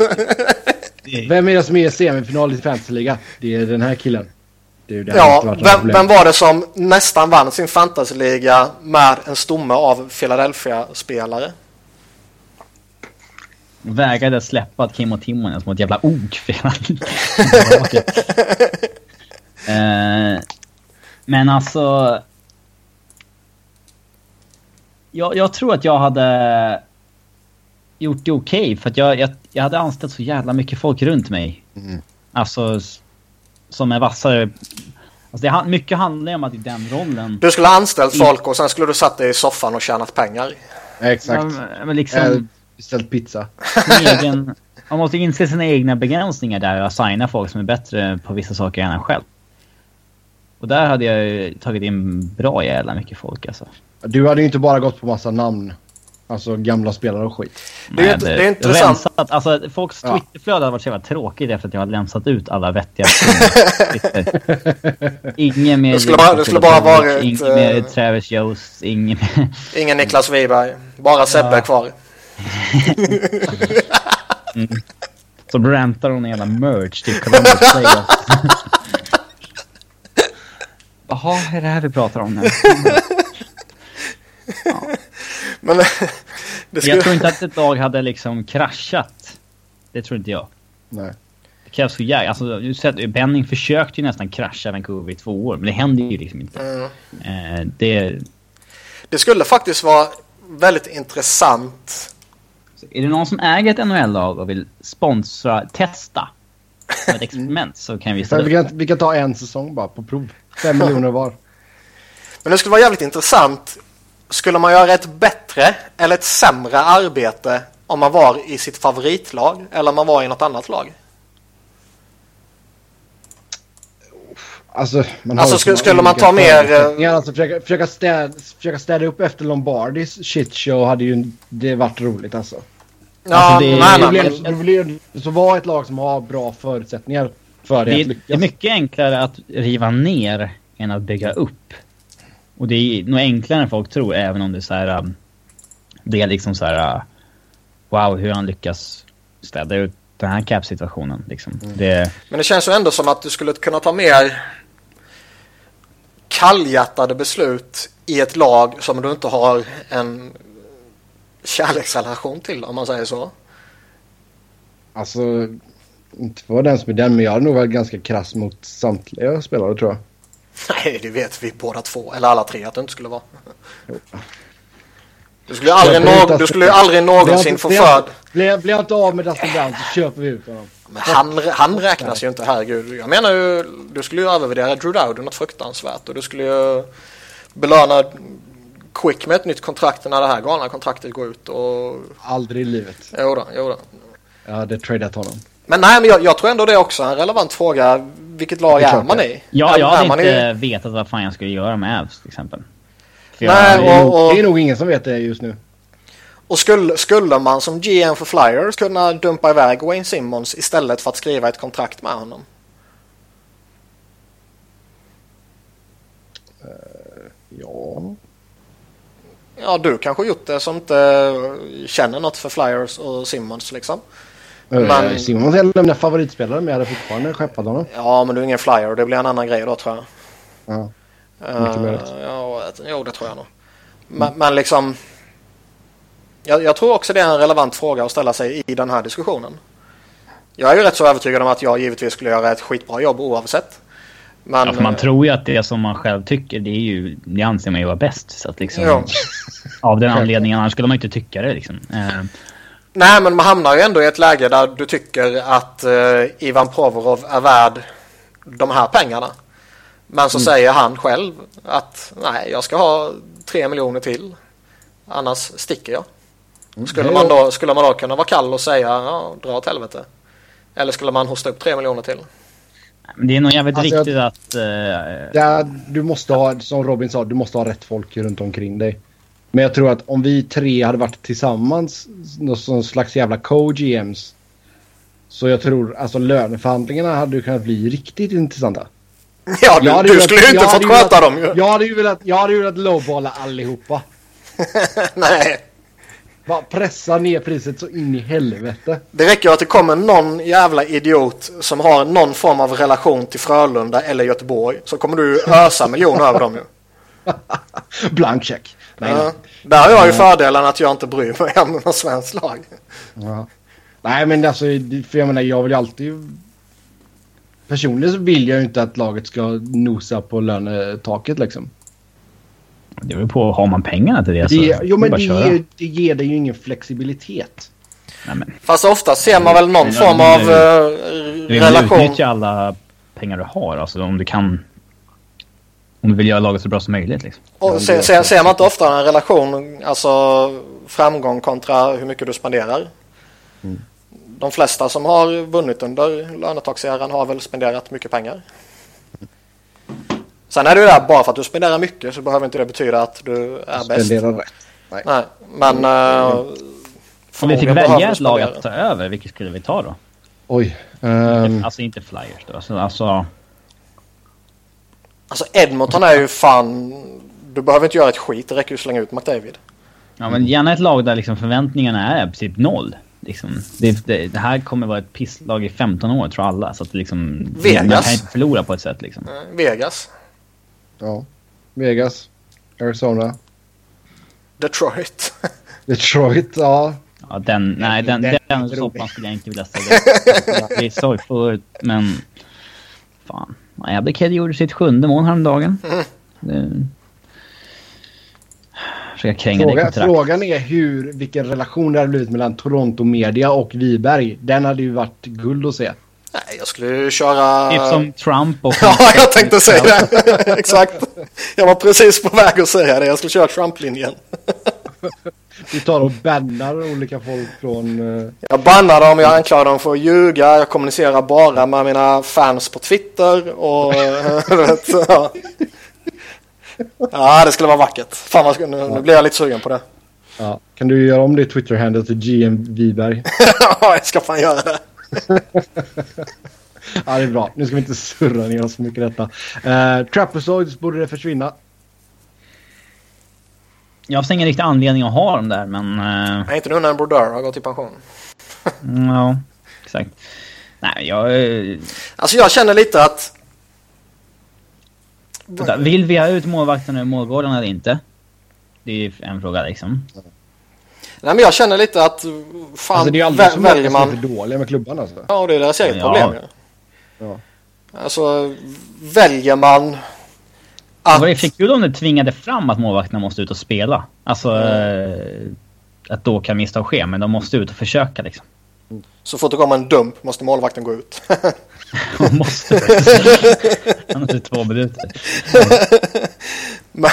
[SPEAKER 1] Vem är det som är i semifinal i fantasyliga? Det är den här killen.
[SPEAKER 3] Det det ja, vem, vem, var det som nästan vann sin fantasyliga med en stomme av Philadelphia-spelare?
[SPEAKER 2] Vägrade släppa att Kim och Timonen som ett jävla ok uh, Men alltså... Jag, jag, tror att jag hade gjort det okej okay, för att jag, jag, jag, hade anställt så jävla mycket folk runt mig. Mm. Alltså som är vassare. Alltså det, mycket handlar om att i den rollen...
[SPEAKER 3] Du skulle ha anställt folk och sen skulle du satt dig i soffan och tjänat pengar.
[SPEAKER 1] Exakt.
[SPEAKER 2] Ja, men liksom...
[SPEAKER 1] beställt pizza.
[SPEAKER 2] Egen, man måste inse sina egna begränsningar där och signa folk som är bättre på vissa saker än en själv. Och där hade jag tagit in bra jävla mycket folk alltså.
[SPEAKER 1] Du hade ju inte bara gått på massa namn. Alltså gamla spelare och skit.
[SPEAKER 3] Det är det är intressant.
[SPEAKER 2] Rensat, alltså, folks
[SPEAKER 1] Ja.
[SPEAKER 2] Twitterflöde hade varit så jävla tråkigt efter att jag hade länsat ut alla vettiga. Ingen mer...
[SPEAKER 3] Det skulle bara- det skulle bara varit,
[SPEAKER 2] Ingen mer
[SPEAKER 3] eh,
[SPEAKER 2] Travis Jost, ingen mer...
[SPEAKER 3] Ingen Niklas Wiberg. Bara Sebbe kvar.
[SPEAKER 2] Så rantar hon en jävla merch till Columbus Players. Jaha, är det här vi pratar om nu?
[SPEAKER 3] Men det skulle...
[SPEAKER 2] Jag tror inte att ett lag hade liksom kraschat. Det tror inte jag.
[SPEAKER 1] Nej.
[SPEAKER 2] Det krävs så jävla... Alltså, du ser att Benning försökte ju nästan krascha Vancouver i två år, men det händer ju liksom inte.
[SPEAKER 3] Mm.
[SPEAKER 2] Eh, det...
[SPEAKER 3] Det skulle faktiskt vara väldigt intressant.
[SPEAKER 2] Är det någon som äger ett NHL-lag och vill sponsra, testa som ett experiment så kan vi
[SPEAKER 1] Så
[SPEAKER 2] ställa
[SPEAKER 1] vi, kan, vi kan ta en säsong bara på prov. Fem miljoner var.
[SPEAKER 3] Men det skulle vara jävligt intressant. Skulle man göra ett bättre eller ett sämre arbete om man var i sitt favoritlag eller om man var i något annat lag?
[SPEAKER 1] Alltså, man
[SPEAKER 3] Alltså, skulle- skulle man ta mer, eh.
[SPEAKER 1] Alltså, försöka, försöka, städa, försöka städa upp efter Lombardis shitshow hade ju det varit roligt alltså.
[SPEAKER 3] Ja,
[SPEAKER 2] Alltså, det är-
[SPEAKER 3] nej,
[SPEAKER 1] Det
[SPEAKER 3] nej,
[SPEAKER 1] blir,
[SPEAKER 3] men,
[SPEAKER 1] det så var ett lag som har bra förutsättningar för det,
[SPEAKER 2] det är mycket enklare att riva ner än att bygga upp. Och det är nog enklare än folk tror, även om det är så här... um, Det är liksom så här... uh, Wow, hur han lyckas städa ut den här cap-situationen. Liksom. Det,
[SPEAKER 3] men det känns ju ändå som att du skulle kunna ta mer kallhjärtade beslut i ett lag som du inte har en kärleksrelation till om man säger så.
[SPEAKER 1] Alltså, inte för den som är den, men jag hade nog varit ganska krass mot samtliga spelare tror jag.
[SPEAKER 3] Nej, det vet vi båda två, eller alla tre att det inte skulle vara. Du skulle aldrig, nå- du skulle aldrig någonsin få för...
[SPEAKER 1] Blir blir jag inte av med Dustin Brown så köper vi ut honom.
[SPEAKER 3] Men han, han räknas ju inte, herregud. Jag menar ju, du skulle ju övervärdera Drew Dowdy något fruktansvärt och du skulle ju belöna Quick med ett nytt kontrakt när det här galna kontraktet går ut och...
[SPEAKER 1] Aldrig i livet.
[SPEAKER 3] Jo då, jo då.
[SPEAKER 1] Jag hade tradat honom.
[SPEAKER 3] Men nej, men jag, jag tror ändå det är också en relevant fråga. Vilket lag
[SPEAKER 1] är
[SPEAKER 3] man i?
[SPEAKER 2] ja,
[SPEAKER 3] är,
[SPEAKER 2] jag
[SPEAKER 3] är
[SPEAKER 2] hade inte
[SPEAKER 3] i?
[SPEAKER 2] vetat vad fan jag skulle göra med Avs till exempel. För
[SPEAKER 3] Nej,
[SPEAKER 2] jag,
[SPEAKER 1] Det är,
[SPEAKER 3] och-
[SPEAKER 1] nog, det är nog ingen som vet det just nu.
[SPEAKER 3] Och skulle, skulle man som GM för Flyers kunna dumpa iväg Wayne Simmons istället för att skriva ett kontrakt med honom?
[SPEAKER 1] Ja.
[SPEAKER 3] Ja, du kanske gjort det som inte känner något för Flyers och Simmons liksom. Men-
[SPEAKER 1] Men... Simons är en av mina favoritspelare men jag hade fortfarande skeppat honom.
[SPEAKER 3] Ja, men du är ingen Flyer. Det blir en annan grej då tror jag.
[SPEAKER 1] Ja.
[SPEAKER 3] Eh,
[SPEAKER 1] Mycket möjligt.
[SPEAKER 3] ja, ett- jo, det tror jag nog. Men, men liksom... Jag, jag tror också det är en relevant fråga att ställa sig i den här diskussionen. Jag är ju rätt så övertygad om att jag givetvis skulle göra ett skitbra jobb oavsett. Men,
[SPEAKER 2] ja, för man
[SPEAKER 3] eh,
[SPEAKER 2] tror ju att det som man själv tycker, det är ju... Det anser man ju vara bäst. Så att liksom...
[SPEAKER 3] Ja.
[SPEAKER 2] Av den anledningen, annars skulle man inte tycka det liksom.
[SPEAKER 3] Nej, men man hamnar ju ändå i ett läge där du tycker att eh, Ivan Provorov är värd de här pengarna. Men så säger han själv att nej, jag ska ha tre miljoner till. Annars sticker jag. Skulle
[SPEAKER 1] det-
[SPEAKER 3] man, då, skulle man då kunna vara kall och säga ja, dra åt helvete? Eller skulle man hosta upp tre miljoner till?
[SPEAKER 2] Men det är nog jävligt
[SPEAKER 1] Alltså, jag-
[SPEAKER 2] viktigt att... eh,
[SPEAKER 1] Där, du måste ha, som Robin sa, du måste ha rätt folk runt omkring dig. Men jag tror att om vi tre hade varit tillsammans, någon slags jävla co-GMs. Så jag tror, alltså löneförhandlingarna hade ju kunnat bli riktigt intressanta.
[SPEAKER 3] Ja, du, du
[SPEAKER 1] velat-
[SPEAKER 3] skulle ju inte fått sköta dem ju.
[SPEAKER 1] Jag hade ju velat, jag hade ju velat lowballa allihopa.
[SPEAKER 3] nej.
[SPEAKER 1] Bara pressa ner priset så in i helvete.
[SPEAKER 3] Det räcker ju att det kommer någon jävla idiot som har någon form av relation till Frölunda eller Göteborg. Så kommer du ösa miljoner över dem ju.
[SPEAKER 1] Blank check. Nej,
[SPEAKER 3] Ja. Där har jag ju fördelen att jag inte bryr mig om någon svensk lag.
[SPEAKER 1] Ja. Nej men alltså, för jag menar jag vill ju alltid... Personligen så vill jag ju inte att laget ska nosa på lönetaket liksom.
[SPEAKER 2] Det beror på, har man pengarna till det så
[SPEAKER 1] Det, jo men det ger, det ger dig ju ingen flexibilitet.
[SPEAKER 2] Nej, men,
[SPEAKER 3] Fast ofta ser man väl någon
[SPEAKER 2] Men,
[SPEAKER 3] form
[SPEAKER 2] men,
[SPEAKER 3] av
[SPEAKER 2] du-
[SPEAKER 3] uh,
[SPEAKER 2] du vill
[SPEAKER 3] relation.
[SPEAKER 2] utnyttja alla pengar du har. Alltså om du kan... Om du vill göra laget så bra som möjligt liksom.
[SPEAKER 3] Och ser, ser, ser man inte ofta en relation, alltså framgång kontra hur mycket du spenderar?
[SPEAKER 1] Mm.
[SPEAKER 3] De flesta som har vunnit under lönetaxeran har väl spenderat mycket pengar. Sen är det ju där, bara för att du spenderar mycket så behöver inte det betyda att du är bäst.
[SPEAKER 1] Spendera rätt.
[SPEAKER 3] Nej. Nej. Men... Uh,
[SPEAKER 2] Om vi fick välja ett lag att ta över, vilket skulle vi ta då?
[SPEAKER 1] Oj.
[SPEAKER 2] Um... Alltså inte Flyers då. Alltså, alltså...
[SPEAKER 3] alltså Edmonton är ju fan... Du behöver inte göra ett skit. Det räcker ju att slänga ut McDavid.
[SPEAKER 2] Ja, men gärna ett lag där liksom förväntningarna är typ noll. Liksom, det, det, det, här kommer vara ett pisslag i 15 år tror alla. Så att liksom,
[SPEAKER 3] Vegas.
[SPEAKER 2] Man kan inte förlora på ett sätt liksom.
[SPEAKER 3] Vegas.
[SPEAKER 1] Ja. Vegas. Arizona.
[SPEAKER 3] Detroit.
[SPEAKER 1] Detroit, ja.
[SPEAKER 2] Ja, den, nej, den, den, den soppan skulle jag inte vilja ställa Det är sorg förut, men... Fan. Abdelkader gjorde sitt sjunde mål häromdagen. Mm. Det, försöka kränga
[SPEAKER 1] Fråga, det Frågan är hur, vilken relation det hade blivit mellan Toronto Media och Wiberg. Den hade ju varit guld att se.
[SPEAKER 3] Nej, jag skulle köra...
[SPEAKER 2] Typ som Trump och...
[SPEAKER 3] ja, jag tänkte säga det. Exakt. Jag var precis på väg att säga det. Jag skulle köra Trump-linjen.
[SPEAKER 1] Du tar och bannar olika folk från... Uh...
[SPEAKER 3] Jag bannar dem, jag anklagar dem för att ljuga. Jag kommunicerar bara med mina fans på Twitter och... vet, ja. ja, det skulle vara vackert. Fan vad, nu, ja. nu blir jag lite sugen på det.
[SPEAKER 1] Ja. Kan du göra om ditt Twitter-handle till GM Wiberg?
[SPEAKER 3] ja, jag ska fan göra det.
[SPEAKER 1] ja, det är bra. Nu ska vi inte surra ner oss så mycket detta. Uh, Trapezoids borde det försvinna.
[SPEAKER 2] Jag har ingen riktig anledning att ha dem där, men...
[SPEAKER 3] Nej, inte nu när Brodeur har gått i pension.
[SPEAKER 2] mm, ja, exakt. Nej, jag... Uh...
[SPEAKER 3] Alltså jag känner lite att...
[SPEAKER 2] Vill vi ha ut målvakten ur målgården eller inte? Det är en fråga liksom.
[SPEAKER 3] Nej men jag känner lite att fan alltså, det är aldrig som väljer man...
[SPEAKER 1] är dåliga med klubban alltså.
[SPEAKER 3] Ja det är deras eget ja. problem
[SPEAKER 1] ja.
[SPEAKER 3] Alltså väljer man
[SPEAKER 2] att... Det fick kul om det tvingade fram att målvakterna måste ut och spela. Alltså mm. att då kan misstag ske men de måste ut och försöka liksom.
[SPEAKER 3] Så fort det kommer en dump måste målvakten gå ut.
[SPEAKER 2] Han måste Han har två minuter.
[SPEAKER 3] men,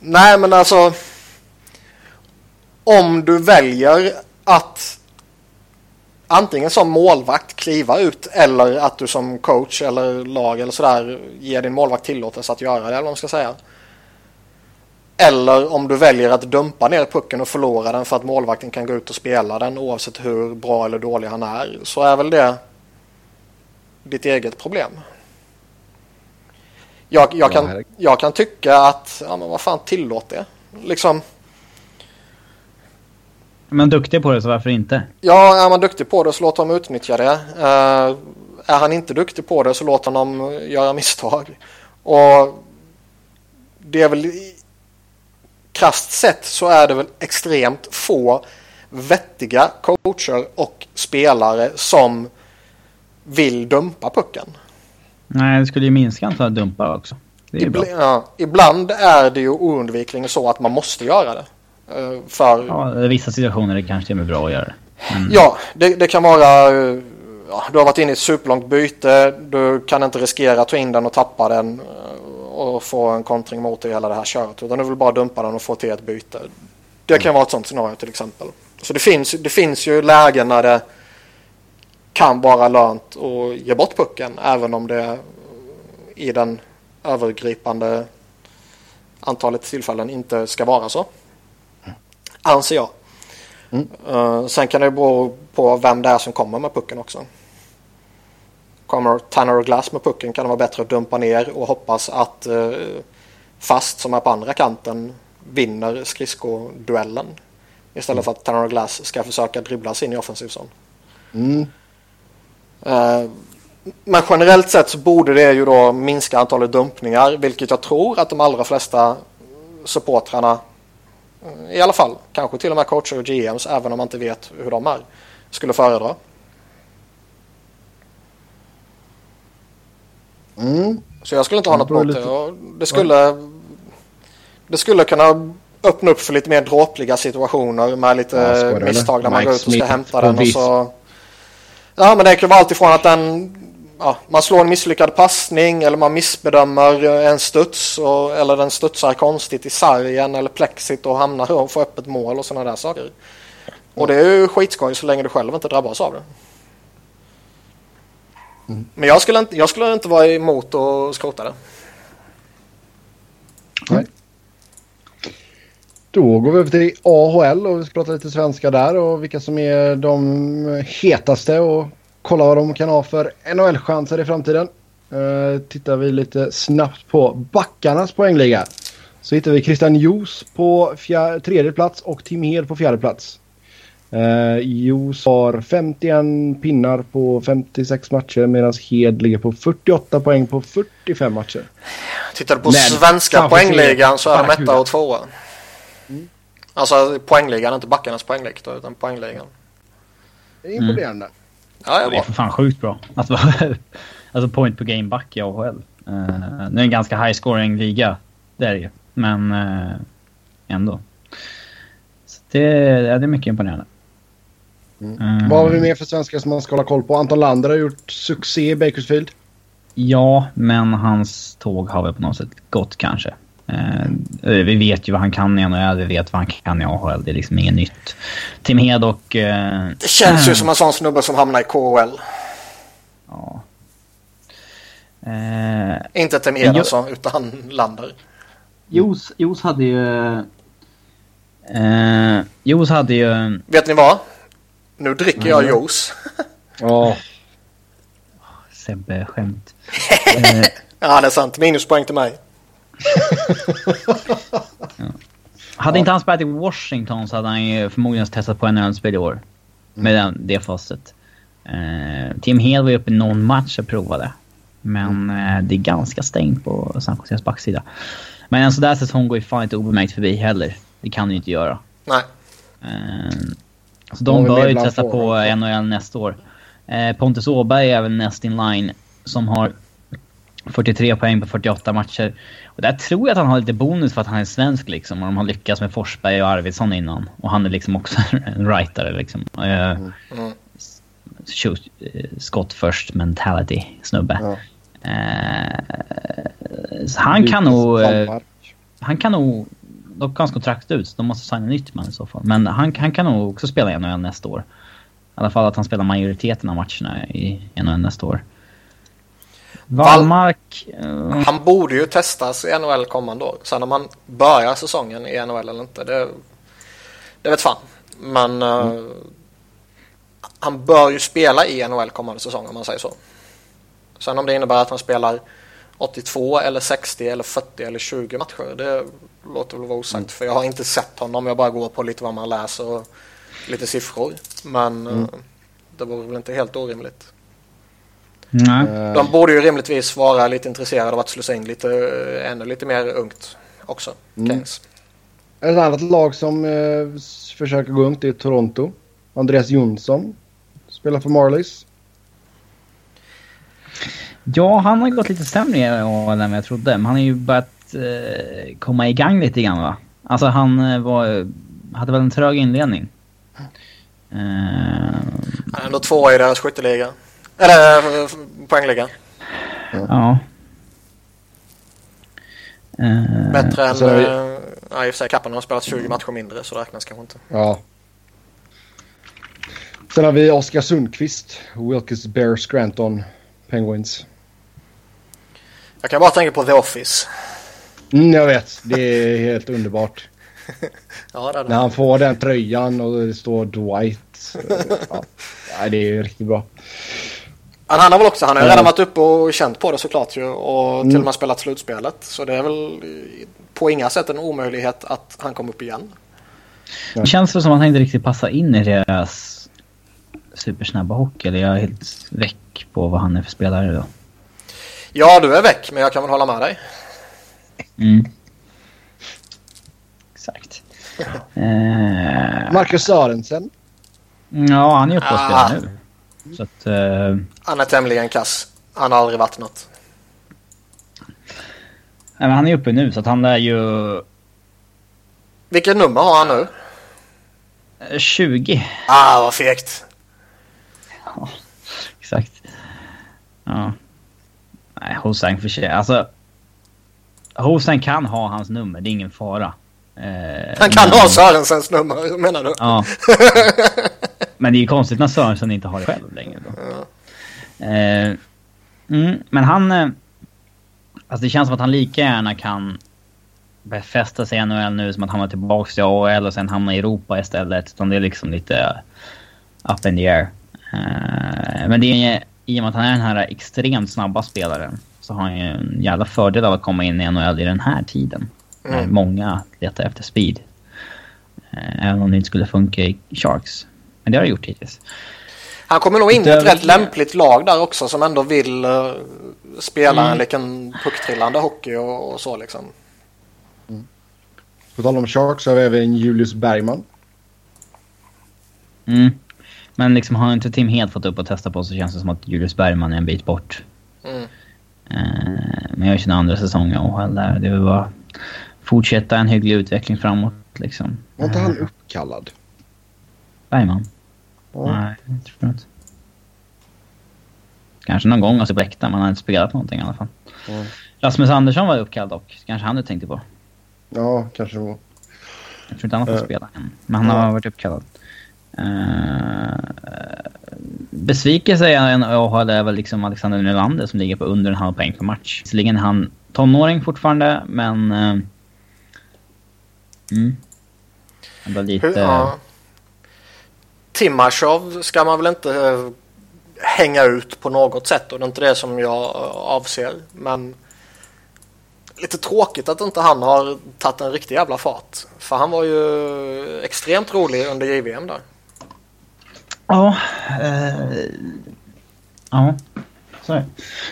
[SPEAKER 3] nej men alltså om du väljer att antingen som målvakt kliva ut eller att du som coach eller lag eller sådär ger din målvakt tillåtelse att göra det eller vad man ska säga. Eller om du väljer att dumpa ner pucken och förlora den för att målvakten kan gå ut och spela den oavsett hur bra eller dålig han är så är väl det ditt eget problem. Jag, jag, kan, jag kan tycka att, ja men vad fan tillåt det. Liksom
[SPEAKER 2] men duktig på det så varför inte?
[SPEAKER 3] Ja, är man duktig på det så låt dem utnyttja det. Uh, är han inte duktig på det så låt honom göra misstag. Och det är väl krasst sett så är det väl extremt få vettiga coacher och spelare som vill dumpa pucken.
[SPEAKER 2] Nej, det skulle ju minska antalet dumpar också.
[SPEAKER 3] Ibl ja, ibland är det ju oundvikligen så att man måste göra det. Eh, för...
[SPEAKER 2] Ja, i vissa situationer är det kanske är bra att göra det.
[SPEAKER 3] Mm. Ja, det, det, kan vara... Eh, ja, du har varit inne i ett superlångt byte. Du kan inte riskera att ta in den och tappa den eh, och få en kontring mot dig i hela det här köret. Utan du vill bara dumpa den och få till ett byte. Det kan mm. vara ett sånt scenario till exempel. Så det finns, det finns ju lägen när det kan vara lönt att ge bort pucken även om det i den övergripande antalet tillfällen inte ska vara så. Anser jag. Mm. Uh, sen kan det bero på vem det är som kommer med pucken också. Kommer Tanner och Glass med pucken kan det vara bättre att dumpa ner och hoppas att uh, Fast som är på andra kanten vinner skridskoduellen. Istället mm. för att Tanner och Glass ska försöka dribbla sig in i offensiv zon.
[SPEAKER 1] Mm.
[SPEAKER 3] Uh, men generellt sett så borde det ju då minska antalet dumpningar vilket jag tror att de allra flesta supportrarna i alla fall, kanske till och med coacher och GMs, även om man inte vet hur de är, skulle föredra.
[SPEAKER 1] Mm.
[SPEAKER 3] Så jag skulle inte ha något emot det. Det skulle, det skulle kunna öppna upp för lite mer dråpliga situationer med lite ja, misstag när man går ut och ska hämta den. Och så... Ja, men det kan vara alltifrån att den ja, man slår en misslyckad passning eller man missbedömer en studs och, eller den studsar konstigt i sargen eller plexit och hamnar och får öppet mål och sådana där saker. Och det är ju skitskoj så länge du själv inte drabbas av det. Mm. Men jag skulle, inte, jag skulle inte vara emot att skrota det.
[SPEAKER 1] Nej. Då går vi över till AHL och vi ska prata lite svenska där och vilka som är de hetaste och kolla vad de kan ha för NHL-chanser i framtiden. Uh, tittar vi lite snabbt på backarnas poängliga så hittar vi Christian Jos på fjär, tredje plats och Tim Hed på fjärde plats. Uh, Jos har 51 pinnar på 56 matcher medan Hed ligger på 48 poäng på 45 matcher.
[SPEAKER 3] Tittar du på Men, svenska poängligan så är de etta och tvåa. Mm. Alltså poängligan, inte backarnas poängliga utan poängligan.
[SPEAKER 1] Det är imponerande. Mm.
[SPEAKER 2] Ja, jag det är för fan sjukt bra. Alltså, alltså point per game back i AHL. Uh, eh, det är en ganska high scoring liga. Det är det ju. Men uh, ändå. Så det, ja, det är mycket imponerande.
[SPEAKER 1] Mm. Mm. Vad har vi mer för svenskar som man ska hålla koll på? Anton Lander har gjort succé i Bakersfield.
[SPEAKER 2] Ja, men hans tåg har väl på något sätt gått kanske. Uh, vi vet ju vad han kan i NHL, vi vet vad han kan i AHL. Det är liksom inget nytt. Tim Hed och... Uh,
[SPEAKER 3] det känns ju som en sån snubbe som hamnar i KHL.
[SPEAKER 2] Ja.
[SPEAKER 3] Inte Tim Hed alltså, utan Lander.
[SPEAKER 2] Jos, Jos hade ju... Uh, Jos hade ju...
[SPEAKER 3] Vet ni vad? Nu dricker jag juice.
[SPEAKER 1] Ja.
[SPEAKER 2] Sebbe, skämt.
[SPEAKER 3] ja, det är sant. Minuspoäng till mig.
[SPEAKER 2] Ja. Hade inte han spelat i Washington så hade han ju förmodligen testat på NHL-spel i år. Med mm. det facit. Uh, Tim Hed var ju uppe i någon match och provade. Men uh, det är ganska stängt på San Joses backsida. Men en sån där säsong går ju fan inte obemärkt förbi heller. Det kan du inte göra.
[SPEAKER 3] Nej.
[SPEAKER 2] Uh, så de bör ju testa på NHL nästa år. Eh, Pontus Åberg är väl näst in line som har 43 poäng på 48 matcher. Och där tror jag att han har lite bonus för att han är svensk liksom. Och de har lyckats med Forsberg och Arvidsson innan. Och han är liksom också en writare liksom. Eh, mm. Shoot, eh, skott först mentality snubbe. Ja. Eh, så han kan nog... Eh, han kan nog dock hans kontrakt ut, så de måste signa nytt man i så fall. Men han, han kan nog också spela i NHL nästa år. I alla fall att han spelar majoriteten av matcherna i NHL nästa år. Wallmark...
[SPEAKER 3] Uh... Han borde ju testas i NHL kommande år. Sen om man börjar säsongen i NHL eller inte, det, det vet fan. Men uh, mm. han bör ju spela i NHL kommande säsong om man säger så. Sen om det innebär att han spelar 82 eller 60 eller 40 eller 20 matcher. Det låter väl vara osagt. Mm. För jag har inte sett honom. Jag bara går på lite vad man läser och lite siffror. Men mm. Eh, det vore väl inte helt orimligt.
[SPEAKER 2] Nej.
[SPEAKER 3] De borde ju rimligtvis vara lite intresserade av att slussa in lite, eh, ännu lite mer ungt också. Mm. Kings.
[SPEAKER 1] Ett annat lag som eh, försöker gå ungt är Toronto. Andreas Jonsson spelar för Marlies.
[SPEAKER 2] Ja, han har gått lite sämre än vad jag trodde. Men han har ju börjat eh, komma igång lite grann va? Alltså han eh, var, hade väl en trög inledning.
[SPEAKER 3] Eh, han är ändå två i deras skytteliga. Eller eh, poängliga.
[SPEAKER 2] Ja.
[SPEAKER 3] Uh, Bättre än... Så, uh, ja, i och för sig Kappan har spelat 20 matcher mindre så det räknas kanske inte.
[SPEAKER 1] Ja. Sen har vi Oskar Sundqvist. Wilkes Bear Scranton Penguins.
[SPEAKER 3] Jag kan bara tänka på The Office.
[SPEAKER 1] Mm, jag vet. Det är helt underbart.
[SPEAKER 3] ja, det
[SPEAKER 1] är det. När han får den tröjan och det står Dwight. Ja, det är riktigt bra.
[SPEAKER 3] Han, han har väl också, han har ju redan varit uppe och känt på det såklart ju. Och till och mm. med spelat slutspelet. Så det är väl på inga sätt en omöjlighet att han kommer upp igen.
[SPEAKER 2] Det känns väl som att han inte riktigt passar in i deras supersnabba hockey. Eller jag är helt väck på vad han är för spelare då.
[SPEAKER 3] Ja, du är väck, men jag kan väl hålla med dig.
[SPEAKER 2] Mm. Exakt. eh...
[SPEAKER 1] Marcus Sörensen.
[SPEAKER 2] Ja, han är uppe och spelar ah. nu. Så att, eh...
[SPEAKER 3] Han är tämligen kass. Han har aldrig varit något.
[SPEAKER 2] Nej, men han är uppe nu, så att han är ju...
[SPEAKER 3] Vilket nummer har han nu?
[SPEAKER 2] 20.
[SPEAKER 3] Ah, vad fegt.
[SPEAKER 2] Ja, exakt. Ja. Nej, Hosang för sig. Alltså... Hosang kan ha hans nummer, det är ingen fara.
[SPEAKER 3] Eh, Han kan men... ha Sörensens nummer, menar du?
[SPEAKER 2] Ja. men det är ju konstigt när Sörensen inte har det själv längre då. Ja. Eh, mm, men han... Eh, alltså det känns som att han lika gärna kan befästa sig i NHL nu som att hamna tillbaka till AHL och sen hamna i Europa istället. Utan det är liksom lite up in the air. Men det är i och med att han är den här extremt snabba spelaren så har han ju en jävla fördel av att komma in i NHL i den här tiden. Mm. När många letar efter speed. Även om det inte skulle funka i Sharks. Men det har det gjort hittills.
[SPEAKER 3] Han kommer nog in i ett rätt lämpligt lag där också som ändå vill uh, spela mm. en liten pucktrillande hockey och, och så liksom.
[SPEAKER 1] Mm. På tal om Sharks så har vi även Julius Bergman.
[SPEAKER 2] Mm. Men liksom har inte Tim helt fått upp och testa på så känns det som att Julius Bergman är en bit bort. Mm. Uh, men jag känner andra säsongen och där. Det vill bara fortsätta en hygglig utveckling framåt liksom.
[SPEAKER 1] Var inte han uppkallad?
[SPEAKER 2] Bergman? Ja. Nej, jag tror inte. Kanske någon gång alltså på äkta, man har inte spelat någonting i alla fall. Ja. Rasmus Andersson var uppkallad dock. Kanske han du tänkte på?
[SPEAKER 1] Ja, kanske det var.
[SPEAKER 2] Jag tror inte han har fått uh. spela än. Men han har varit uppkallad. Uh, besvikelse i AHL är väl liksom Alexander Nylander som ligger på under en halv poäng per match. Visserligen är han tonåring fortfarande, men... Uh, mm. Ändå lite... Ja.
[SPEAKER 3] Timashov ska man väl inte uh, hänga ut på något sätt och det är inte det som jag avser. Men lite tråkigt att inte han har tagit en riktig jävla fart. För han var ju extremt rolig under JVM där.
[SPEAKER 2] Ja. Eh, ja. Sorry.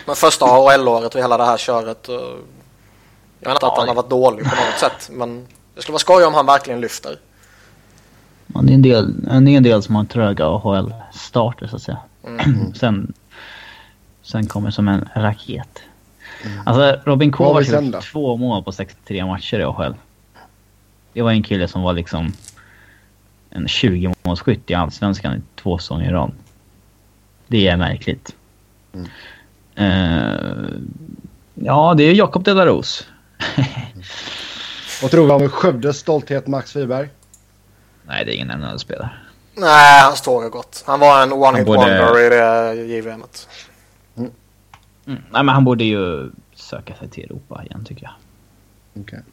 [SPEAKER 3] Men första AHL-året och hela det här köret. Jag vet inte att han har varit dålig på något sätt. Men det skulle vara skoj om han verkligen lyfter.
[SPEAKER 2] Det, är en del, det är en del som har tröga AHL-starter så att säga. Mm. sen, sen kommer som en raket. Mm. Alltså Robin Kovacs gjorde två mål på 63 matcher i AHL. Det var en kille som var liksom en 20-målsskytt i Allsvenskan i två säsonger i rad. Det är märkligt. Mm. Uh, ja, det är Jakob Delaros.
[SPEAKER 1] Vad tror du om Skövdes stolthet Max Wiberg?
[SPEAKER 2] Nej, det är ingen NHL-spelare.
[SPEAKER 3] Nej, hans tåg har gått. Han var en one-hit borde... wonder i det JVMet.
[SPEAKER 2] Mm. Mm. Nej, men han borde ju söka sig till Europa igen tycker jag.
[SPEAKER 1] Okej.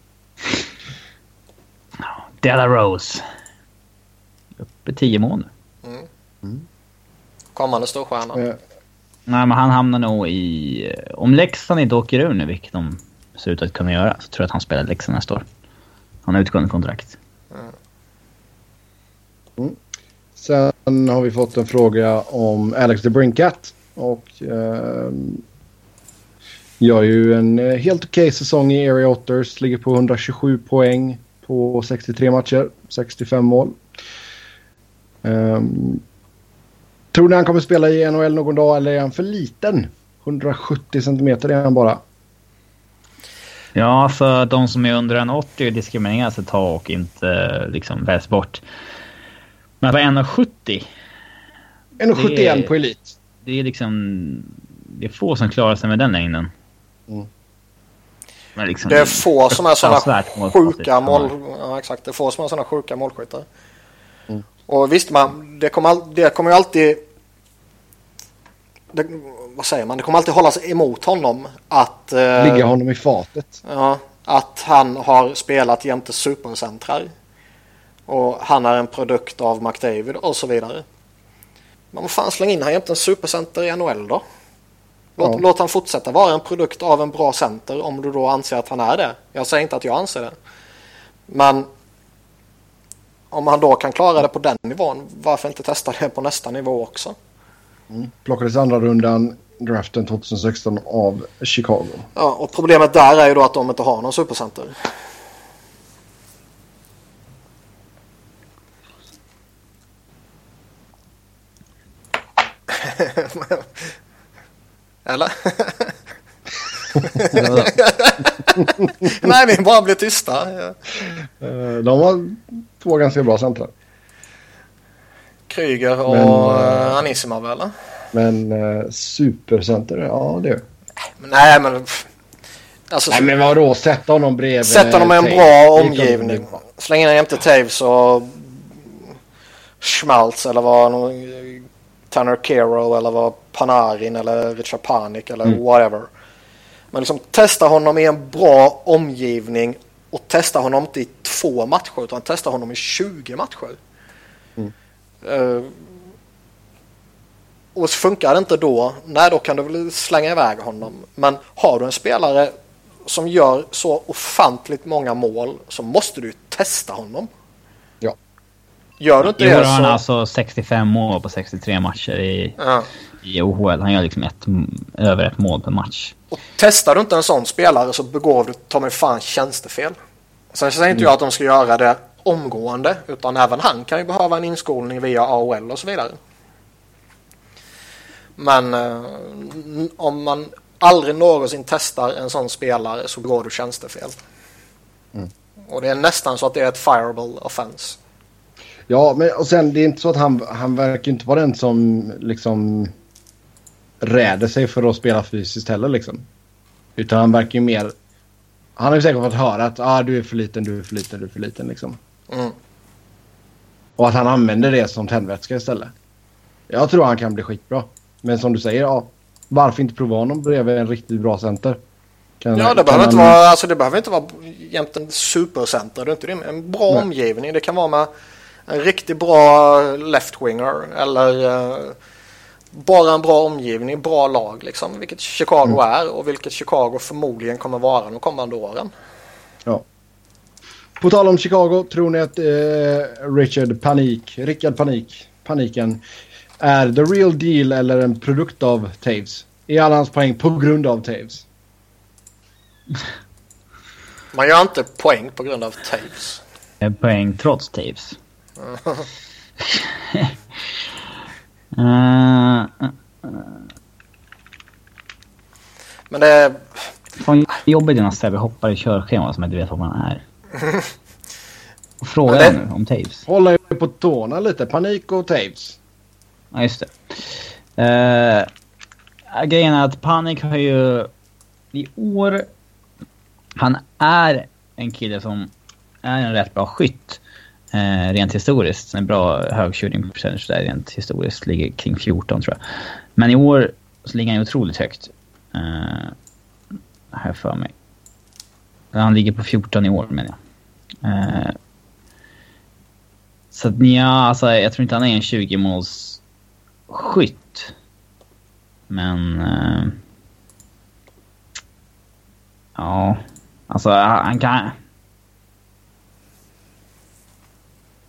[SPEAKER 2] Okay. Della Rose. Uppe tio månader.
[SPEAKER 3] Mm. Mm. Kommande storstjärna. Mm.
[SPEAKER 2] Nej, men han hamnar nog i... Om Leksand inte åker ur nu, vilket de ser ut att kunna göra, så tror jag att han spelar Leksand nästa år. Han har utgående kontrakt. Mm
[SPEAKER 1] mm. Sen har vi fått en fråga om Alex de Brinkat. Och eh, gör ju en eh, helt okej okay säsong i Area Otters. Ligger på 127 poäng på 63 matcher. 65 mål. Eh, tror ni han kommer spela i NHL någon dag eller är han för liten? 170 centimeter är han bara.
[SPEAKER 2] Ja, för de som är under 1,80 diskrimineras ett tag och inte liksom väljs bort. Men på 1,70.
[SPEAKER 1] 1,71 på elit.
[SPEAKER 2] Det är liksom... Det är få som klarar sig med den längden. Mm.
[SPEAKER 3] Liksom, det är få som är sådana sjuka mål... Ja, exakt. Det är få som är sådana sjuka målskyttar. Mm. Och visst, man, det, kommer, det kommer ju alltid... Det, vad säger man? Det kommer alltid hållas emot honom att...
[SPEAKER 1] Eh, Ligga honom i fatet.
[SPEAKER 3] Ja, att han har spelat jämte supercentrar. Och han är en produkt av McDavid och så vidare. Men vad fan, släng in han jämte en supercenter i NHL då. Låt, ja. låt han fortsätta vara en produkt av en bra center om du då anser att han är det. Jag säger inte att jag anser det. Men om han då kan klara det på den nivån, varför inte testa det på nästa nivå också?
[SPEAKER 1] Mm. Plockades andra rundan draften 2016 av Chicago.
[SPEAKER 3] Ja, och problemet där är ju då att de inte har någon supercenter. Eller? Nej, vi bara blir tysta.
[SPEAKER 1] Eh, de har två ganska bra centra.
[SPEAKER 3] Kryger och men, uh, Anisimov eller?
[SPEAKER 1] Men supercenter, ja det
[SPEAKER 3] Nej men...
[SPEAKER 1] Alltså, Nej men vadå, sätta honom bredvid...
[SPEAKER 3] Sätta honom i en bra omgivning. Släng in en jämte Taves och Schmaltz eller vad Tanner Kero eller vad Panarin eller Richard Panik eller mm. whatever. Men liksom testa honom i en bra omgivning och testa honom inte i två matcher utan testa honom i 20 matcher.
[SPEAKER 1] Mm.
[SPEAKER 3] Uh, och funkar det inte då, nej då kan du väl slänga iväg honom. Men har du en spelare som gör så ofantligt många mål så måste du testa honom. Gör du inte
[SPEAKER 2] I år
[SPEAKER 3] det
[SPEAKER 2] har han
[SPEAKER 3] så...
[SPEAKER 2] alltså 65 mål på 63 matcher i,
[SPEAKER 3] Ja.
[SPEAKER 2] i OHL. Han gör liksom ett, över ett mål per match.
[SPEAKER 3] Och testar du inte en sån spelare så begår du ta mig fan tjänstefel. Sen säger inte jag att de ska göra det omgående utan även han kan ju behöva en inskolning via AOL och så vidare. Men eh, om man aldrig någonsin testar en sån spelare så begår du tjänstefel.
[SPEAKER 1] Mm.
[SPEAKER 3] Och det är nästan så att det är ett fireable offense.
[SPEAKER 1] Ja, men och sen det är inte så att han, han verkar inte vara den som liksom räder sig för att spela fysiskt heller liksom. Utan han verkar ju mer... Han har ju säkert fått höra att ah, du är för liten, du är för liten, du är för liten liksom.
[SPEAKER 3] Mm.
[SPEAKER 1] Och att han använder det som tändvätska istället. Jag tror han kan bli skitbra. Men som du säger, ja. Varför inte prova honom bredvid en riktigt bra center? Kan,
[SPEAKER 3] Ja, det behöver, inte
[SPEAKER 1] han-
[SPEAKER 3] vara, alltså, det behöver inte vara jämt en supercenter. Det är inte det. En bra
[SPEAKER 1] Nej.
[SPEAKER 3] omgivning. Det kan vara med en riktigt bra left-winger eller eh, bara en bra omgivning, bra lag liksom. Vilket Chicago
[SPEAKER 1] Mm.
[SPEAKER 3] är och vilket Chicago förmodligen kommer vara de kommande åren.
[SPEAKER 1] Ja. På tal om Chicago, tror ni att eh, Richard Panik, Rickard Panik, Paniken är the real deal eller en produkt av Taves? Är alla hans poäng på grund av Taves?
[SPEAKER 3] Man gör inte poäng på grund av Taves.
[SPEAKER 2] Poäng trots Taves.
[SPEAKER 3] Men det är...
[SPEAKER 2] Fan jobbigt innan Sebbe hoppar i körschema som jag inte vet vad man är. Fråga
[SPEAKER 3] det-
[SPEAKER 2] nu om Taves.
[SPEAKER 1] Hålla er på tårna lite. Panik och Taves.
[SPEAKER 2] Ja, just det. Uh, grejen är att Panik har ju i år... Han är en kille som är en rätt bra skytt eh, rent historiskt. En bra hög shooting percentage där rent historiskt. Ligger kring 14 tror jag. Men i år så ligger han ju otroligt högt. Eh, har här för mig. Han ligger på 14 i år menar jag. Eh, så att ja, alltså jag tror inte han är en 20 måls skytt. Men... eh, ja, alltså han kan...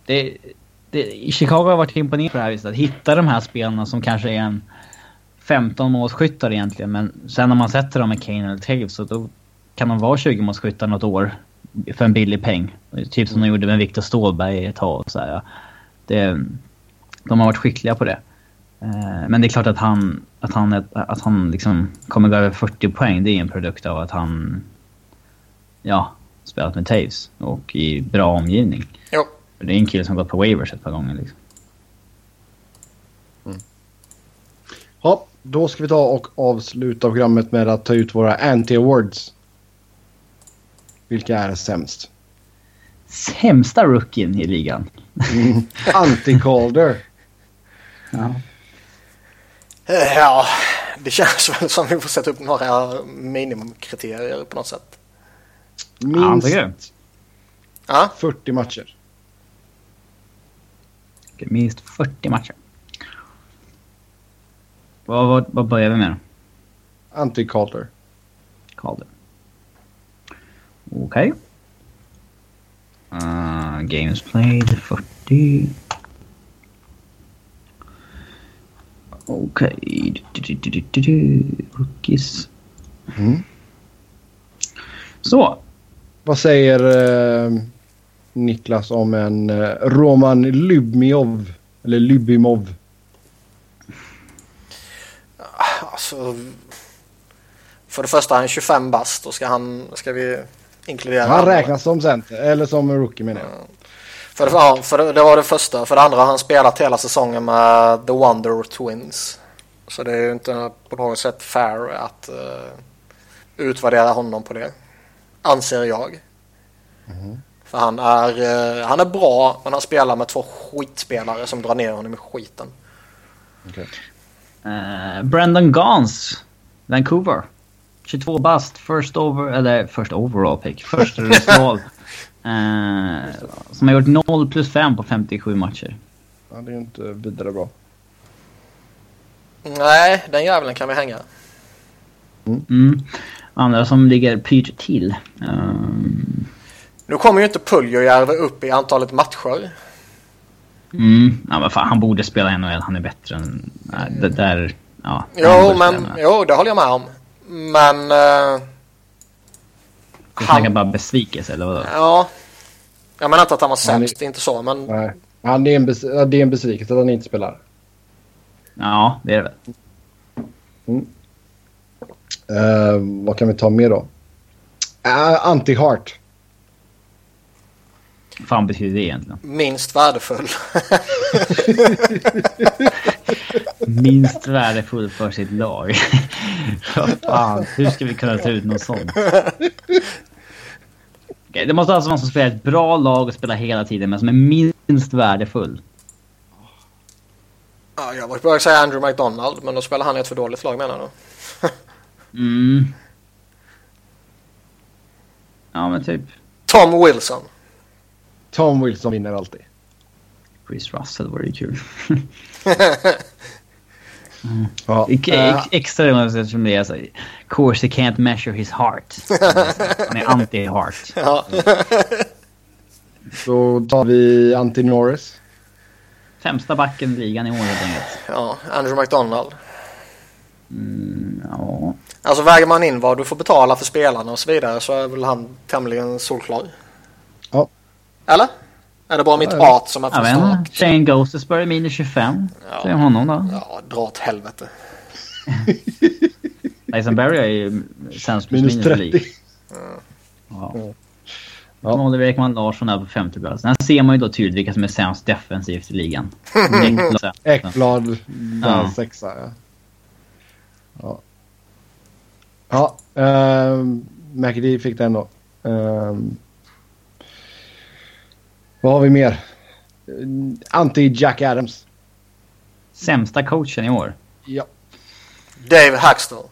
[SPEAKER 2] Det, det, Chicago har varit imponerande på det här viset. Att hitta de här spelarna som kanske är en 15 målskyttar egentligen. Men sen när man sätter dem med Kane eller Taves så då kan de vara 20 målskyttar något år. För en billig peng. Typ som de gjorde med Viktor Ståhlberg ett tag. Så här, ja. det, de har varit skickliga på det. Eh, men det är klart att han, att han, att han liksom kommer gå över 40 poäng. Det är en produkt av att han ja, spelat med Taves och i bra omgivning.
[SPEAKER 3] Jo.
[SPEAKER 2] För Det är en kille som gått på waivers ett par gånger. Liksom.
[SPEAKER 1] Ja, då ska vi ta och avsluta programmet med att ta ut våra anti-awards. Vilka är sämst?
[SPEAKER 2] Sämsta rookien i ligan.
[SPEAKER 1] Mm. Anti-Calder.
[SPEAKER 2] Ja.
[SPEAKER 3] Ja, det känns väl som vi får sätta upp några minimumkriterier på något sätt.
[SPEAKER 1] Minst?
[SPEAKER 3] Ja,
[SPEAKER 1] 40 matcher.
[SPEAKER 2] Okej, Minst 40 matcher. Vad, vad, vad börjar vi med då?
[SPEAKER 1] Anti-Calder.
[SPEAKER 2] Calder. Okej. Uh, games played 40. Okej. Du. Rookies.
[SPEAKER 1] Mm.
[SPEAKER 2] Så.
[SPEAKER 1] Vad säger eh, Niklas om en eh, Roman Lubimov? Eller Lubimov.
[SPEAKER 3] alltså. För det första är han 25 bast och ska han, ska vi inkludera
[SPEAKER 1] Han räknas som center. Eller som rookie menar jag.
[SPEAKER 3] För det, för det, det var det första. För det andra har han spelat hela säsongen med The Wonder Twins. Så det är ju inte på något sätt fair att eh, utvärdera honom på det. Anser jag. För han är, eh, han är bra men han spelar med två skitspelare som drar ner honom i skiten.
[SPEAKER 2] Uh, Brandon Gans. Vancouver. 22 bast. First over... Eller first overall pick. Första rundsval. Eh, som har gjort 0 plus 5 på 57 matcher.
[SPEAKER 1] Ja, det är ju inte vidare bra.
[SPEAKER 3] Nej, den jäveln kan vi hänga.
[SPEAKER 2] Mm. Andra som ligger pyrt till. Um,
[SPEAKER 3] Nu kommer ju inte Puljujärvi upp i antalet matcher.
[SPEAKER 2] mm. ja, men fan, han borde spela NHL. Han är bättre än... Nej, det där... Ja, han
[SPEAKER 3] Jo, men jo, det håller jag med om. Men... eh,
[SPEAKER 2] Du snackar bara besvikelse eller vadå?
[SPEAKER 3] ja. Jag menar inte att han var
[SPEAKER 1] Han är-
[SPEAKER 3] sämst, inte så, men...
[SPEAKER 1] Nej. Han är en, bes- det är en besvikelse att han inte spelar.
[SPEAKER 2] Ja, det är det väl.
[SPEAKER 1] Eh, vad kan vi ta mer då? Uh, Anti-Heart.
[SPEAKER 2] Fan betyder det egentligen?
[SPEAKER 3] Minst värdefull.
[SPEAKER 2] Minst värdefull för sitt lag. Fan, hur ska vi kunna ta ut något sånt? Okej, det måste alltså vara någon som spelar ett bra lag och spelar hela tiden men som är minst värdefull.
[SPEAKER 3] ja, jag var på väg att säga Andrew McDonald, men då spelar han i ett för dåligt lag menar du?
[SPEAKER 2] Mm. Ja men typ
[SPEAKER 3] Tom Wilson.
[SPEAKER 1] Tom Wilson vinner alltid.
[SPEAKER 2] Chris Russell vore ju kul.
[SPEAKER 1] Ja.
[SPEAKER 2] Ex-
[SPEAKER 1] eh,
[SPEAKER 2] ex- Extra roligt eftersom det är så. Course he can't measure his heart. Han är anti-heart.
[SPEAKER 3] Ja.
[SPEAKER 1] då tar vi Antti Norris.
[SPEAKER 2] Sämsta backen i ligan i år helt enkelt.
[SPEAKER 3] ja, Andrew McDonald.
[SPEAKER 2] Mm, ja.
[SPEAKER 3] Alltså väger man in vad du får betala för spelarna och så vidare så är väl han tämligen solklar. Eller? Är det bara mitt art som är för starkt?
[SPEAKER 2] Shane Ghostesbury minus 25.
[SPEAKER 3] Ja.
[SPEAKER 2] Säg honom då.
[SPEAKER 3] Ja, dra åt helvete.
[SPEAKER 2] Tyson Berry är ju sämst plus
[SPEAKER 1] Minus
[SPEAKER 2] minus, i
[SPEAKER 1] 30.
[SPEAKER 2] ligan. Ja.
[SPEAKER 1] Ja.
[SPEAKER 2] Oliver Ekman Larsson är på femte plats. Här ser man ju då tydligt vilka som är sämst defensivt i ligan. Ekblad- Ja.
[SPEAKER 1] sexa. Ja. Ja. Ja, um, McAdee fick den då. Ehm, vad har vi mer? Anti-Jack Adams.
[SPEAKER 2] Sämsta coachen i år.
[SPEAKER 1] Ja.
[SPEAKER 3] Dave Hackstall.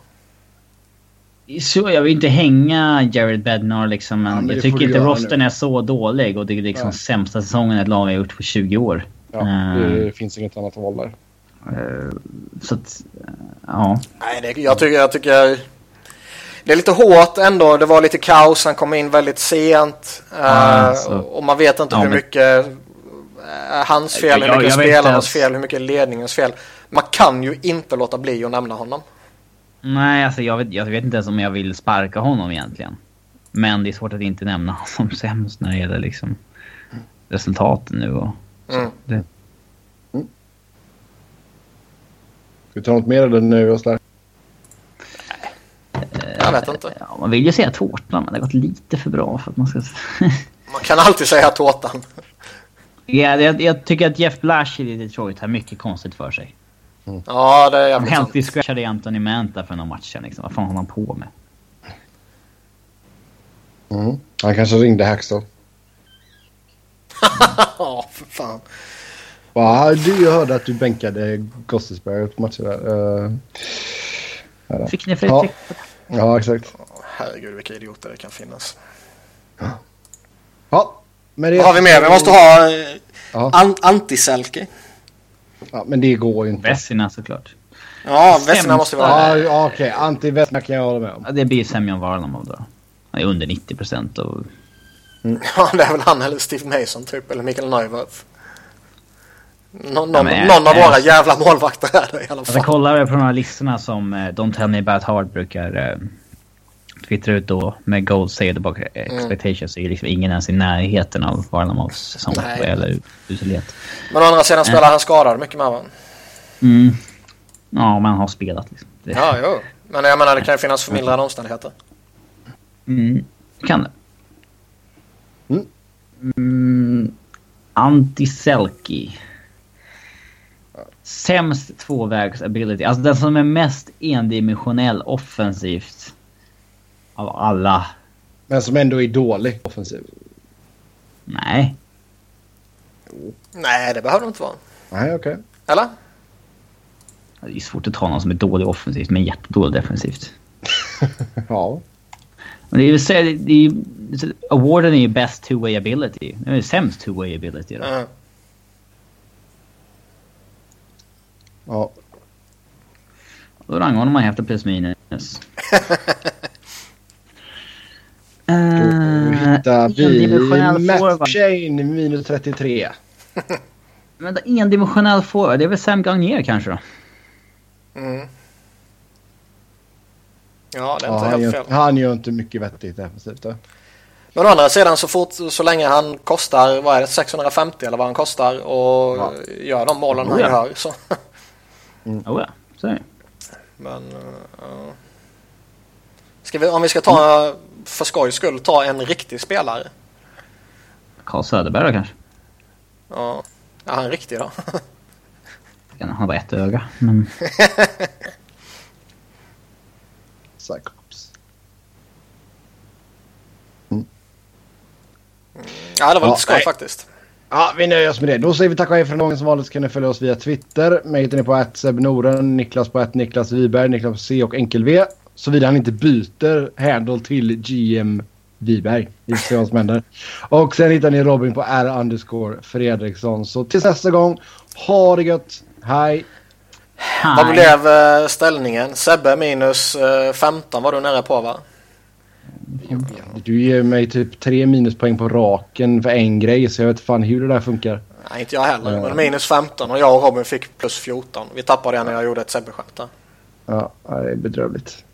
[SPEAKER 2] Så jag vill inte hänga Jared Bednar liksom, men,
[SPEAKER 1] Ja, men
[SPEAKER 2] jag tycker inte
[SPEAKER 1] nu.
[SPEAKER 2] är så dålig och det är liksom
[SPEAKER 1] Nej.
[SPEAKER 2] sämsta säsongen ett lag har gjort på 20 år.
[SPEAKER 1] ja det finns inget annat val där.
[SPEAKER 2] Eh, Så att, eh, ja.
[SPEAKER 3] Nej, det, jag, tycker, jag tycker... Det är lite hårt ändå. Det var lite kaos. Han kom in väldigt sent. Eh,
[SPEAKER 2] alltså.
[SPEAKER 3] och man vet inte
[SPEAKER 2] Ja,
[SPEAKER 3] hur
[SPEAKER 2] men-
[SPEAKER 3] mycket är hans fel, hur mycket
[SPEAKER 2] jag
[SPEAKER 3] spelarnas fel, hur mycket ledningens fel. Man kan ju inte låta bli att nämna honom.
[SPEAKER 2] Nej, alltså jag vet, jag vet inte ens om jag vill sparka honom egentligen. Men det är svårt att inte nämna honom sämst när det gäller liksom resultaten nu och
[SPEAKER 3] Mm.
[SPEAKER 2] det.
[SPEAKER 1] Ska vi ta något mer eller nöjer vi oss där?
[SPEAKER 3] Jag vet inte.
[SPEAKER 2] Ja, man vill ju säga tårtan, men det har gått lite för bra för att man ska...
[SPEAKER 3] Man kan alltid säga tårtan.
[SPEAKER 2] ja, jag, jag tycker att Jeff Blash i Detroit har mycket konstigt för sig.
[SPEAKER 3] Ja, det är
[SPEAKER 2] Han
[SPEAKER 3] jävligt sant.
[SPEAKER 2] helt scratchade Anthony Manta för någon match sedan liksom. Vad fan håller han på med?
[SPEAKER 1] Mm. Han kanske ringde Hackstall.
[SPEAKER 3] Ja, för fan.
[SPEAKER 1] Ja, du, jag hörde att du bänkade Gossesberg på matcher där. Eh,
[SPEAKER 2] Fick ni för
[SPEAKER 1] Ja. Ja, exakt.
[SPEAKER 3] Herregud vilka idioter det kan finnas.
[SPEAKER 1] Ja, men det,
[SPEAKER 3] Vad har vi mer? Vi måste ha eh,
[SPEAKER 1] Ja.
[SPEAKER 3] an- antiselke.
[SPEAKER 1] Ja, men det går ju inte.
[SPEAKER 2] Vessina såklart.
[SPEAKER 3] Ja, Vesina måste vi ha.
[SPEAKER 1] Ja, ja okej. Anti-Vesna kan jag hålla med om.
[SPEAKER 2] Ja, det blir Semyon Varlamov då. Han är under 90 procent och...
[SPEAKER 3] Ja, det är väl han eller Steve Mason typ, eller Mikael Neuwirth. Nå- någon,
[SPEAKER 2] Ja, men,
[SPEAKER 3] någon av
[SPEAKER 2] äh,
[SPEAKER 3] våra jävla målvakter är det i alla
[SPEAKER 2] Alltså
[SPEAKER 3] fall.
[SPEAKER 2] kollar vi på de här listorna som eh, Don't Tell Me About Hard brukar eh, twittra ut då med gold saved above
[SPEAKER 3] Mm.
[SPEAKER 2] expectations så är liksom ingen ens i närheten av Varlamovs
[SPEAKER 3] Nej.
[SPEAKER 2] eller uselhet.
[SPEAKER 3] Men å andra sidan spelar han skadad mycket med va?
[SPEAKER 2] Mm. Ja, man har spelat liksom. Det,
[SPEAKER 3] Ja, jo. Men jag menar det kan ju finnas förmildrande omständigheter.
[SPEAKER 2] Mm, kan det.
[SPEAKER 1] Mm.
[SPEAKER 2] Mm, Anti-Selki. Sämst tvåvägs ability. Alltså den som är mest endimensionell offensivt. Av alla.
[SPEAKER 1] Men som ändå är dålig offensiv.
[SPEAKER 2] Nej.
[SPEAKER 3] Nej, det behöver det inte vara.
[SPEAKER 1] Nej, okej.
[SPEAKER 3] Eller?
[SPEAKER 2] Det är svårt att ta någon som är dålig offensivt men jättedålig defensivt.
[SPEAKER 1] Ja.
[SPEAKER 2] Men det ju så- det är, awarden är ju best two-way ability. Det är sämst two-way ability då.
[SPEAKER 3] Mm.
[SPEAKER 1] Ja.
[SPEAKER 2] Då rangordnar man efter plus minus.
[SPEAKER 1] Då hittar vi
[SPEAKER 2] forward.
[SPEAKER 1] Matt Shane minus 33.
[SPEAKER 2] Vänta, endimensionell forward. Det är väl Sam Gagner kanske då?
[SPEAKER 3] Mm. Ja, det är
[SPEAKER 1] Ja,
[SPEAKER 3] inte
[SPEAKER 1] han,
[SPEAKER 3] helt
[SPEAKER 1] gör,
[SPEAKER 3] fel.
[SPEAKER 1] han gör inte mycket vettigt defensivt.
[SPEAKER 3] Men å andra sidan så fort så länge han kostar, vad är det, 650 eller vad han kostar och
[SPEAKER 1] Ja.
[SPEAKER 3] gör de målen han
[SPEAKER 2] ja.
[SPEAKER 3] gör så.
[SPEAKER 2] Oh ja, så är det.
[SPEAKER 3] Men, uh, ja. Ska vi, om vi ska ta, för skojs skull, ta en riktig spelare.
[SPEAKER 2] Carl Söderberg då kanske?
[SPEAKER 3] Ja, är han riktig då?
[SPEAKER 2] Han har bara ett öga. Men
[SPEAKER 1] Cyclops.
[SPEAKER 3] ja, det var
[SPEAKER 1] Ja,
[SPEAKER 3] lite skoj
[SPEAKER 1] nej.
[SPEAKER 3] faktiskt.
[SPEAKER 1] Ja, vi nöjer oss med det. Då säger vi tack och hej för den gången. Som vanligt så kan ni följa oss via Twitter. Mig hittar ni på att Noren, Niklas på att Niklas Wiberg, Niklas på C och Enkel-V. Såvida han inte byter handle till GM Wiberg. Vi får se vad som händer. Och sen hittar ni Robin på R underscore Fredriksson. Så tills nästa gång, ha det gött. Hej!
[SPEAKER 3] Vad blev eh, ställningen? Sebbe minus eh, 15 var du nära på va?
[SPEAKER 1] Du ger mig typ tre minuspoäng på raken för en grej. Så jag vet fan hur det där funkar.
[SPEAKER 3] Nej, inte jag heller. Men minus 15 och jag och Robin fick plus 14. Vi tappade det när jag gjorde ett Sebbe-skämt.
[SPEAKER 1] Ja, det är bedrövligt.